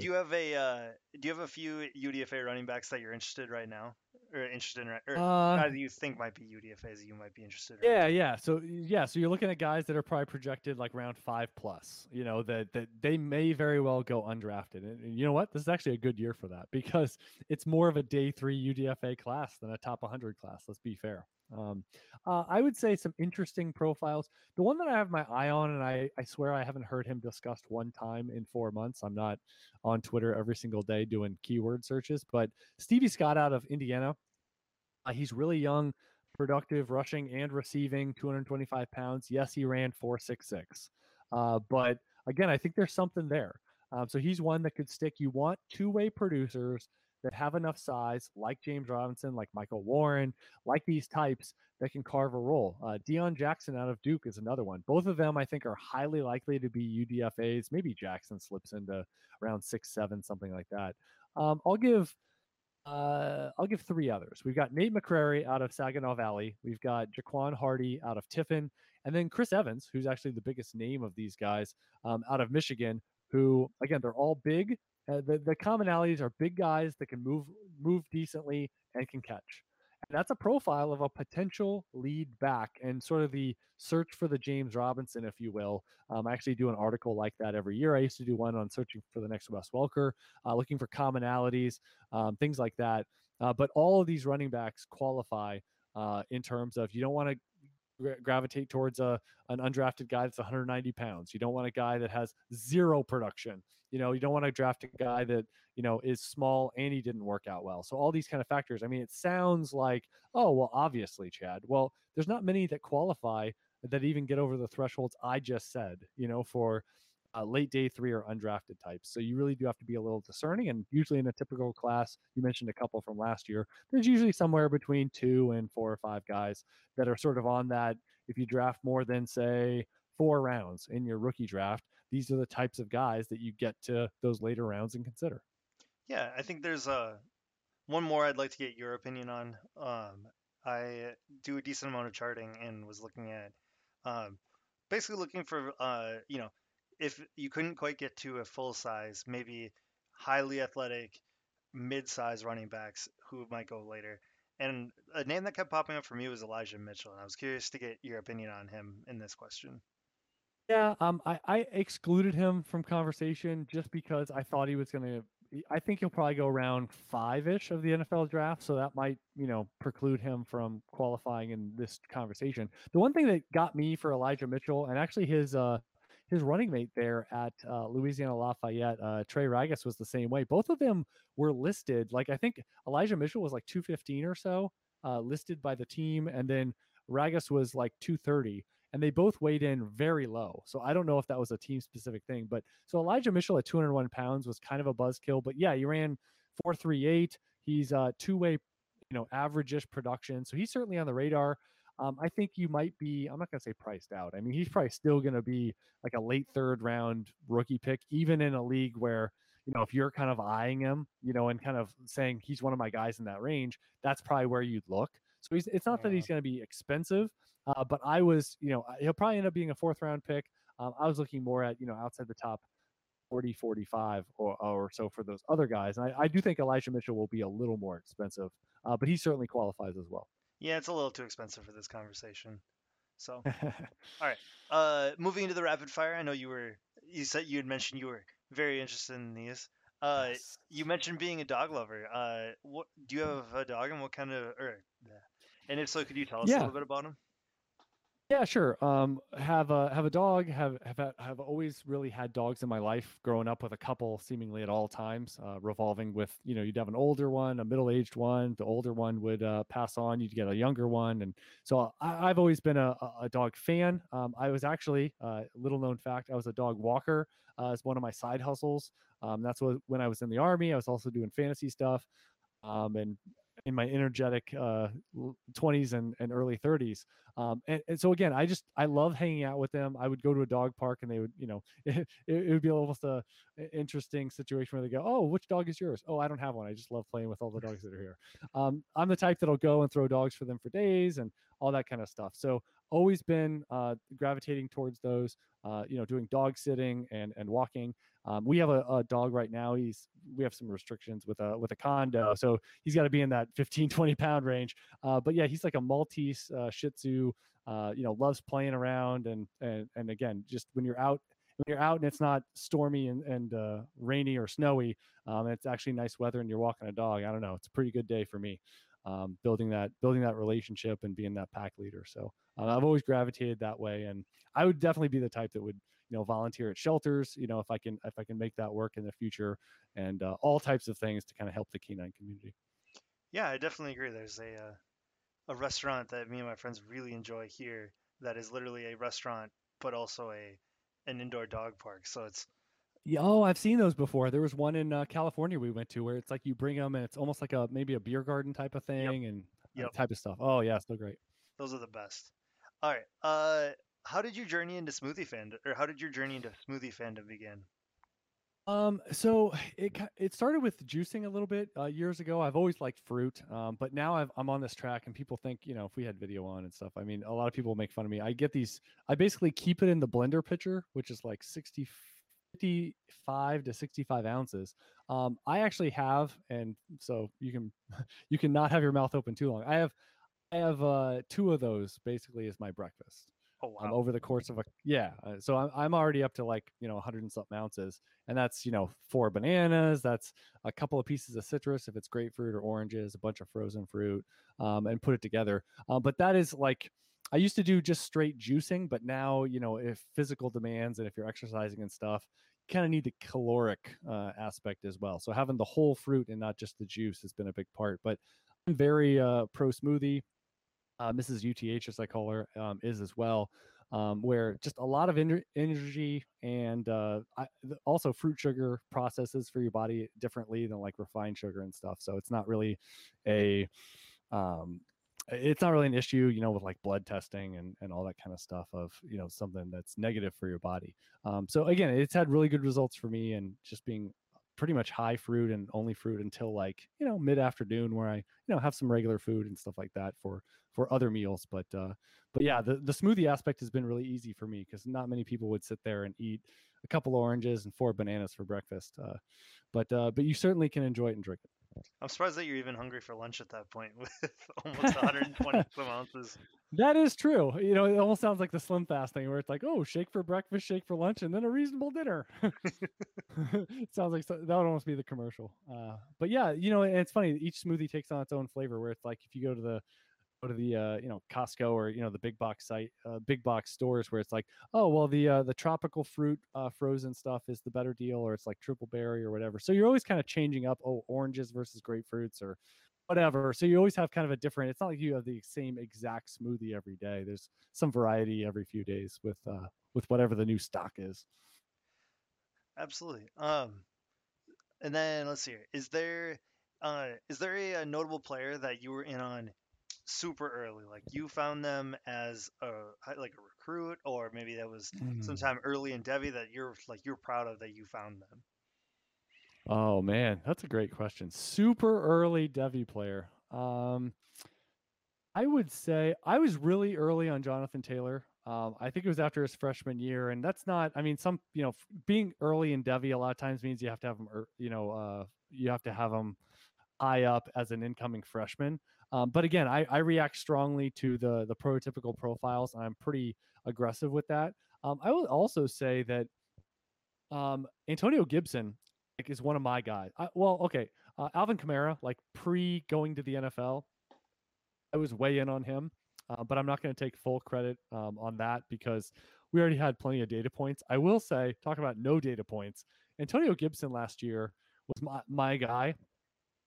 do you have a uh, do you have a few UDFA running backs that you're interested right now or interested in, or Uh, that you think might be UDFA's that you might be interested in? Yeah, yeah. So yeah, so you're looking at guys that are probably projected like round five plus. You know that that they may very well go undrafted, and, and you know what? This is actually a good year for that because it's more of a day three UDFA class than a top 100 class. Let's be fair. Um, uh, I would say some interesting profiles. The one that I have my eye on, and I, I swear I haven't heard him discussed one time in four months. I'm not on Twitter every single day doing keyword searches, but Stevie Scott out of Indiana. Uh, he's really young, productive, rushing and receiving, 225 pounds. Yes, he ran 466. Uh, but again, I think there's something there. Um, so he's one that could stick. You want two way producers that have enough size, like James Robinson, like Michael Warren, like these types that can carve a role. Uh, Deon Jackson out of Duke is another one. Both of them, I think, are highly likely to be UDFA's. Maybe Jackson slips into around six, seven, something like that. Um, I'll give. Uh, I'll give three others. We've got Nate McCrary out of Saginaw Valley. We've got Jaquan Hardy out of Tiffin, and then Chris Evans, who's actually the biggest name of these guys, um, out of Michigan. Who again, they're all big, uh, the, the commonalities are big guys that can move move decently and can catch. And that's a profile of a potential lead back and sort of the search for the James Robinson, if you will. Um, I actually do an article like that every year. I used to do one on searching for the next Wes Welker, uh, looking for commonalities, um, things like that. Uh, but all of these running backs qualify uh, in terms of you don't want to gravitate towards a an undrafted guy that's 190 pounds. You don't want a guy that has zero production. You know, you don't want to draft a guy that you know is small and he didn't work out well. So all these kind of factors. I mean, it sounds like oh well, obviously, Chad. Well, there's not many that qualify that even get over the thresholds I just said. You know, for uh, late day three or undrafted types. So you really do have to be a little discerning. And usually in a typical class, you mentioned a couple from last year, there's usually somewhere between two and four or five guys that are sort of on that. If you draft more than, say, four rounds in your rookie draft, these are the types of guys that you get to those later rounds and consider. Yeah, I think there's a uh, one more I'd like to get your opinion on. Um, I do a decent amount of charting and was looking at um, basically looking for uh, you know if you couldn't quite get to a full size, maybe highly athletic, mid size running backs who might go later. And a name that kept popping up for me was Elijah Mitchell, and I was curious to get your opinion on him in this question. Yeah, um, I, I excluded him from conversation just because I thought he was going to. I think he'll probably go around five ish of the NFL draft, so that might you know preclude him from qualifying in this conversation. The one thing that got me for Elijah Mitchell, and actually his uh, his running mate there at uh, Louisiana Lafayette, uh, Trey Ragas, was the same way. Both of them were listed. Like I think Elijah Mitchell was like 215 or so uh, listed by the team, and then Ragas was like 230, and they both weighed in very low. So I don't know if that was a team specific thing, but so Elijah Mitchell at 201 pounds was kind of a buzzkill. But yeah, he ran 438. He's a two way, you know, average-ish production, so he's certainly on the radar um, I think you might be, I'm not going to say priced out. I mean, he's probably still going to be like a late third round rookie pick, even in a league where, you know, if you're kind of eyeing him, you know, and kind of saying he's one of my guys in that range, that's probably where you'd look. So he's, it's not that he's going to be expensive, uh, but I was, you know, he'll probably end up being a fourth round pick. Um, I was looking more at, you know, outside the top 40, 45 or, or so for those other guys. And I, I do think Elijah Mitchell will be a little more expensive, uh, but he certainly qualifies as well. Yeah, it's a little too expensive for this conversation. So, all right. Uh, moving into the rapid fire. I know you were you said you had mentioned you were very interested in these. Uh, yes. you mentioned being a dog lover. Uh, what do you have a dog, and what kind of or, and if so, could you tell us yeah. a little bit about him? Yeah, sure. Um, have a have a dog. Have have have always really had dogs in my life. Growing up with a couple, seemingly at all times, uh, revolving with you know you'd have an older one, a middle aged one. The older one would uh, pass on. You'd get a younger one, and so I, have always been a, a dog fan. Um, I was actually uh, little known fact. I was a dog walker uh, as one of my side hustles. Um, that's what when I was in the army. I was also doing fantasy stuff. Um, and in my energetic uh, 20s and, and early 30s. Um, and, and, so again, I just I love hanging out with them. I would go to a dog park and they would, you know, it, it would be almost a interesting situation where they go, "Oh, which dog is yours?" "Oh, I don't have one. I just love playing with all the dogs that are here." Um, I'm the type that'll go and throw dogs for them for days and all that kind of stuff. So always been uh, gravitating towards those. Uh, you know, doing dog sitting and and walking. Um, we have a, a, dog right now. He's we have some restrictions with a with a condo, so he's got to be in that 15, 20 pound range. Uh, but yeah, he's like a Maltese uh, Shih Tzu. Uh, you know, loves playing around and and and again, just when you're out when you're out and it's not stormy and, and uh, rainy or snowy, um, and it's actually nice weather and you're walking a dog, I don't know, it's a pretty good day for me. Um, building that building that relationship and being that pack leader. So uh, I've always gravitated that way, and I would definitely be the type that would you know volunteer at shelters. You know if I can if I can make that work in the future, and uh, all types of things to kind of help the canine community. Yeah, I definitely agree. There's a uh, a restaurant that me and my friends really enjoy here that is literally a restaurant but also a an indoor dog park. So it's yeah, oh, I've seen those before. There was one in uh, California we went to where it's like you bring them and it's almost like a maybe a beer garden type of thing yep. and yep. type of stuff. Oh yeah, so great. Those are the best. All right. Uh, how did your journey into smoothie fandom, or how did your journey into smoothie fandom begin? Um, so it it started with juicing a little bit uh, years ago. I've always liked fruit, um, but now i am on this track, and people think, you know, if we had video on and stuff, I mean, a lot of people make fun of me. I get these. I basically keep it in the blender pitcher, which is like 60, 55 to 65 ounces. Um, I actually have, and so you can you can not have your mouth open too long. I have I have uh, two of those basically as my breakfast. Oh, wow. um, over the course of a yeah. Uh, so I'm I'm already up to like you know 100 and something ounces, and that's you know four bananas. That's a couple of pieces of citrus if it's grapefruit or oranges, a bunch of frozen fruit, um, and put it together. Um, but that is like I used to do just straight juicing, but now you know if physical demands and if you're exercising and stuff, you kind of need the caloric uh, aspect as well. So having the whole fruit and not just the juice has been a big part. But I'm very uh, pro smoothie uh, Mrs. UTH, as I call her, um, is as well, um, where just a lot of en- energy and uh, I, also fruit sugar processes for your body differently than like refined sugar and stuff. So it's not really a um, it's not really an issue, you know, with like blood testing and, and all that kind of stuff of, you know, something that's negative for your body. Um, so again, it's had really good results for me and just being pretty much high fruit and only fruit until like you know mid afternoon where i you know have some regular food and stuff like that for for other meals but uh but yeah the the smoothie aspect has been really easy for me because not many people would sit there and eat a couple oranges and four bananas for breakfast uh but uh but you certainly can enjoy it and drink it I'm surprised that you're even hungry for lunch at that point with almost 120 some ounces. That is true. You know, it almost sounds like the slim fast thing where it's like, oh, shake for breakfast, shake for lunch, and then a reasonable dinner. it sounds like that would almost be the commercial. Uh, but yeah, you know, it's funny. Each smoothie takes on its own flavor. Where it's like if you go to the to the uh, you know Costco or you know the big box site, uh, big box stores where it's like, oh well, the uh, the tropical fruit uh, frozen stuff is the better deal, or it's like triple berry or whatever. So you're always kind of changing up, oh, oranges versus grapefruits or whatever. So you always have kind of a different. It's not like you have the same exact smoothie every day. There's some variety every few days with uh, with whatever the new stock is. Absolutely. Um, and then let's see. Is there uh, is there a, a notable player that you were in on super early like you found them as a like a recruit or maybe that was mm. sometime early in Devy that you're like you're proud of that you found them oh man that's a great question super early Devy player um i would say i was really early on jonathan taylor um, I think it was after his freshman year, and that's not. I mean, some you know, being early in Devy a lot of times means you have to have them. You know, uh, you have to have them eye up as an incoming freshman. Um, but again, I, I, react strongly to the the prototypical profiles, and I'm pretty aggressive with that. Um, I will also say that um, Antonio Gibson like, is one of my guys. I, well, okay, uh, Alvin Kamara, like pre going to the NFL, I was way in on him, uh, but I'm not going to take full credit um, on that because we already had plenty of data points. I will say, talk about no data points. Antonio Gibson last year was my, my guy.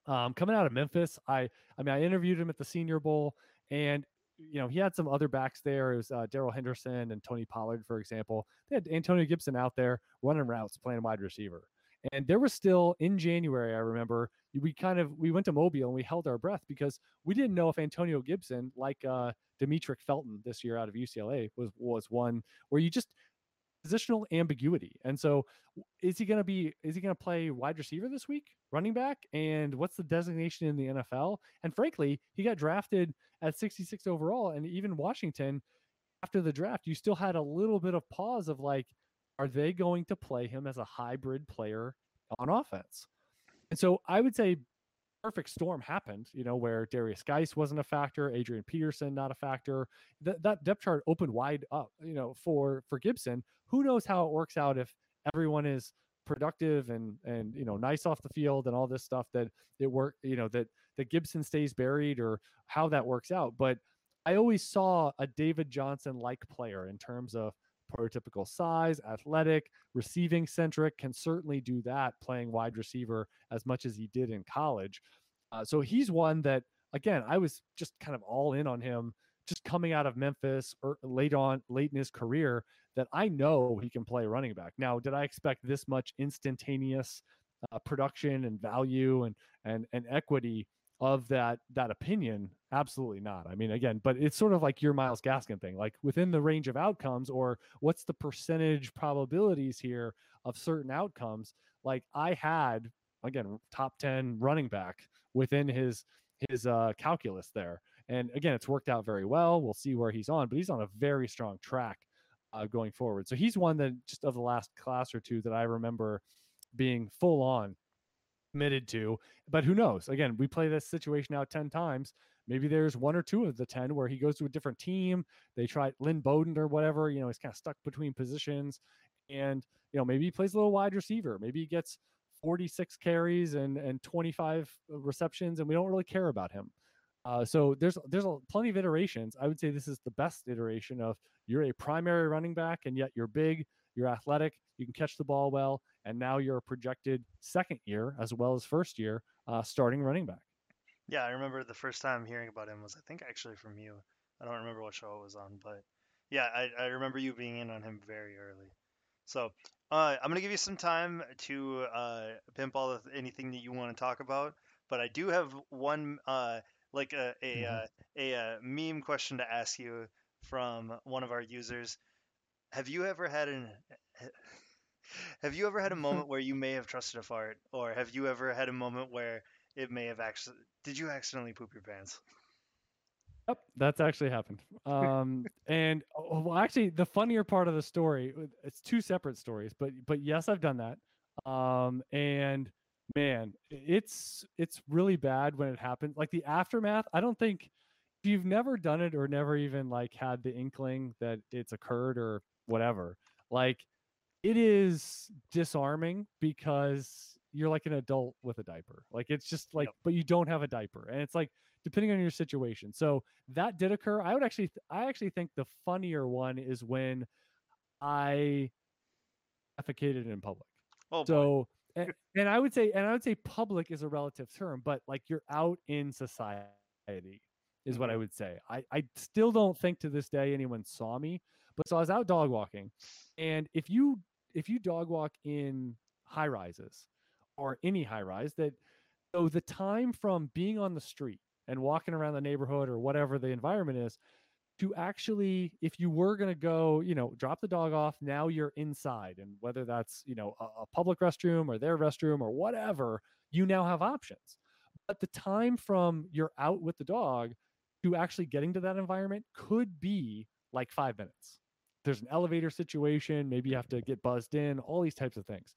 Um, coming out of Memphis, I I mean I interviewed him at the Senior Bowl, and you know he had some other backs there. It was uh, Darrell Henderson and Tony Pollard, for example. They had Antonio Gibson out there running routes, playing wide receiver. And there was still in January, I remember we kind of we went to Mobile and we held our breath because we didn't know if Antonio Gibson, like uh Demetric Felton this year out of UCLA, was was one where you just positional ambiguity. And so is he going to be is he going to play wide receiver this week, running back, and what's the designation in the NFL? And frankly, he got drafted at 66 overall and even Washington after the draft, you still had a little bit of pause of like, are they going to play him as a hybrid player on offense? And so I would say perfect storm happened, you know, where Darius Guice wasn't a factor, Adrian Peterson not a factor. That that depth chart opened wide up, you know, for for Gibson. Who knows how it works out if everyone is productive and and you know nice off the field and all this stuff that it work you know that that Gibson stays buried or how that works out but I always saw a David Johnson like player in terms of prototypical size, athletic, receiving centric, can certainly do that playing wide receiver as much as he did in college. Uh, so he's one that, again, I was just kind of all in on him just coming out of Memphis or late on, late in his career, that I know he can play running back. Now, did I expect this much instantaneous uh, production and value and and and equity of that that opinion absolutely not. I mean again but it's sort of like your Myles Gaskin thing like within the range of outcomes or what's the percentage probabilities here of certain outcomes like i had again top 10 running back within his his uh calculus there. And again it's worked out very well. We'll see where he's on but he's on a very strong track uh, going forward. So he's one that just of the last class or two that i remember being full on committed to. But who knows? Again, we play this situation out 10 times. Maybe there's one or two of the 10 where he goes to a different team. They try Lynn Bowden or whatever, you know, he's kind of stuck between positions. And, you know, maybe he plays a little wide receiver. Maybe he gets 46 carries and, and 25 receptions, and we don't really care about him. Uh, so there's there's a, plenty of iterations. I would say this is the best iteration of you're a primary running back and yet you're big, you're athletic, you can catch the ball well, and now you're a projected second year as well as first year uh, starting running back. Yeah, I remember the first time hearing about him was I think actually from you. I don't remember what show it was on, but yeah, I, I remember you being in on him very early. So uh, I'm gonna give you some time to uh, pimp all of anything that you want to talk about, but I do have one uh, like a a, mm-hmm. Uh, a, a uh, meme question to ask you from one of our users. Have you ever had an have you ever had a moment where you may have trusted a fart, or have you ever had a moment where it may have actually? Did you accidentally poop your pants? Yep, that's actually happened. Um, and oh, well, actually, the funnier part of the story, uh, it's two separate stories, but but yes, I've done that. Um, and man, it's it's really bad when it happens. Like the aftermath, I don't think if you've never done it or never even like had the inkling that it's occurred or whatever, like it is disarming because you're like an adult with a diaper. Like it's just like, yep. but you don't have a diaper, and it's like depending on your situation. So that did occur. I would actually, I actually think the funnier one is when I defecated in public. Oh, so and, and I would say, and I would say, public is a relative term, but like you're out in society is what I mm-hmm. would say. I, I still don't think to this day anyone saw me, but so I was out dog walking, and if you if you dog walk in high rises or any high rise that so the time from being on the street and walking around the neighborhood or whatever the environment is to actually if you were going to go you know drop the dog off now you're inside and whether that's you know a, a, public restroom or their restroom or whatever you now have options. But the time from you're out with the dog to actually getting to that environment could be like five minutes there's an elevator situation, maybe you have to get buzzed in, all these types of things.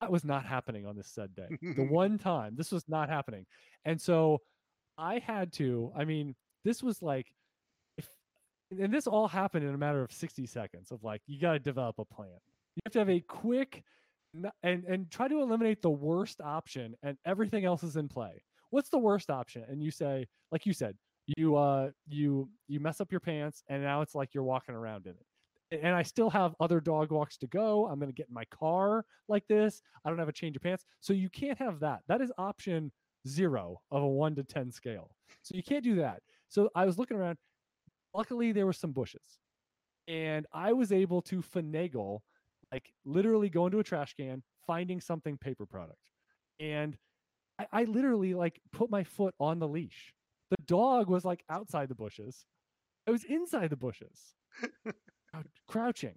That was not happening on this said day. the one time this was not happening. And so I had to, I mean, this was like if and this all happened in a matter of 60 seconds of like you got to develop a plan. You have to have a quick and and try to eliminate the worst option and everything else is in play. What's the worst option? And you say, like you said, you uh you you mess up your pants and now it's like you're walking around in it. And i still have other dog walks to go. I'm going to get in my car like this. I don't have a change of pants. So you can't have that. That is option zero of a 1 to 10 scale. So you can't do that. So i was looking around. Luckily there were some bushes. And i was able to finagle like literally go into a trash can finding something paper product. And I, I literally like put my foot on the leash the dog was like outside the bushes. It was inside the bushes, crouching.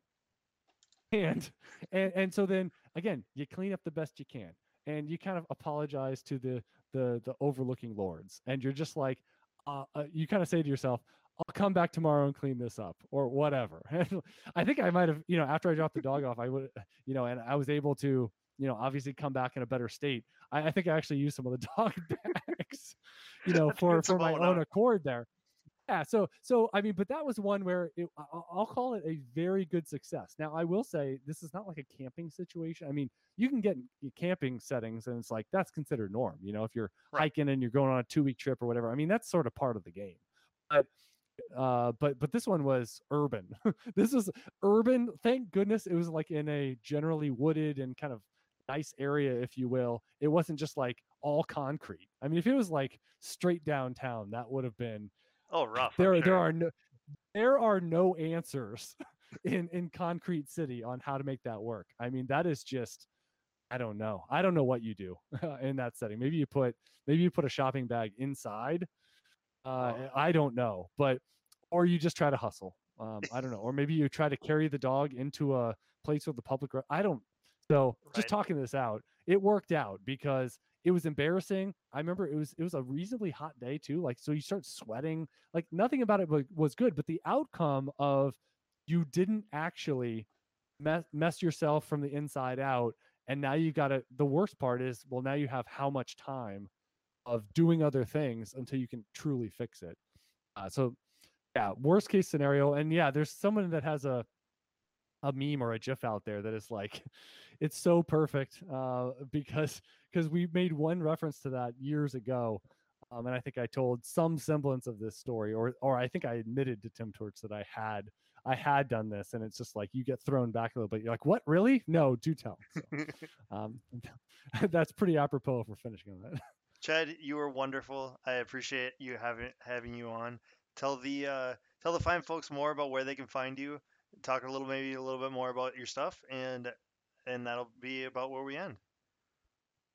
And, and and so then again, you clean up the best you can, and you kind of apologize to the the the overlooking lords, and you're just like, uh, uh, you kind of say to yourself, I'll come back tomorrow and clean this up or whatever. I think I might have, you know, after I dropped the dog off, I would, you know, and I was able to, you know, obviously come back in a better state. I, I think I actually used some of the dog bags, you know, for for my own accord there. Yeah so so i mean but that was one where it, i'll call it a very good success. Now i will say this is not like a camping situation. I mean you can get camping settings and it's like that's considered norm you know if you're right. hiking and you're going on a two week trip or whatever. I mean that's sort of part of the game. But uh but but this one was urban. This was urban. Thank goodness it was like in a generally wooded and kind of nice area if you will. It wasn't just like all concrete i mean if it was like straight downtown that would have been Oh, rough. There, sure. there are no, there are no answers in in Concrete City on how to make that work. I mean, that is just, I don't know. I don't know what you do in that setting. Maybe you put, maybe you put a shopping bag inside. Uh, oh. I don't know, but or you just try to hustle. Um, I don't know, or maybe you try to carry the dog into a place with the public. I don't. So right. just talking this out, it worked out because it was embarrassing. I remember it was it was a reasonably hot day too. Like so you start sweating. Like nothing about it was good, but the outcome of you didn't actually mess, yourself from the inside out and now you got to the worst part is well now you have how much time of doing other things until you can truly fix it. Uh, so yeah, worst case scenario and yeah, there's someone that has a a meme or a gif out there that is like it's so perfect uh, because because we made one reference to that years ago um, and i think i told some semblance of this story or or i think i admitted to tim torch that i had i had done this and it's just like you get thrown back a little bit you're like what? Really? No do tell. So, um, that's pretty apropos for finishing on that. Chad you were wonderful i appreciate you having having you on. Tell the uh, tell the fine folks more about where they can find you talk a little maybe a little bit more about your stuff and and that'll be about where we end.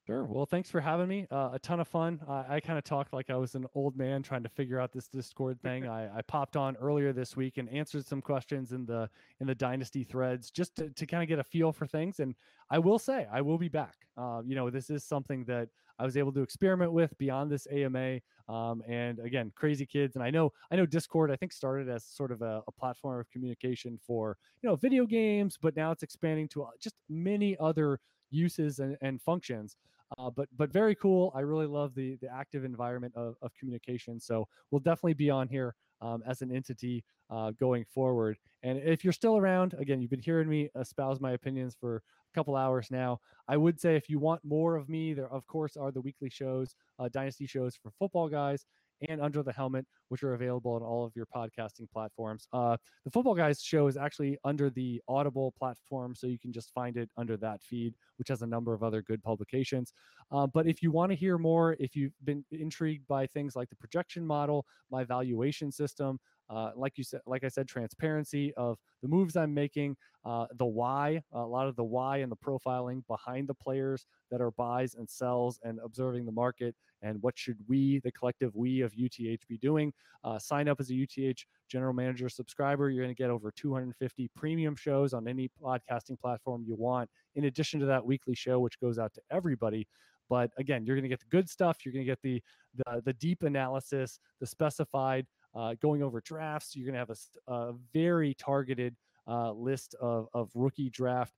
Sure. Well, thanks for having me. Uh, a ton of fun. Uh, I kind of talked like I was an old man trying to figure out this Discord thing. I, I, popped on earlier this week and answered some questions in the in the Dynasty threads just to, to kind of get a feel for things. And I will say I will be back. Uh, you know, this is something that I was able to experiment with beyond this AMA. Um, and again, crazy kids. And I know I know Discord I think started as sort of a, a platform of communication for you know video games, but now it's expanding to uh, just many other uses and, and functions. Uh, but but very cool. I really love the the active environment of, of communication. So we'll definitely be on here um, as an entity uh, going forward. And if you're still around, again, you've been hearing me espouse my opinions for a couple hours now. I would say if you want more of me, there of course are the weekly shows, uh, dynasty shows for football guys, and Under the Helmet, which are available on all of your podcasting platforms. Uh, the Football Guys show is actually under the Audible platform, so you can just find it under that feed, which has a number of other good publications. Uh, but if you want to hear more, if you've been intrigued by things like the projection model, my valuation system, uh, like you said, like I said, transparency of the moves I'm making, uh, the why, a lot of the why and the profiling behind the players that are buys and sells, and observing the market and what should we, the collective we of UTH, be doing. Uh, sign up as a UTH general manager subscriber. You're going to get over 250 premium shows on any podcasting platform you want, in addition to that weekly show, which goes out to everybody. But again, you're going to get the good stuff. You're going to get the, the the deep analysis, the specified uh, going over drafts. You're going to have a, a very targeted uh, list of, of rookie draft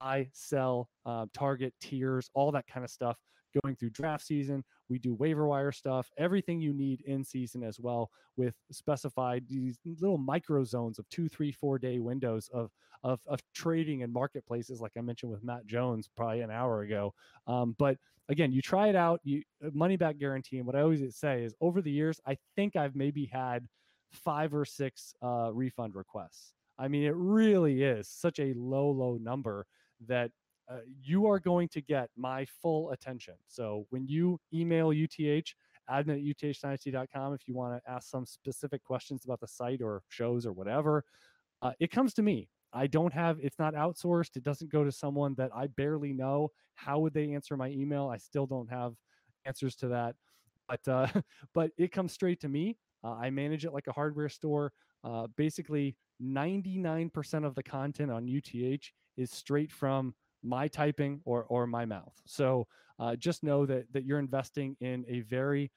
buy, sell, uh, target tiers, all that kind of stuff going through draft season. We do waiver wire stuff, everything you need in season as well, with specified these little micro zones of two, three, four day windows of of, of trading and marketplaces, like I mentioned with Matt Jones probably an hour ago. Um, but again, you try it out, you uh, money back guarantee. And what I always say is, over the years, I think I've maybe had five or six uh, refund requests. I mean, it really is such a low, low number that uh, you are going to get my full attention. So when you email UTH, admin at uthdynasty.com, if you want to ask some specific questions about the site or shows or whatever, uh, it comes to me. I don't have, it's not outsourced. It doesn't go to someone that I barely know. How would they answer my email? I still don't have answers to that. But, uh, but it comes straight to me. Uh, I manage it like a hardware store. Uh, basically, 99% of the content on UTH is straight from my typing or or my mouth. So uh, just know that that you're investing in a very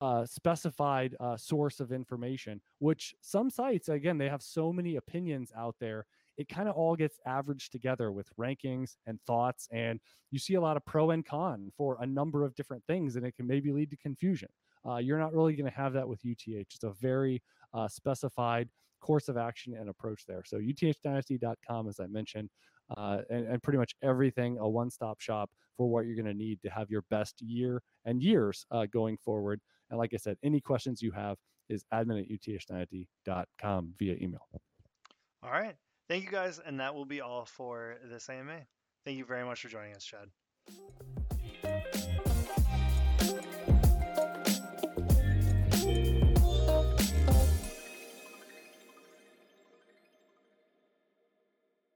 uh, specified uh, source of information, which some sites, again, they have so many opinions out there. It kind of all gets averaged together with rankings and thoughts. And you see a lot of pro and con for a number of different things, and it can maybe lead to confusion. Uh, you're not really going to have that with UTH. It's a very uh, specified course of action and approach there. So uthdynasty.com, as I mentioned, uh, and, and, pretty much everything a one-stop shop for what you're going to need to have your best year and years uh, going forward. And like I said, any questions you have is admin at uthdynasty.com via email. All right. Thank you guys. And that will be all for this AMA. Thank you very much for joining us, Chad.